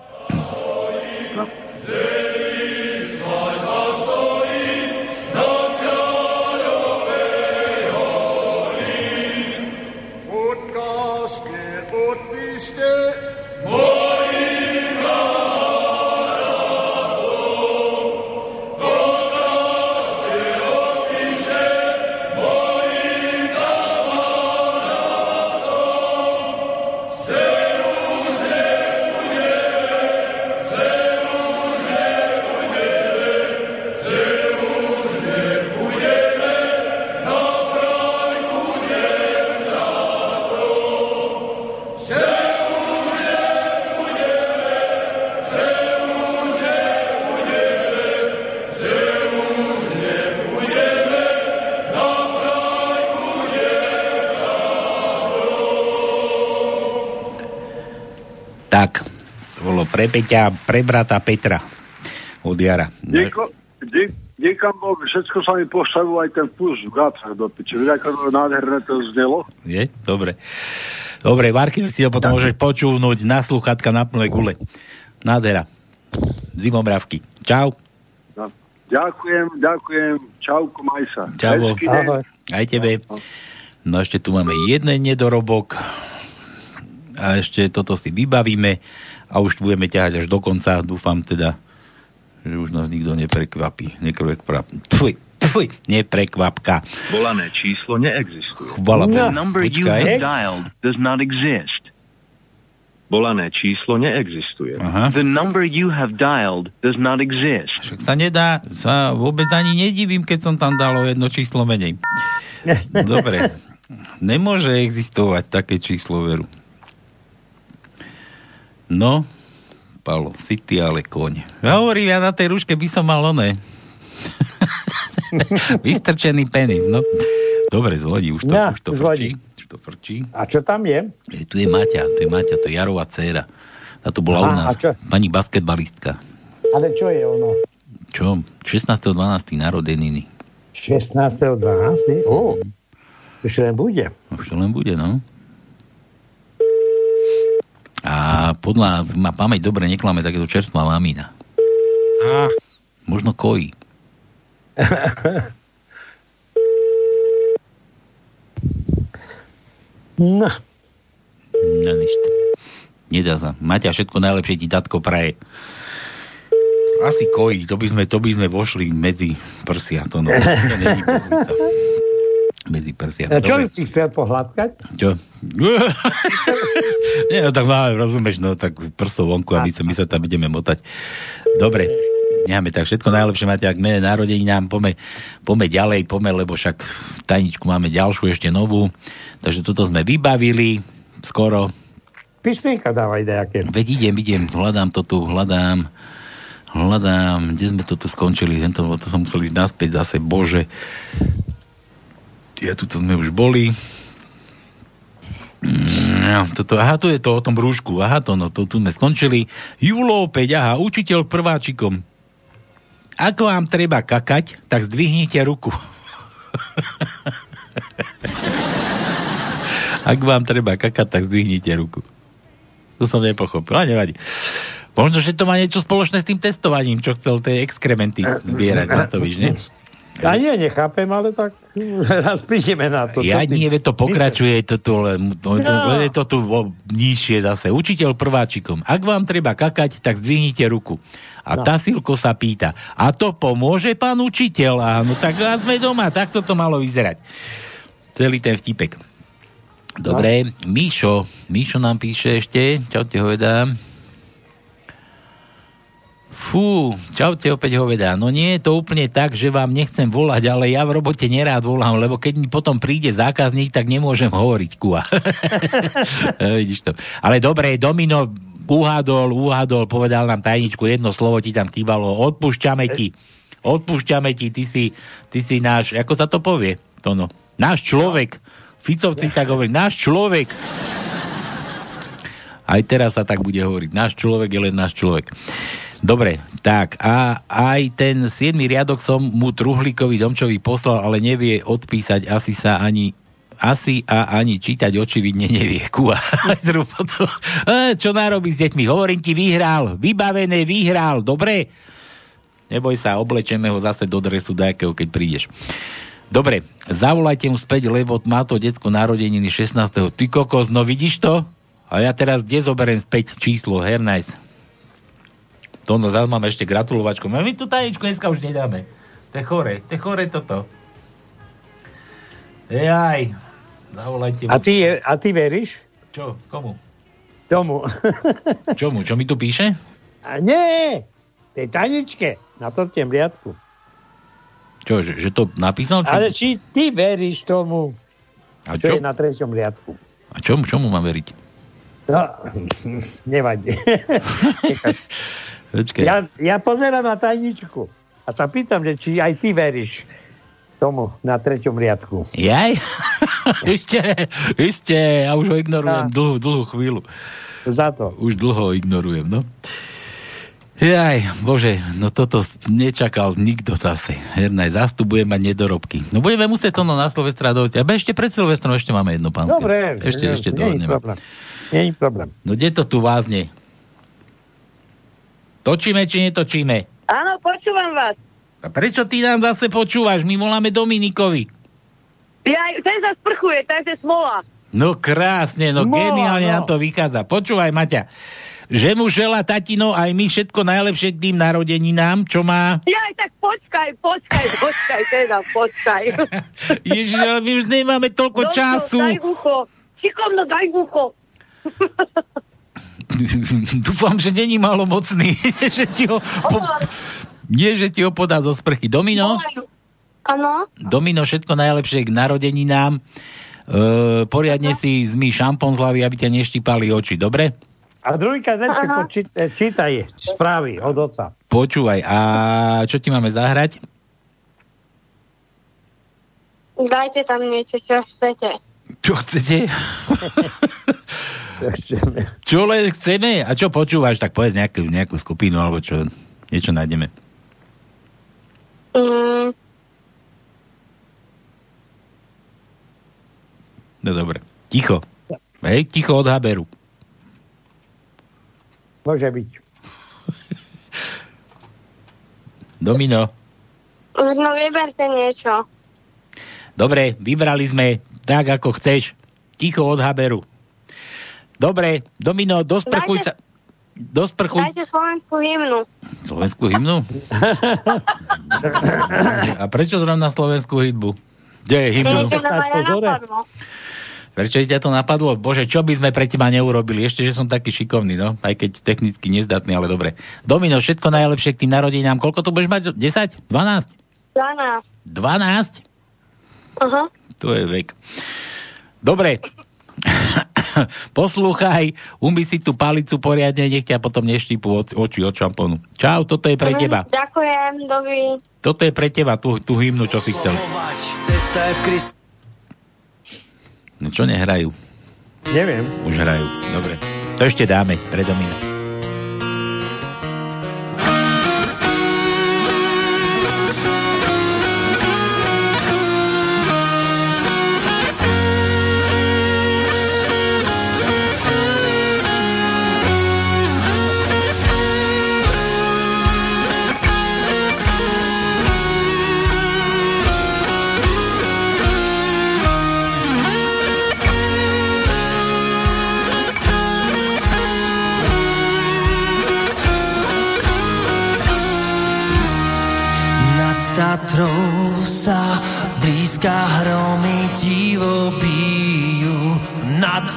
Pre Peťa, pre brata Petra od Jara. Dieko, die, Niekam bol, všetko sa mi postavilo aj ten plus v gácach do piče. Vieš, ako nádherné to znelo? Je? Dobre. Dobre, Marky, si ho potom môžeš počúvnuť na sluchatka na plné gule. Nádhera. Zimomravky. Čau. No, ďakujem, ďakujem. Čauko, maj sa. Čau. Aj tebe. No ešte tu máme jeden nedorobok. A ešte toto si vybavíme a už budeme ťahať až do konca. Dúfam teda, že už nás nikto neprekvapí. Neprekvapí. Tfuj, tfuj, neprekvapka. Volané číslo neexistuje. Chvala no. The number you have dialed does not exist. volané číslo neexistuje. Aha. The number you have dialed does not exist. Však sa nedá, sa vôbec ani nedivím, keď som tam dal o jedno číslo menej. [LAUGHS] Dobre. Nemôže existovať také číslo veru. No, Palo, si ty ale koň. Ja hovorím, ja na tej rúške by som mal oné. [LAUGHS] Vystrčený penis, no. Dobre, zvodí, už to, ja, už to frčí to frčí. A čo tam je? je tu je Maťa, tu je Maťa, to je Jarová dcéra. A to bola Aha, u nás pani basketbalistka. Ale čo je ono? Čo? 16.12. narodeniny. 16.12. Ó, už to len bude. Už to len bude, no. A podľa, ma pamäť dobre neklame, tak je to čerstvá mamina. A. Možno kojí. No. No nič. Nedá sa. Maťa, všetko najlepšie ti tatko praje. Asi kojí, to by sme, to by sme vošli medzi prsia. To, no, to není [LAUGHS] medzi prsia. A čo by si chcel pohľadkať? Čo? [LAUGHS] Nie, no tak no, rozumieš, no tak prsov vonku, aby sa, my sa tam ideme motať. Dobre, necháme tak všetko najlepšie máte, ak mene nám pome, pome ďalej, pome, lebo však tajničku máme ďalšiu, ešte novú. Takže toto sme vybavili skoro. Písmenka dávaj nejaké. Veď idem, idem, hľadám to tu, hľadám, hľadám, kde sme to tu skončili, tento, to som musel ísť naspäť zase, bože. Ja tuto sme už boli. Mm, toto, aha, tu je to o tom brúšku, aha, to, no, to, tu sme skončili. Julo opäť, aha, učiteľ prváčikom. Ako vám treba kakať, tak zdvihnite ruku. [LAUGHS] Ak vám treba kakať, tak zdvihnite ruku. To som nepochopil, ale nevadí. Možno, že to má niečo spoločné s tým testovaním, čo chcel tie exkrementy zbierať, na to? Ja nie, nechápem, ale tak [LAUGHS] raz prídeme na to. Ja nie, to pokračuje, to tu, len, to, to, no. to tu nižšie zase. Učiteľ prváčikom. Ak vám treba kakať, tak zdvihnite ruku. A no. Tasilko sa pýta, a to pomôže pán učiteľ? Áno, tak sme doma, tak to malo vyzerať. Celý ten vtipek. Dobre, no. Míšo. Míšo nám píše ešte. Čaute, hovedá. Fú, čaute opäť hovedá. No nie je to úplne tak, že vám nechcem volať, ale ja v robote nerád volám, lebo keď mi potom príde zákazník, tak nemôžem hovoriť, kua. [LAUGHS] Vidíš to. Ale dobre, Domino uhádol, uhádol, povedal nám tajničku, jedno slovo ti tam chýbalo. Odpúšťame ti. Odpúšťame ti, ty si, ty si náš, ako sa to povie, Tono? Náš človek. Ficovci tak hovorí, náš človek. Aj teraz sa tak bude hovoriť. Náš človek je len náš človek. Dobre, tak a aj ten 7. riadok som mu Truhlíkovi Domčovi poslal, ale nevie odpísať asi sa ani asi a ani čítať očividne nevie. [LAUGHS] Kua. Čo nárobí s deťmi? Hovorím ti, vyhral. Vybavené, vyhral. Dobre? Neboj sa, oblečeme ho zase do dresu dajakého, keď prídeš. Dobre, zavolajte mu späť, lebo má to detsko narodeniny 16. Ty kokos, no vidíš to? A ja teraz kde zoberiem späť číslo, nice. To no, zase máme ešte gratulovačku. My tu tajničku dneska už nedáme. To je chore, to je chore toto. Jaj, zavolajte mu. A ty, a ty veríš? Čo, komu? Tomu. [LAUGHS] [LAUGHS] Čomu, čo mi tu píše? A nie, tej tajničke na tom riadku. Čo, že, že to napísal? Čo? Ale či ty veríš tomu, a čo, čo je na treťom riadku? A čomu, čomu mám veriť? No, [LAUGHS] nevadí. Ja, ja pozerám na tajničku a sa pýtam, že či aj ty veríš tomu na treťom riadku. Jaj? [LAUGHS] ešte, ešte, ja už ho ignorujem dlhú, dlhú chvíľu. Za to. Už dlho ignorujem, no. Jaj, bože, no toto nečakal nikto zase. Hernaj, zastupuje mať nedorobky. No budeme musieť to no na Silvestra dojsť. A ešte pred Silvestrom ešte máme jedno pánske. Dobre. Ešte, ne, ešte to nie problém. Problém. No kde to tu vázne? Točíme či netočíme? Áno, počúvam vás. A prečo ty nám zase počúvaš? My voláme Dominikovi. Ja, ten sa sprchuje, takže smola. No krásne, no smola, geniálne no. nám to vychádza. Počúvaj, Maťa že mu žela tatino aj my všetko najlepšie k tým narodeninám, čo má... Ja aj tak počkaj, počkaj, počkaj, teda počkaj. [LAUGHS] Ježiš, ale my už nemáme toľko no, času. daj ucho. Šikovno, daj ucho. [LAUGHS] [LAUGHS] Dúfam, že není malomocný. [LAUGHS] že ti ho po... Nie, že ti ho podá zo sprchy. Domino? Áno. Domino, všetko najlepšie k narodeninám. E, poriadne si zmý šampón z hlavy, aby ťa neštipali oči, dobre? A druhýkrát večer čítaj správy od oca. Počúvaj, a čo ti máme zahrať? Dajte tam niečo, čo chcete. Čo chcete? [LAUGHS] čo len chceme? A čo počúvaš? Tak povedz nejakú, nejakú skupinu, alebo čo, niečo nájdeme. Mm. No dobre. Ticho. Hej, ticho od Haberu. Môže byť. Domino. No vyberte niečo. Dobre, vybrali sme tak, ako chceš. Ticho od Haberu. Dobre, Domino, dosprchuj sa. Dosprchuj... Dajte slovenskú hymnu. Slovenskú hymnu? A prečo zrovna slovenskú hymnu? Kde je hymnu? Prečo ťa to napadlo? Bože, čo by sme pre teba neurobili? Ešte, že som taký šikovný, no? Aj keď technicky nezdatný, ale dobre. Domino, všetko najlepšie k tým narodinám. Koľko tu budeš mať? 10? 12? 12. 12? Aha. To je vek. Dobre. [LAUGHS] [LAUGHS] Poslúchaj, umí si tú palicu poriadne, nech ťa potom neštípu oči od šampónu. Čau, toto je pre teba. Ďakujem, dovi. Toto je pre teba, tú, tú hymnu, čo si chcel. No čo nehrajú? Neviem. Už hrajú, dobre. To ešte dáme, pre Domina.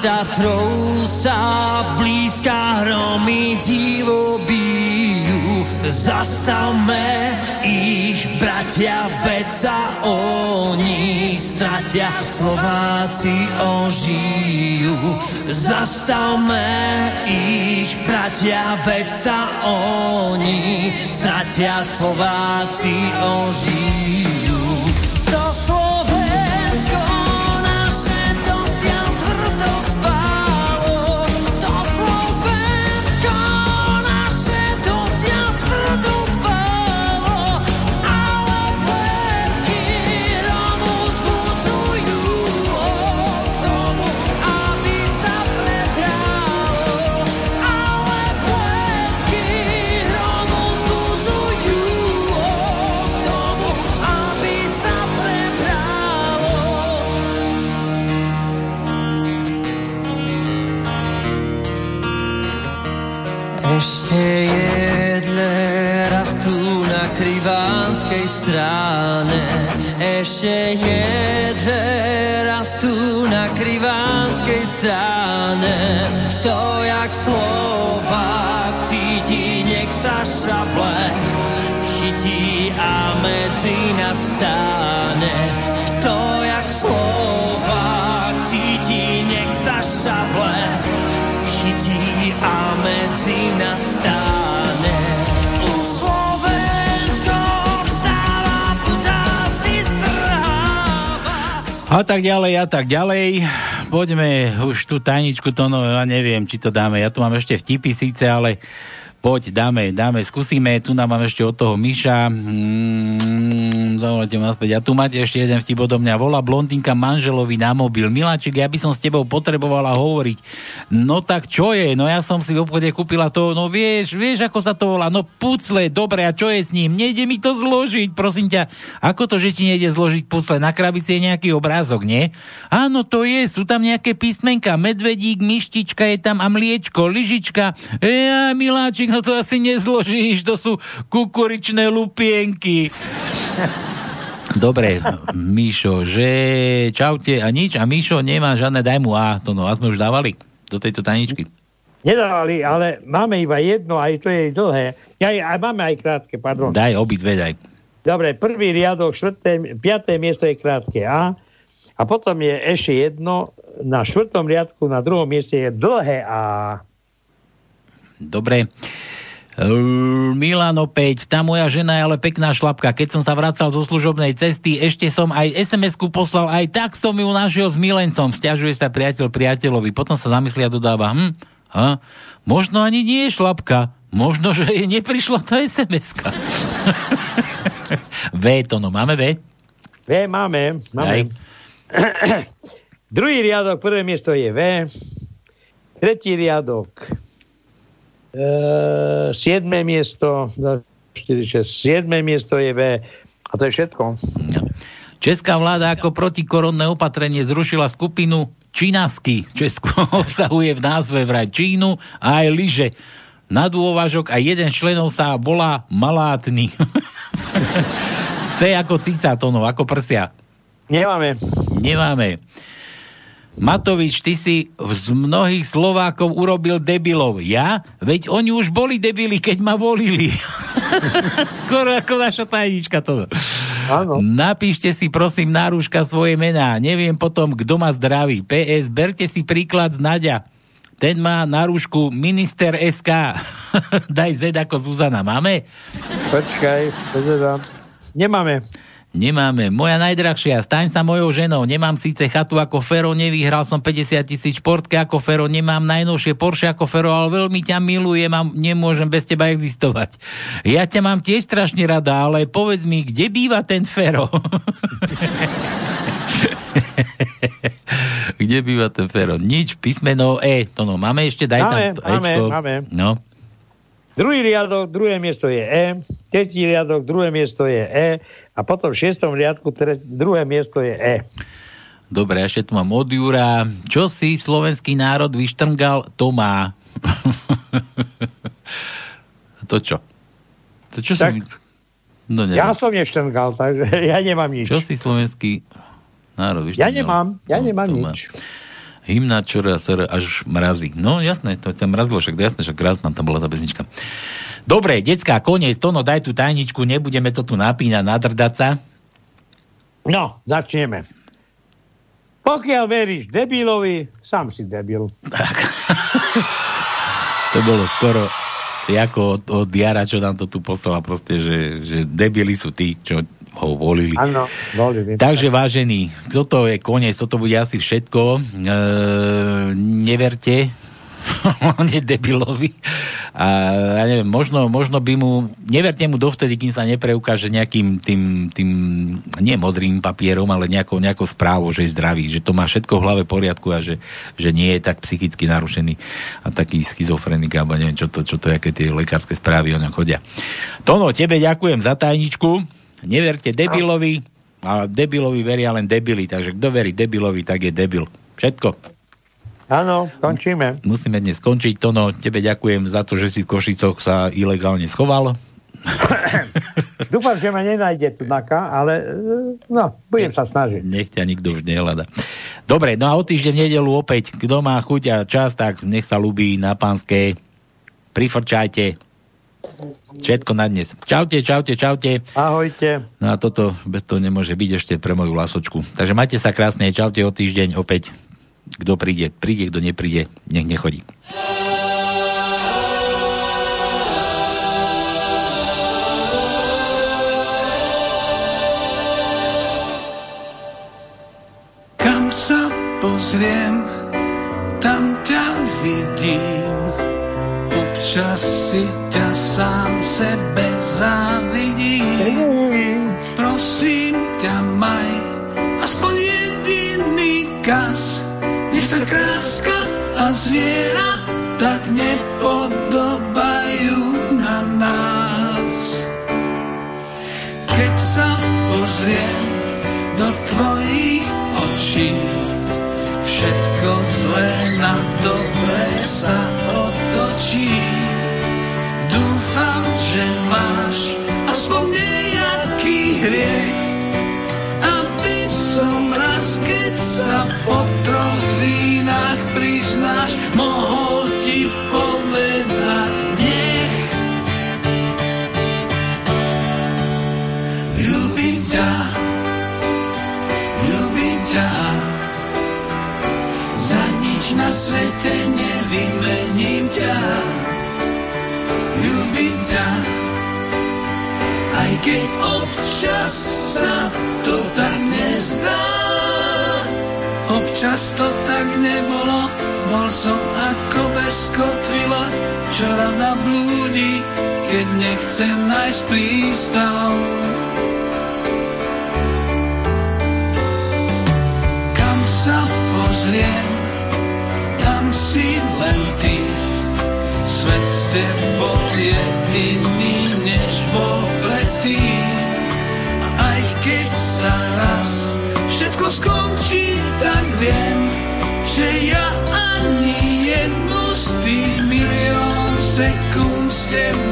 Tatrou sa blízka hromy divo bijú. Zastavme ich, bratia, veď sa oni stratia, Slováci ožijú. Zastavme ich, bratia, veď sa oni stratia, Slováci ožijú. To krivánskej strane. Ešte jedné raz tu na krivánskej strane. A tak ďalej, a tak ďalej. Poďme už tú tajničku, to no, ja neviem, či to dáme. Ja tu mám ešte vtipy síce, ale Poď, dáme, dáme, skúsime. Tu nám mám ešte od toho Miša. Mm, dovolte ma späť. A tu máte ešte jeden vtip odo mňa. Volá blondinka manželovi na mobil. Miláček, ja by som s tebou potrebovala hovoriť. No tak čo je? No ja som si v obchode kúpila to, no vieš, vieš, ako sa to volá? No pucle, dobre, a čo je s ním? Nejde mi to zložiť, prosím ťa. Ako to, že ti nejde zložiť pucle? Na krabici je nejaký obrázok, nie? Áno, to je, sú tam nejaké písmenka. Medvedík, myštička je tam a mliečko, lyžička. Ja, miláčik, no to asi nezložíš, to sú kukuričné lupienky. Dobre, Míšo, že čaute a nič a Míšo nemá žiadne, daj mu A, to no, a sme už dávali do tejto taničky. Nedávali, ale máme iba jedno, aj to je dlhé. Ja, aj máme aj krátke, pardon. Daj obidve, daj. Dobre, prvý riadok, štvrté, piaté miesto je krátke A a potom je ešte jedno, na štvrtom riadku, na druhom mieste je dlhé A. Dobre. Milan opäť, tá moja žena je ale pekná šlapka. Keď som sa vracal zo služobnej cesty, ešte som aj SMS-ku poslal, aj tak som ju našiel s milencom. Sťažuje sa priateľ priateľovi. Potom sa zamyslia a dodáva, hm, ha, možno ani nie je šlapka. Možno, že jej neprišla tá SMS-ka. [LAUGHS] v, to no, máme V? V máme, máme. [CLEARS THROAT] Druhý riadok, prvé miesto je V. Tretí riadok, e, siedme miesto, 4, 6, siedme miesto je V. A to je všetko. Česká vláda ako protikoronné opatrenie zrušila skupinu Čínasky. Česko [LAUGHS] obsahuje v názve vraj Čínu a aj lyže. Na dôvažok a jeden členov sa volá Malátny. [LAUGHS] C ako cica tónov, ako prsia. Nemáme. Nemáme. Matovič, ty si z mnohých Slovákov urobil debilov. Ja? Veď oni už boli debili, keď ma volili. [LAUGHS] Skoro ako naša tajnička to. Áno. Napíšte si prosím na rúška svoje mená. Neviem potom, kto ma zdraví. PS, berte si príklad z Nadia. Ten má na rúšku minister SK. [LAUGHS] Daj Z ako Zuzana. Máme? Počkaj, pozerám. Nemáme. Nemáme. Moja najdrahšia, staň sa mojou ženou. Nemám síce chatu ako Fero, nevyhral som 50 tisíc športke ako Fero, nemám najnovšie Porsche ako Fero, ale veľmi ťa milujem a nemôžem bez teba existovať. Ja ťa mám tiež strašne rada, ale povedz mi, kde býva ten Fero? [LAUGHS] kde býva ten Fero? Nič, písmeno E. To no, máme ešte, daj máme, tam máme, Ečko. máme. No. Druhý riadok, druhé miesto je E. Tretí riadok, druhé miesto je E. A potom v šiestom riadku tre, druhé miesto je E. Dobre, ešte tu mám od Jura. Čo si slovenský národ vyštrngal, to má. [LAUGHS] to čo? To čo Tak, som... No, neviem. Ja som neštrngal, takže [LAUGHS] ja nemám nič. Čo si slovenský národ Ja vyštrngal? nemám, ja No, nemám má. nič. Hymna čora sr až mrazí. No jasné, to ťa mrazilo, však jasné, že krásna tam bola tá pesnička. Dobre, decka, koniec, Tono, daj tú tajničku, nebudeme to tu napínať, nadrdať sa. No, začneme. Pokiaľ veríš debilovi, sám si debil. To bolo skoro ako od, od Jara, čo nám to tu poslala proste, že, že debili sú tí, čo ho volili. Áno, volili. Takže vážení, toto je koniec, toto bude asi všetko. E, neverte [LAUGHS] hlavne debilovi. A ja neviem, možno, možno by mu, neverte mu dovtedy, kým sa nepreukáže nejakým tým, tým nie modrým papierom, ale nejakou, nejakou správou, že je zdravý, že to má všetko v hlave poriadku a že, že nie je tak psychicky narušený a taký schizofrenik, alebo neviem, čo to, čo to, aké tie lekárske správy o ňom chodia. Tono, tebe ďakujem za tajničku. Neverte debilovi, ale debilovi veria len debili, takže kto verí debilovi, tak je debil. Všetko. Áno, končíme. Musíme dnes skončiť. Tono, tebe ďakujem za to, že si v Košicoch sa ilegálne schoval. [COUGHS] Dúfam, že ma nenájde tu naka, ale e, no, budem sa snažiť. Nech ťa nikto už nehľada. Dobre, no a o týždeň v nedelu opäť, kto má chuť a čas, tak nech sa ľubí na pánskej. Prifrčajte. Všetko na dnes. Čaute, čaute, čaute. Ahojte. No a toto bez toho nemôže byť ešte pre moju lasočku. Takže majte sa krásne, čaute o týždeň opäť. Kto príde, príde, kto nepríde, nech nechodí. Kam sa pozriem, tam ťa vidím. Občas si ťa sám sebe závidím. Prosím kráska a zviera tak nepodobajú na nás. Keď sa pozriem do tvojich očí, všetko zlé na dobré sa otočí. Dúfam, že máš aspoň nejaký hriech, aby som raz, keď sa po občas sa to tak nezdá. Občas to tak nebolo, bol som ako bez kotvila, čo rada blúdi, keď nechcem nájsť prístav. Kam sa pozriem, tam si len ty, svet s tebou je milión sekúnd